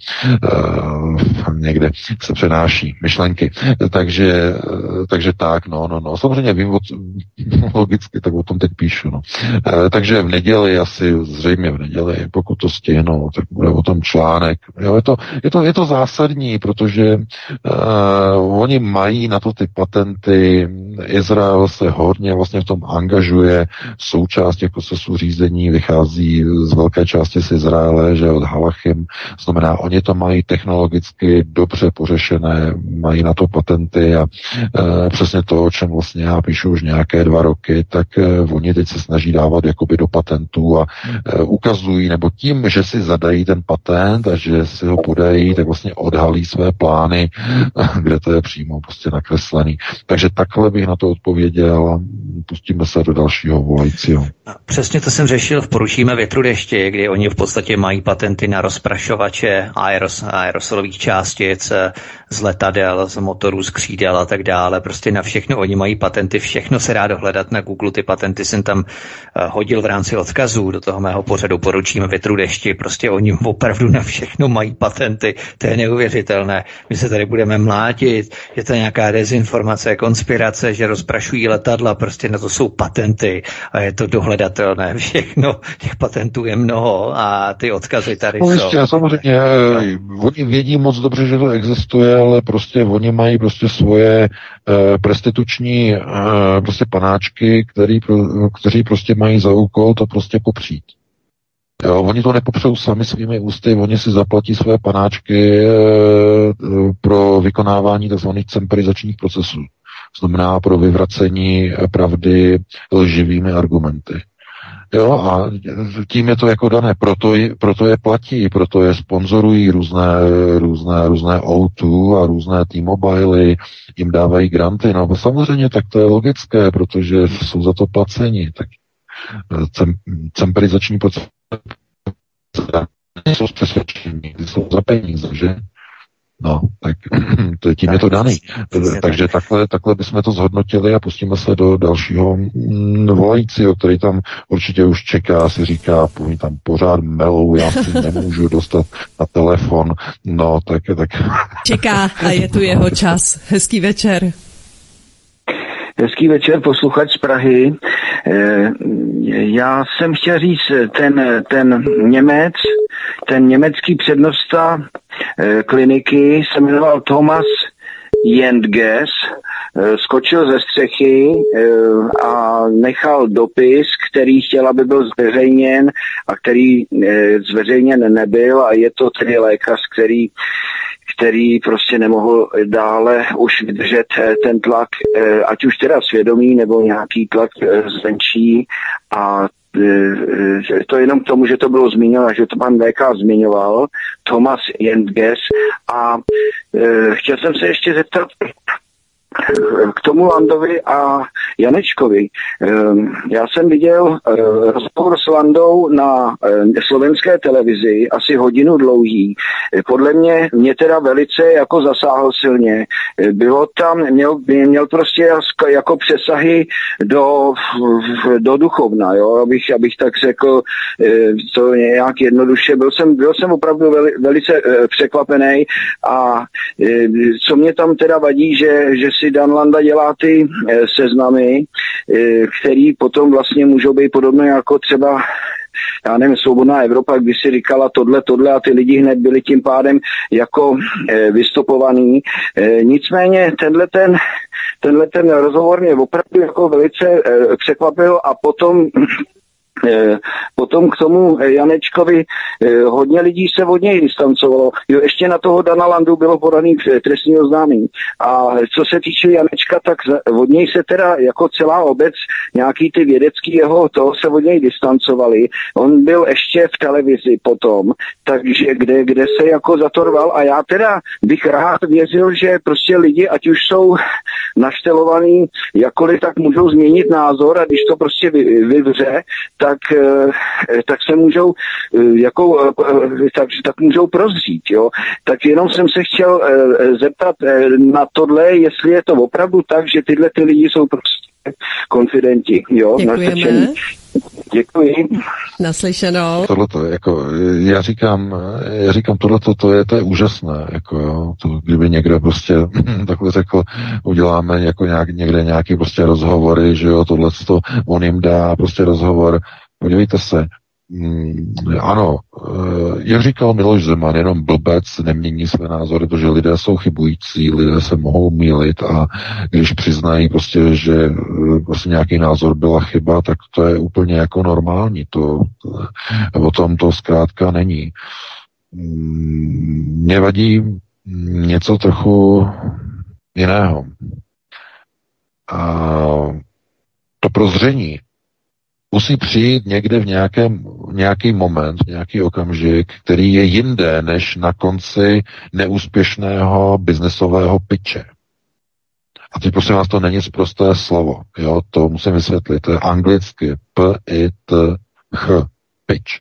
uh, někde se přenáší myšlenky, takže, uh, takže tak, no, no, no, samozřejmě vím, o, logicky, tak o tom teď píšu, no. Uh, takže v neděli, asi zřejmě v neděli, pokud to stihnu, tak bude o tom článek, Jo, je, to, je, to, je to zásadní, protože uh, oni mají na to ty patenty, Izrael se hodně vlastně v tom angažuje, součást těch procesů řízení vychází z velké části z Izraele, že od Halachim, znamená, oni to mají technologicky dobře pořešené, mají na to patenty a uh, přesně to, o čem vlastně já píšu už nějaké dva roky, tak uh, oni teď se snaží dávat jakoby do patentů a uh, ukazují, nebo tím, že si zadají ten patent a že si ho podají, tak vlastně odhalí své plány, kde to je přímo prostě nakreslený. Takže takhle bych na to odpověděl pustíme se do dalšího volajícího. Přesně to jsem řešil v Porušíme větru deště, kdy oni v podstatě mají patenty na rozprašovače aeros, aerosolových částic z letadel, z motorů, z křídel a tak dále. Prostě na všechno oni mají patenty, všechno se dá dohledat na Google. Ty patenty jsem tam eh, hodil v rámci odkazů do toho mého pořadu Poručíme větru dešti. Prostě oni opravdu na všechno mají patenty. To je neuvěřitelné. My se tady budeme mlátit, je to nějaká dezinformace, konspirace, že rozprašují letadla. Prostě na to jsou patenty a je to dohledatelné všechno. Těch patentů je mnoho a ty odkazy tady no, jsou. Jistě, samozřejmě, no. oni vědí moc dobře, že to existuje, ale prostě oni mají prostě svoje prestituční uh, prostě panáčky, který, pro, kteří prostě mají za úkol to prostě popřít. Jo, oni to nepopřou sami svými ústy, oni si zaplatí své panáčky e, pro vykonávání tzv. cemperizačních procesů. Znamená pro vyvracení pravdy lživými argumenty. Jo, a tím je to jako dané, proto je, proto je platí, proto je sponzorují různé, různé, různé O2 a různé T-mobily, jim dávají granty, no samozřejmě tak to je logické, protože jsou za to placeni, tak cem, cemperizační proces nejsou z přesvědčení, jsou za peníze, že? No, tak to, tím je to daný. Takže takhle, takhle bychom to zhodnotili a pustíme se do dalšího mm, volajícího, který tam určitě už čeká, si říká, oni tam pořád melou, já si nemůžu dostat na telefon. No, tak, tak. Čeká a je tu jeho čas. Hezký večer. Hezký večer, posluchač z Prahy. Eh, já jsem chtěl říct, ten, ten Němec, ten německý přednosta eh, kliniky se jmenoval Thomas Jendges, eh, skočil ze střechy a nechal dopis, který chtěl, aby byl zveřejněn a který zveřejněn nebyl a je to tedy lékař, který který prostě nemohl dále už vydržet eh, ten tlak, eh, ať už teda svědomí nebo nějaký tlak eh, zvenčí. A to jenom k tomu, že to bylo zmíněno, že to pan VK zmiňoval, Thomas Jendges a chtěl jsem se ještě zeptat, k tomu Landovi a Janečkovi. Ehm, já jsem viděl eh, rozhovor s Landou na eh, slovenské televizi, asi hodinu dlouhý. Podle mě mě teda velice jako zasáhl silně. Bylo tam, měl, měl prostě jako přesahy do, do duchovna, jo, abych, abych tak řekl eh, to nějak jednoduše. Byl jsem, byl jsem opravdu veli, velice překvapený a co mě tam teda vadí, že, že si Dan Landa dělá ty eh, seznamy, eh, který potom vlastně můžou být podobné jako třeba já nevím, Svobodná Evropa, kdy si říkala tohle, tohle a ty lidi hned byli tím pádem jako e, vystopovaný. E, nicméně tenhle ten, tenhle ten rozhovor mě opravdu jako velice e, překvapil a potom Eh, potom k tomu eh, Janečkovi eh, hodně lidí se od něj distancovalo. Jo, ještě na toho Dana Landu bylo podaný trestní oznámení. A co se týče Janečka, tak od něj se teda jako celá obec, nějaký ty vědecký jeho, toho se od něj distancovali. On byl ještě v televizi potom, takže kde, kde se jako zatorval a já teda bych rád věřil, že prostě lidi, ať už jsou naštelovaný jakoliv, tak můžou změnit názor a když to prostě vyvře, tak, eh, tak se můžou eh, jako, eh, tak, tak můžou prozřít, jo. Tak jenom jsem se chtěl zeptat na tohle, jestli je to opravdu tak, že tyhle ty lidi jsou prostě konfidenti, jo, Děkujeme. Děkuji. Naslyšenou. Tohleto, jako, já říkám, já říkám, tohleto, to je, to je úžasné, jako, jo, to, kdyby někdo prostě takhle řekl, uděláme jako nějak, někde nějaký prostě rozhovory, že jo, tohle to, on jim dá prostě rozhovor, podívejte se, ano, eh, jak říkal Miloš Zeman, jenom blbec nemění své názory, protože lidé jsou chybující, lidé se mohou mílit a když přiznají prostě, že eh, prostě nějaký názor byla chyba, tak to je úplně jako normální. To, to o tom to zkrátka není. Mm, mě vadí něco trochu jiného. A to prozření, musí přijít někde v nějakém, nějaký moment, nějaký okamžik, který je jinde než na konci neúspěšného biznesového piče. A teď prosím vás, to není zprosté slovo. Jo, to musím vysvětlit. To je anglicky P-I-T-H. Pitch.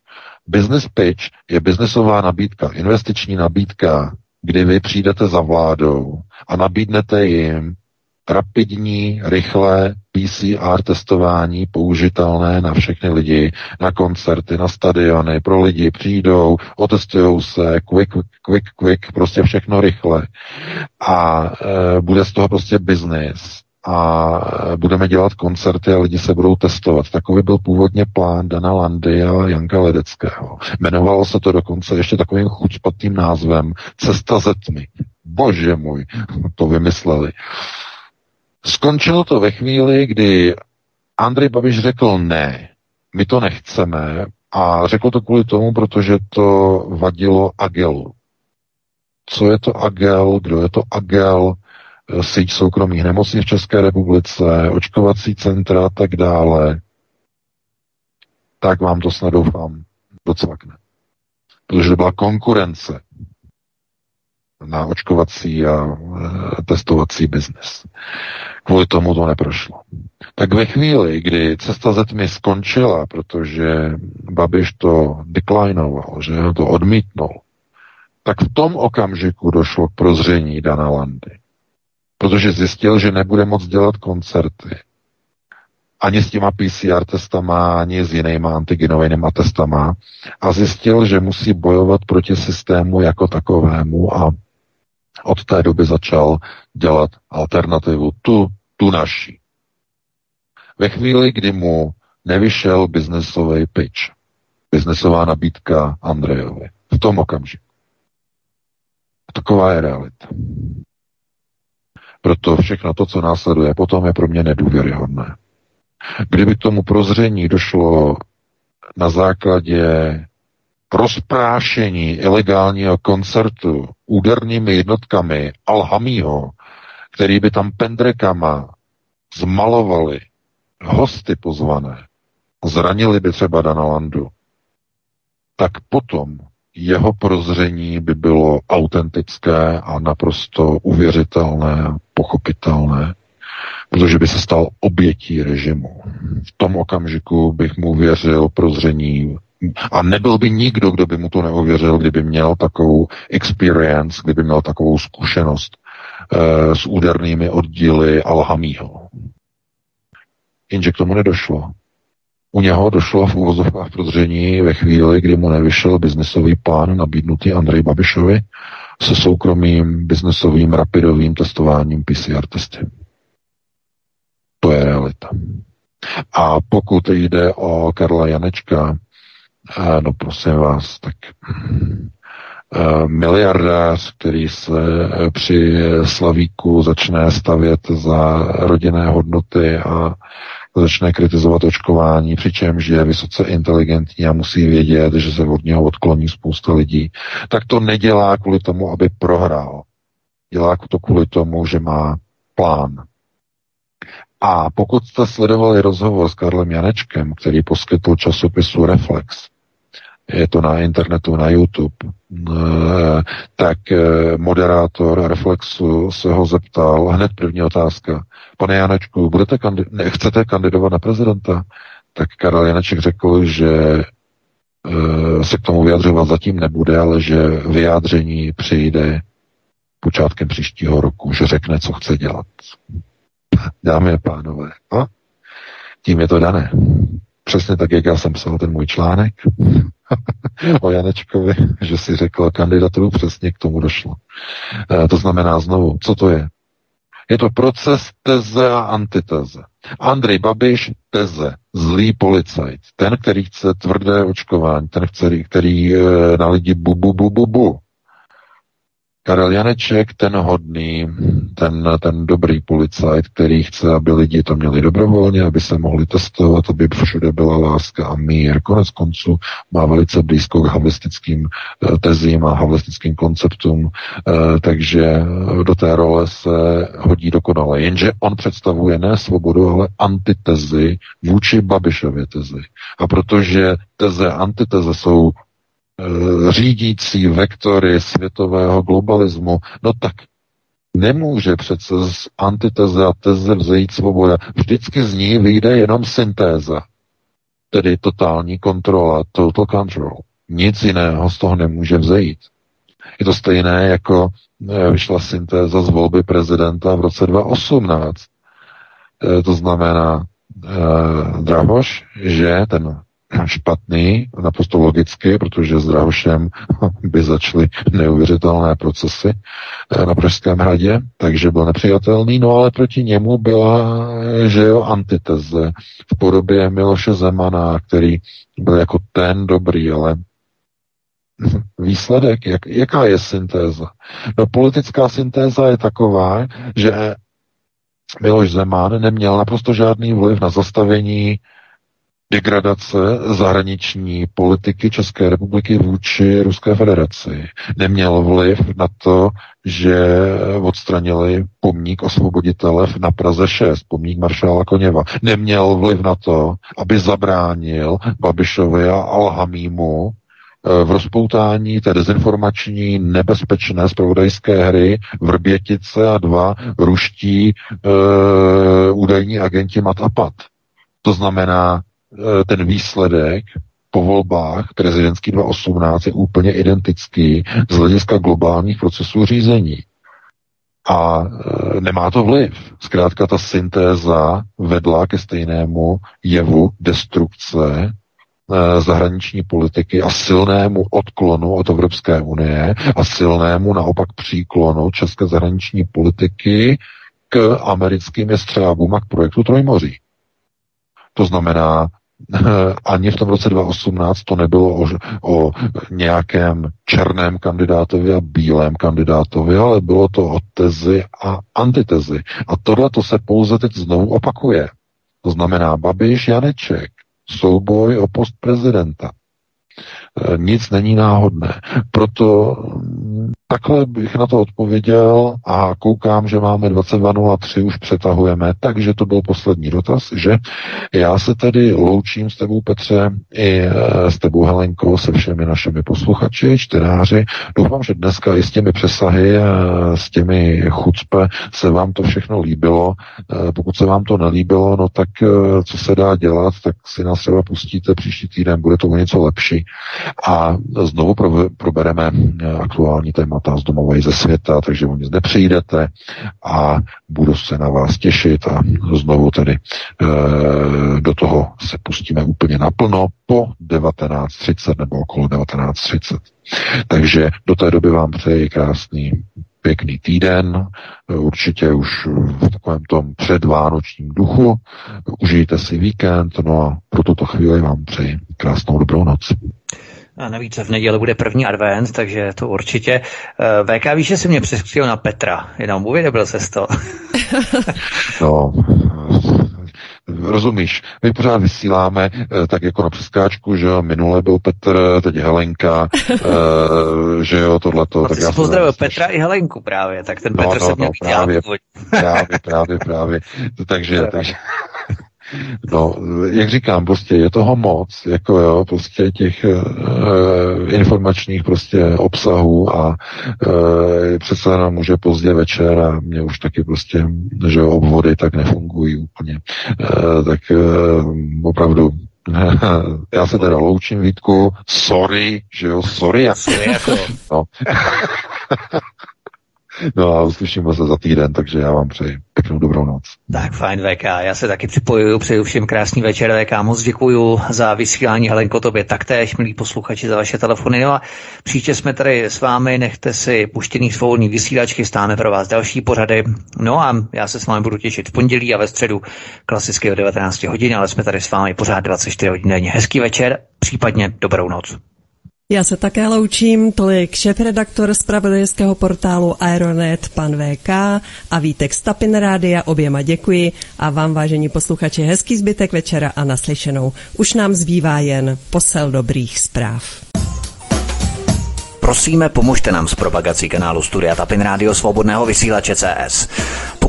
Business pitch je biznesová nabídka, investiční nabídka, kdy vy přijdete za vládou a nabídnete jim rapidní, rychlé PCR testování použitelné na všechny lidi, na koncerty, na stadiony, pro lidi přijdou, otestují se, quick, quick, quick, prostě všechno rychle. A e, bude z toho prostě business. a budeme dělat koncerty a lidi se budou testovat. Takový byl původně plán Dana Landy a Janka Ledeckého. Jmenovalo se to dokonce ještě takovým chučpatým názvem Cesta ze tmy. Bože můj, to vymysleli. Skončilo to ve chvíli, kdy Andrej Babiš řekl ne, my to nechceme a řekl to kvůli tomu, protože to vadilo Agelu. Co je to Agel, kdo je to Agel, síť soukromých nemocnic v České republice, očkovací centra a tak dále, tak vám to snad doufám docvakne. Protože to byla konkurence na očkovací a e, testovací biznis. Kvůli tomu to neprošlo. Tak ve chvíli, kdy cesta ze tmy skončila, protože Babiš to deklinoval, že to odmítnul, tak v tom okamžiku došlo k prozření Dana Landy protože zjistil, že nebude moc dělat koncerty. Ani s těma PCR testama, ani s jinýma antigenovými testama. A zjistil, že musí bojovat proti systému jako takovému a od té doby začal dělat alternativu, tu, tu naší. Ve chvíli, kdy mu nevyšel biznesový pitch, biznesová nabídka Andrejovi, v tom okamžiku. Taková je realita. Proto všechno to, co následuje potom, je pro mě nedůvěryhodné. Kdyby tomu prozření došlo na základě rozprášení ilegálního koncertu údernými jednotkami Alhamího, který by tam pendrekama zmalovali hosty pozvané, zranili by třeba Dana Landu, tak potom jeho prozření by bylo autentické a naprosto uvěřitelné, pochopitelné, protože by se stal obětí režimu. V tom okamžiku bych mu věřil prozření a nebyl by nikdo, kdo by mu to neuvěřil, kdyby měl takovou experience, kdyby měl takovou zkušenost e, s údernými oddíly Alhamího. Jenže k tomu nedošlo. U něho došlo v úvozovkách prozření ve chvíli, kdy mu nevyšel biznesový plán nabídnutý Andrej Babišovi se soukromým biznesovým rapidovým testováním PCR testy. To je realita. A pokud jde o Karla Janečka, no prosím vás, tak eh, miliardář, který se eh, při Slavíku začne stavět za rodinné hodnoty a začne kritizovat očkování, přičemž je vysoce inteligentní a musí vědět, že se od něho odkloní spousta lidí, tak to nedělá kvůli tomu, aby prohrál. Dělá to kvůli tomu, že má plán. A pokud jste sledovali rozhovor s Karlem Janečkem, který poskytl časopisu Reflex, je to na internetu, na YouTube, eh, tak eh, moderátor Reflexu se ho zeptal, hned první otázka, pane Janečku, budete kandid- chcete kandidovat na prezidenta? Tak Karel Janeček řekl, že e, se k tomu vyjadřovat zatím nebude, ale že vyjádření přijde počátkem příštího roku, že řekne, co chce dělat. Dámy a pánové, a tím je to dané. Přesně tak, jak já jsem psal ten můj článek o Janečkovi, že si řekl kandidaturu, přesně k tomu došlo. E, to znamená znovu, co to je? Je to proces teze a antiteze. Andrej Babiš, teze, zlý policajt, ten, který chce tvrdé očkování, ten, který, který na lidi bu, bu, bu, bu, bu. Karel Janeček, ten hodný, ten, ten dobrý policajt, který chce, aby lidi to měli dobrovolně, aby se mohli testovat, aby všude byla láska a mír. Konec konců má velice blízko k havlistickým eh, tezím a havlistickým konceptům, eh, takže do té role se hodí dokonale. Jenže on představuje ne svobodu, ale antitezi vůči Babišově tezi. A protože teze a antiteze jsou Eh, řídící vektory světového globalismu, no tak nemůže přece z antiteze a teze vzejít svoboda. Vždycky z ní vyjde jenom syntéza, tedy totální kontrola, total control. Nic jiného z toho nemůže vzejít. Je to stejné, jako eh, vyšla syntéza z volby prezidenta v roce 2018. Eh, to znamená, Drahoš, že ten špatný, naprosto logicky, protože s Drahošem by začaly neuvěřitelné procesy eh, na Pražském hradě, takže byl nepřijatelný, no ale proti němu byla, že jo, antiteze v podobě Miloše Zemana, který byl jako ten dobrý, ale výsledek, jak, jaká je syntéza? No politická syntéza je taková, že Miloš Zeman neměl naprosto žádný vliv na zastavení degradace zahraniční politiky České republiky vůči Ruské federaci. Neměl vliv na to, že odstranili pomník osvoboditele na Praze 6, pomník maršála Koněva. Neměl vliv na to, aby zabránil Babišovi a Alhamímu eh, v rozpoutání té dezinformační nebezpečné zpravodajské hry Vrbětice a dva ruští e, údajní agenti Mat a Pat. To znamená, ten výsledek po volbách prezidentský 2018 je úplně identický z hlediska globálních procesů řízení. A e, nemá to vliv. Zkrátka ta syntéza vedla ke stejnému jevu destrukce e, zahraniční politiky a silnému odklonu od Evropské unie a silnému naopak příklonu české zahraniční politiky k americkým jestřábům a k projektu Trojmoří. To znamená, ani v tom roce 2018 to nebylo o, o nějakém černém kandidátovi a bílém kandidátovi, ale bylo to o tezi a antitezi. A tohle to se pouze teď znovu opakuje. To znamená Babiš Janeček, souboj o post prezidenta. E, nic není náhodné. Proto mm, takhle bych na to odpověděl a koukám, že máme 22.03, už přetahujeme, takže to byl poslední dotaz, že já se tedy loučím s tebou, Petře, i e, s tebou, Helenko, se všemi našimi posluchači, čtenáři. Doufám, že dneska i s těmi přesahy, s těmi chucpe se vám to všechno líbilo. E, pokud se vám to nelíbilo, no tak co se dá dělat, tak si nás třeba pustíte příští týden, bude to o něco lepší a znovu probereme eh, aktuální témata z domova i ze světa, takže o nic nepřijdete a budu se na vás těšit a znovu tedy e, do toho se pustíme úplně naplno po 19.30 nebo okolo 19.30. Takže do té doby vám přeji krásný pěkný týden, určitě už v takovém tom předvánočním duchu. Užijte si víkend, no a pro tuto chvíli vám přeji krásnou dobrou noc. A navíc v neděli bude první advent, takže to určitě. Eh, VK víš, že jsi mě přeskříl na Petra, jenom uvědomil se to. no, rozumíš, my pořád vysíláme eh, tak jako na přeskáčku, že minule byl Petr, teď Helenka, eh, že jo, tohleto. No, tak já pozdravil Petra i Helenku právě, tak ten no, Petr no, se mě no, právě, právě, právě, právě, takže, takže No, jak říkám, prostě je toho moc, jako jo, prostě těch e, informačních prostě obsahů a e, přece jenom může pozdě večer a mě už taky prostě, že obvody tak nefungují úplně. E, tak e, opravdu já se teda loučím, Vítku, sorry, že jo, sorry, jako, no. No a uslyšíme se za týden, takže já vám přeji pěknou dobrou noc. Tak fajn VK, já se taky připojuju, přeju všem krásný večer VK, moc děkuju za vysílání Helenko tobě taktéž, milí posluchači, za vaše telefony. No a příště jsme tady s vámi, nechte si puštěný svobodný vysílačky, stáme pro vás další pořady. No a já se s vámi budu těšit v pondělí a ve středu klasicky o 19 hodin, ale jsme tady s vámi pořád 24 hodin denně. Hezký večer, případně dobrou noc. Já se také loučím, tolik šéf-redaktor zpravodajského portálu Aeronet, pan VK a Vítek Stapin Rádia, oběma děkuji a vám, vážení posluchači, hezký zbytek večera a naslyšenou. Už nám zbývá jen posel dobrých zpráv. Prosíme, pomožte nám s propagací kanálu Studia Tapin Rádio Svobodného vysílače CS.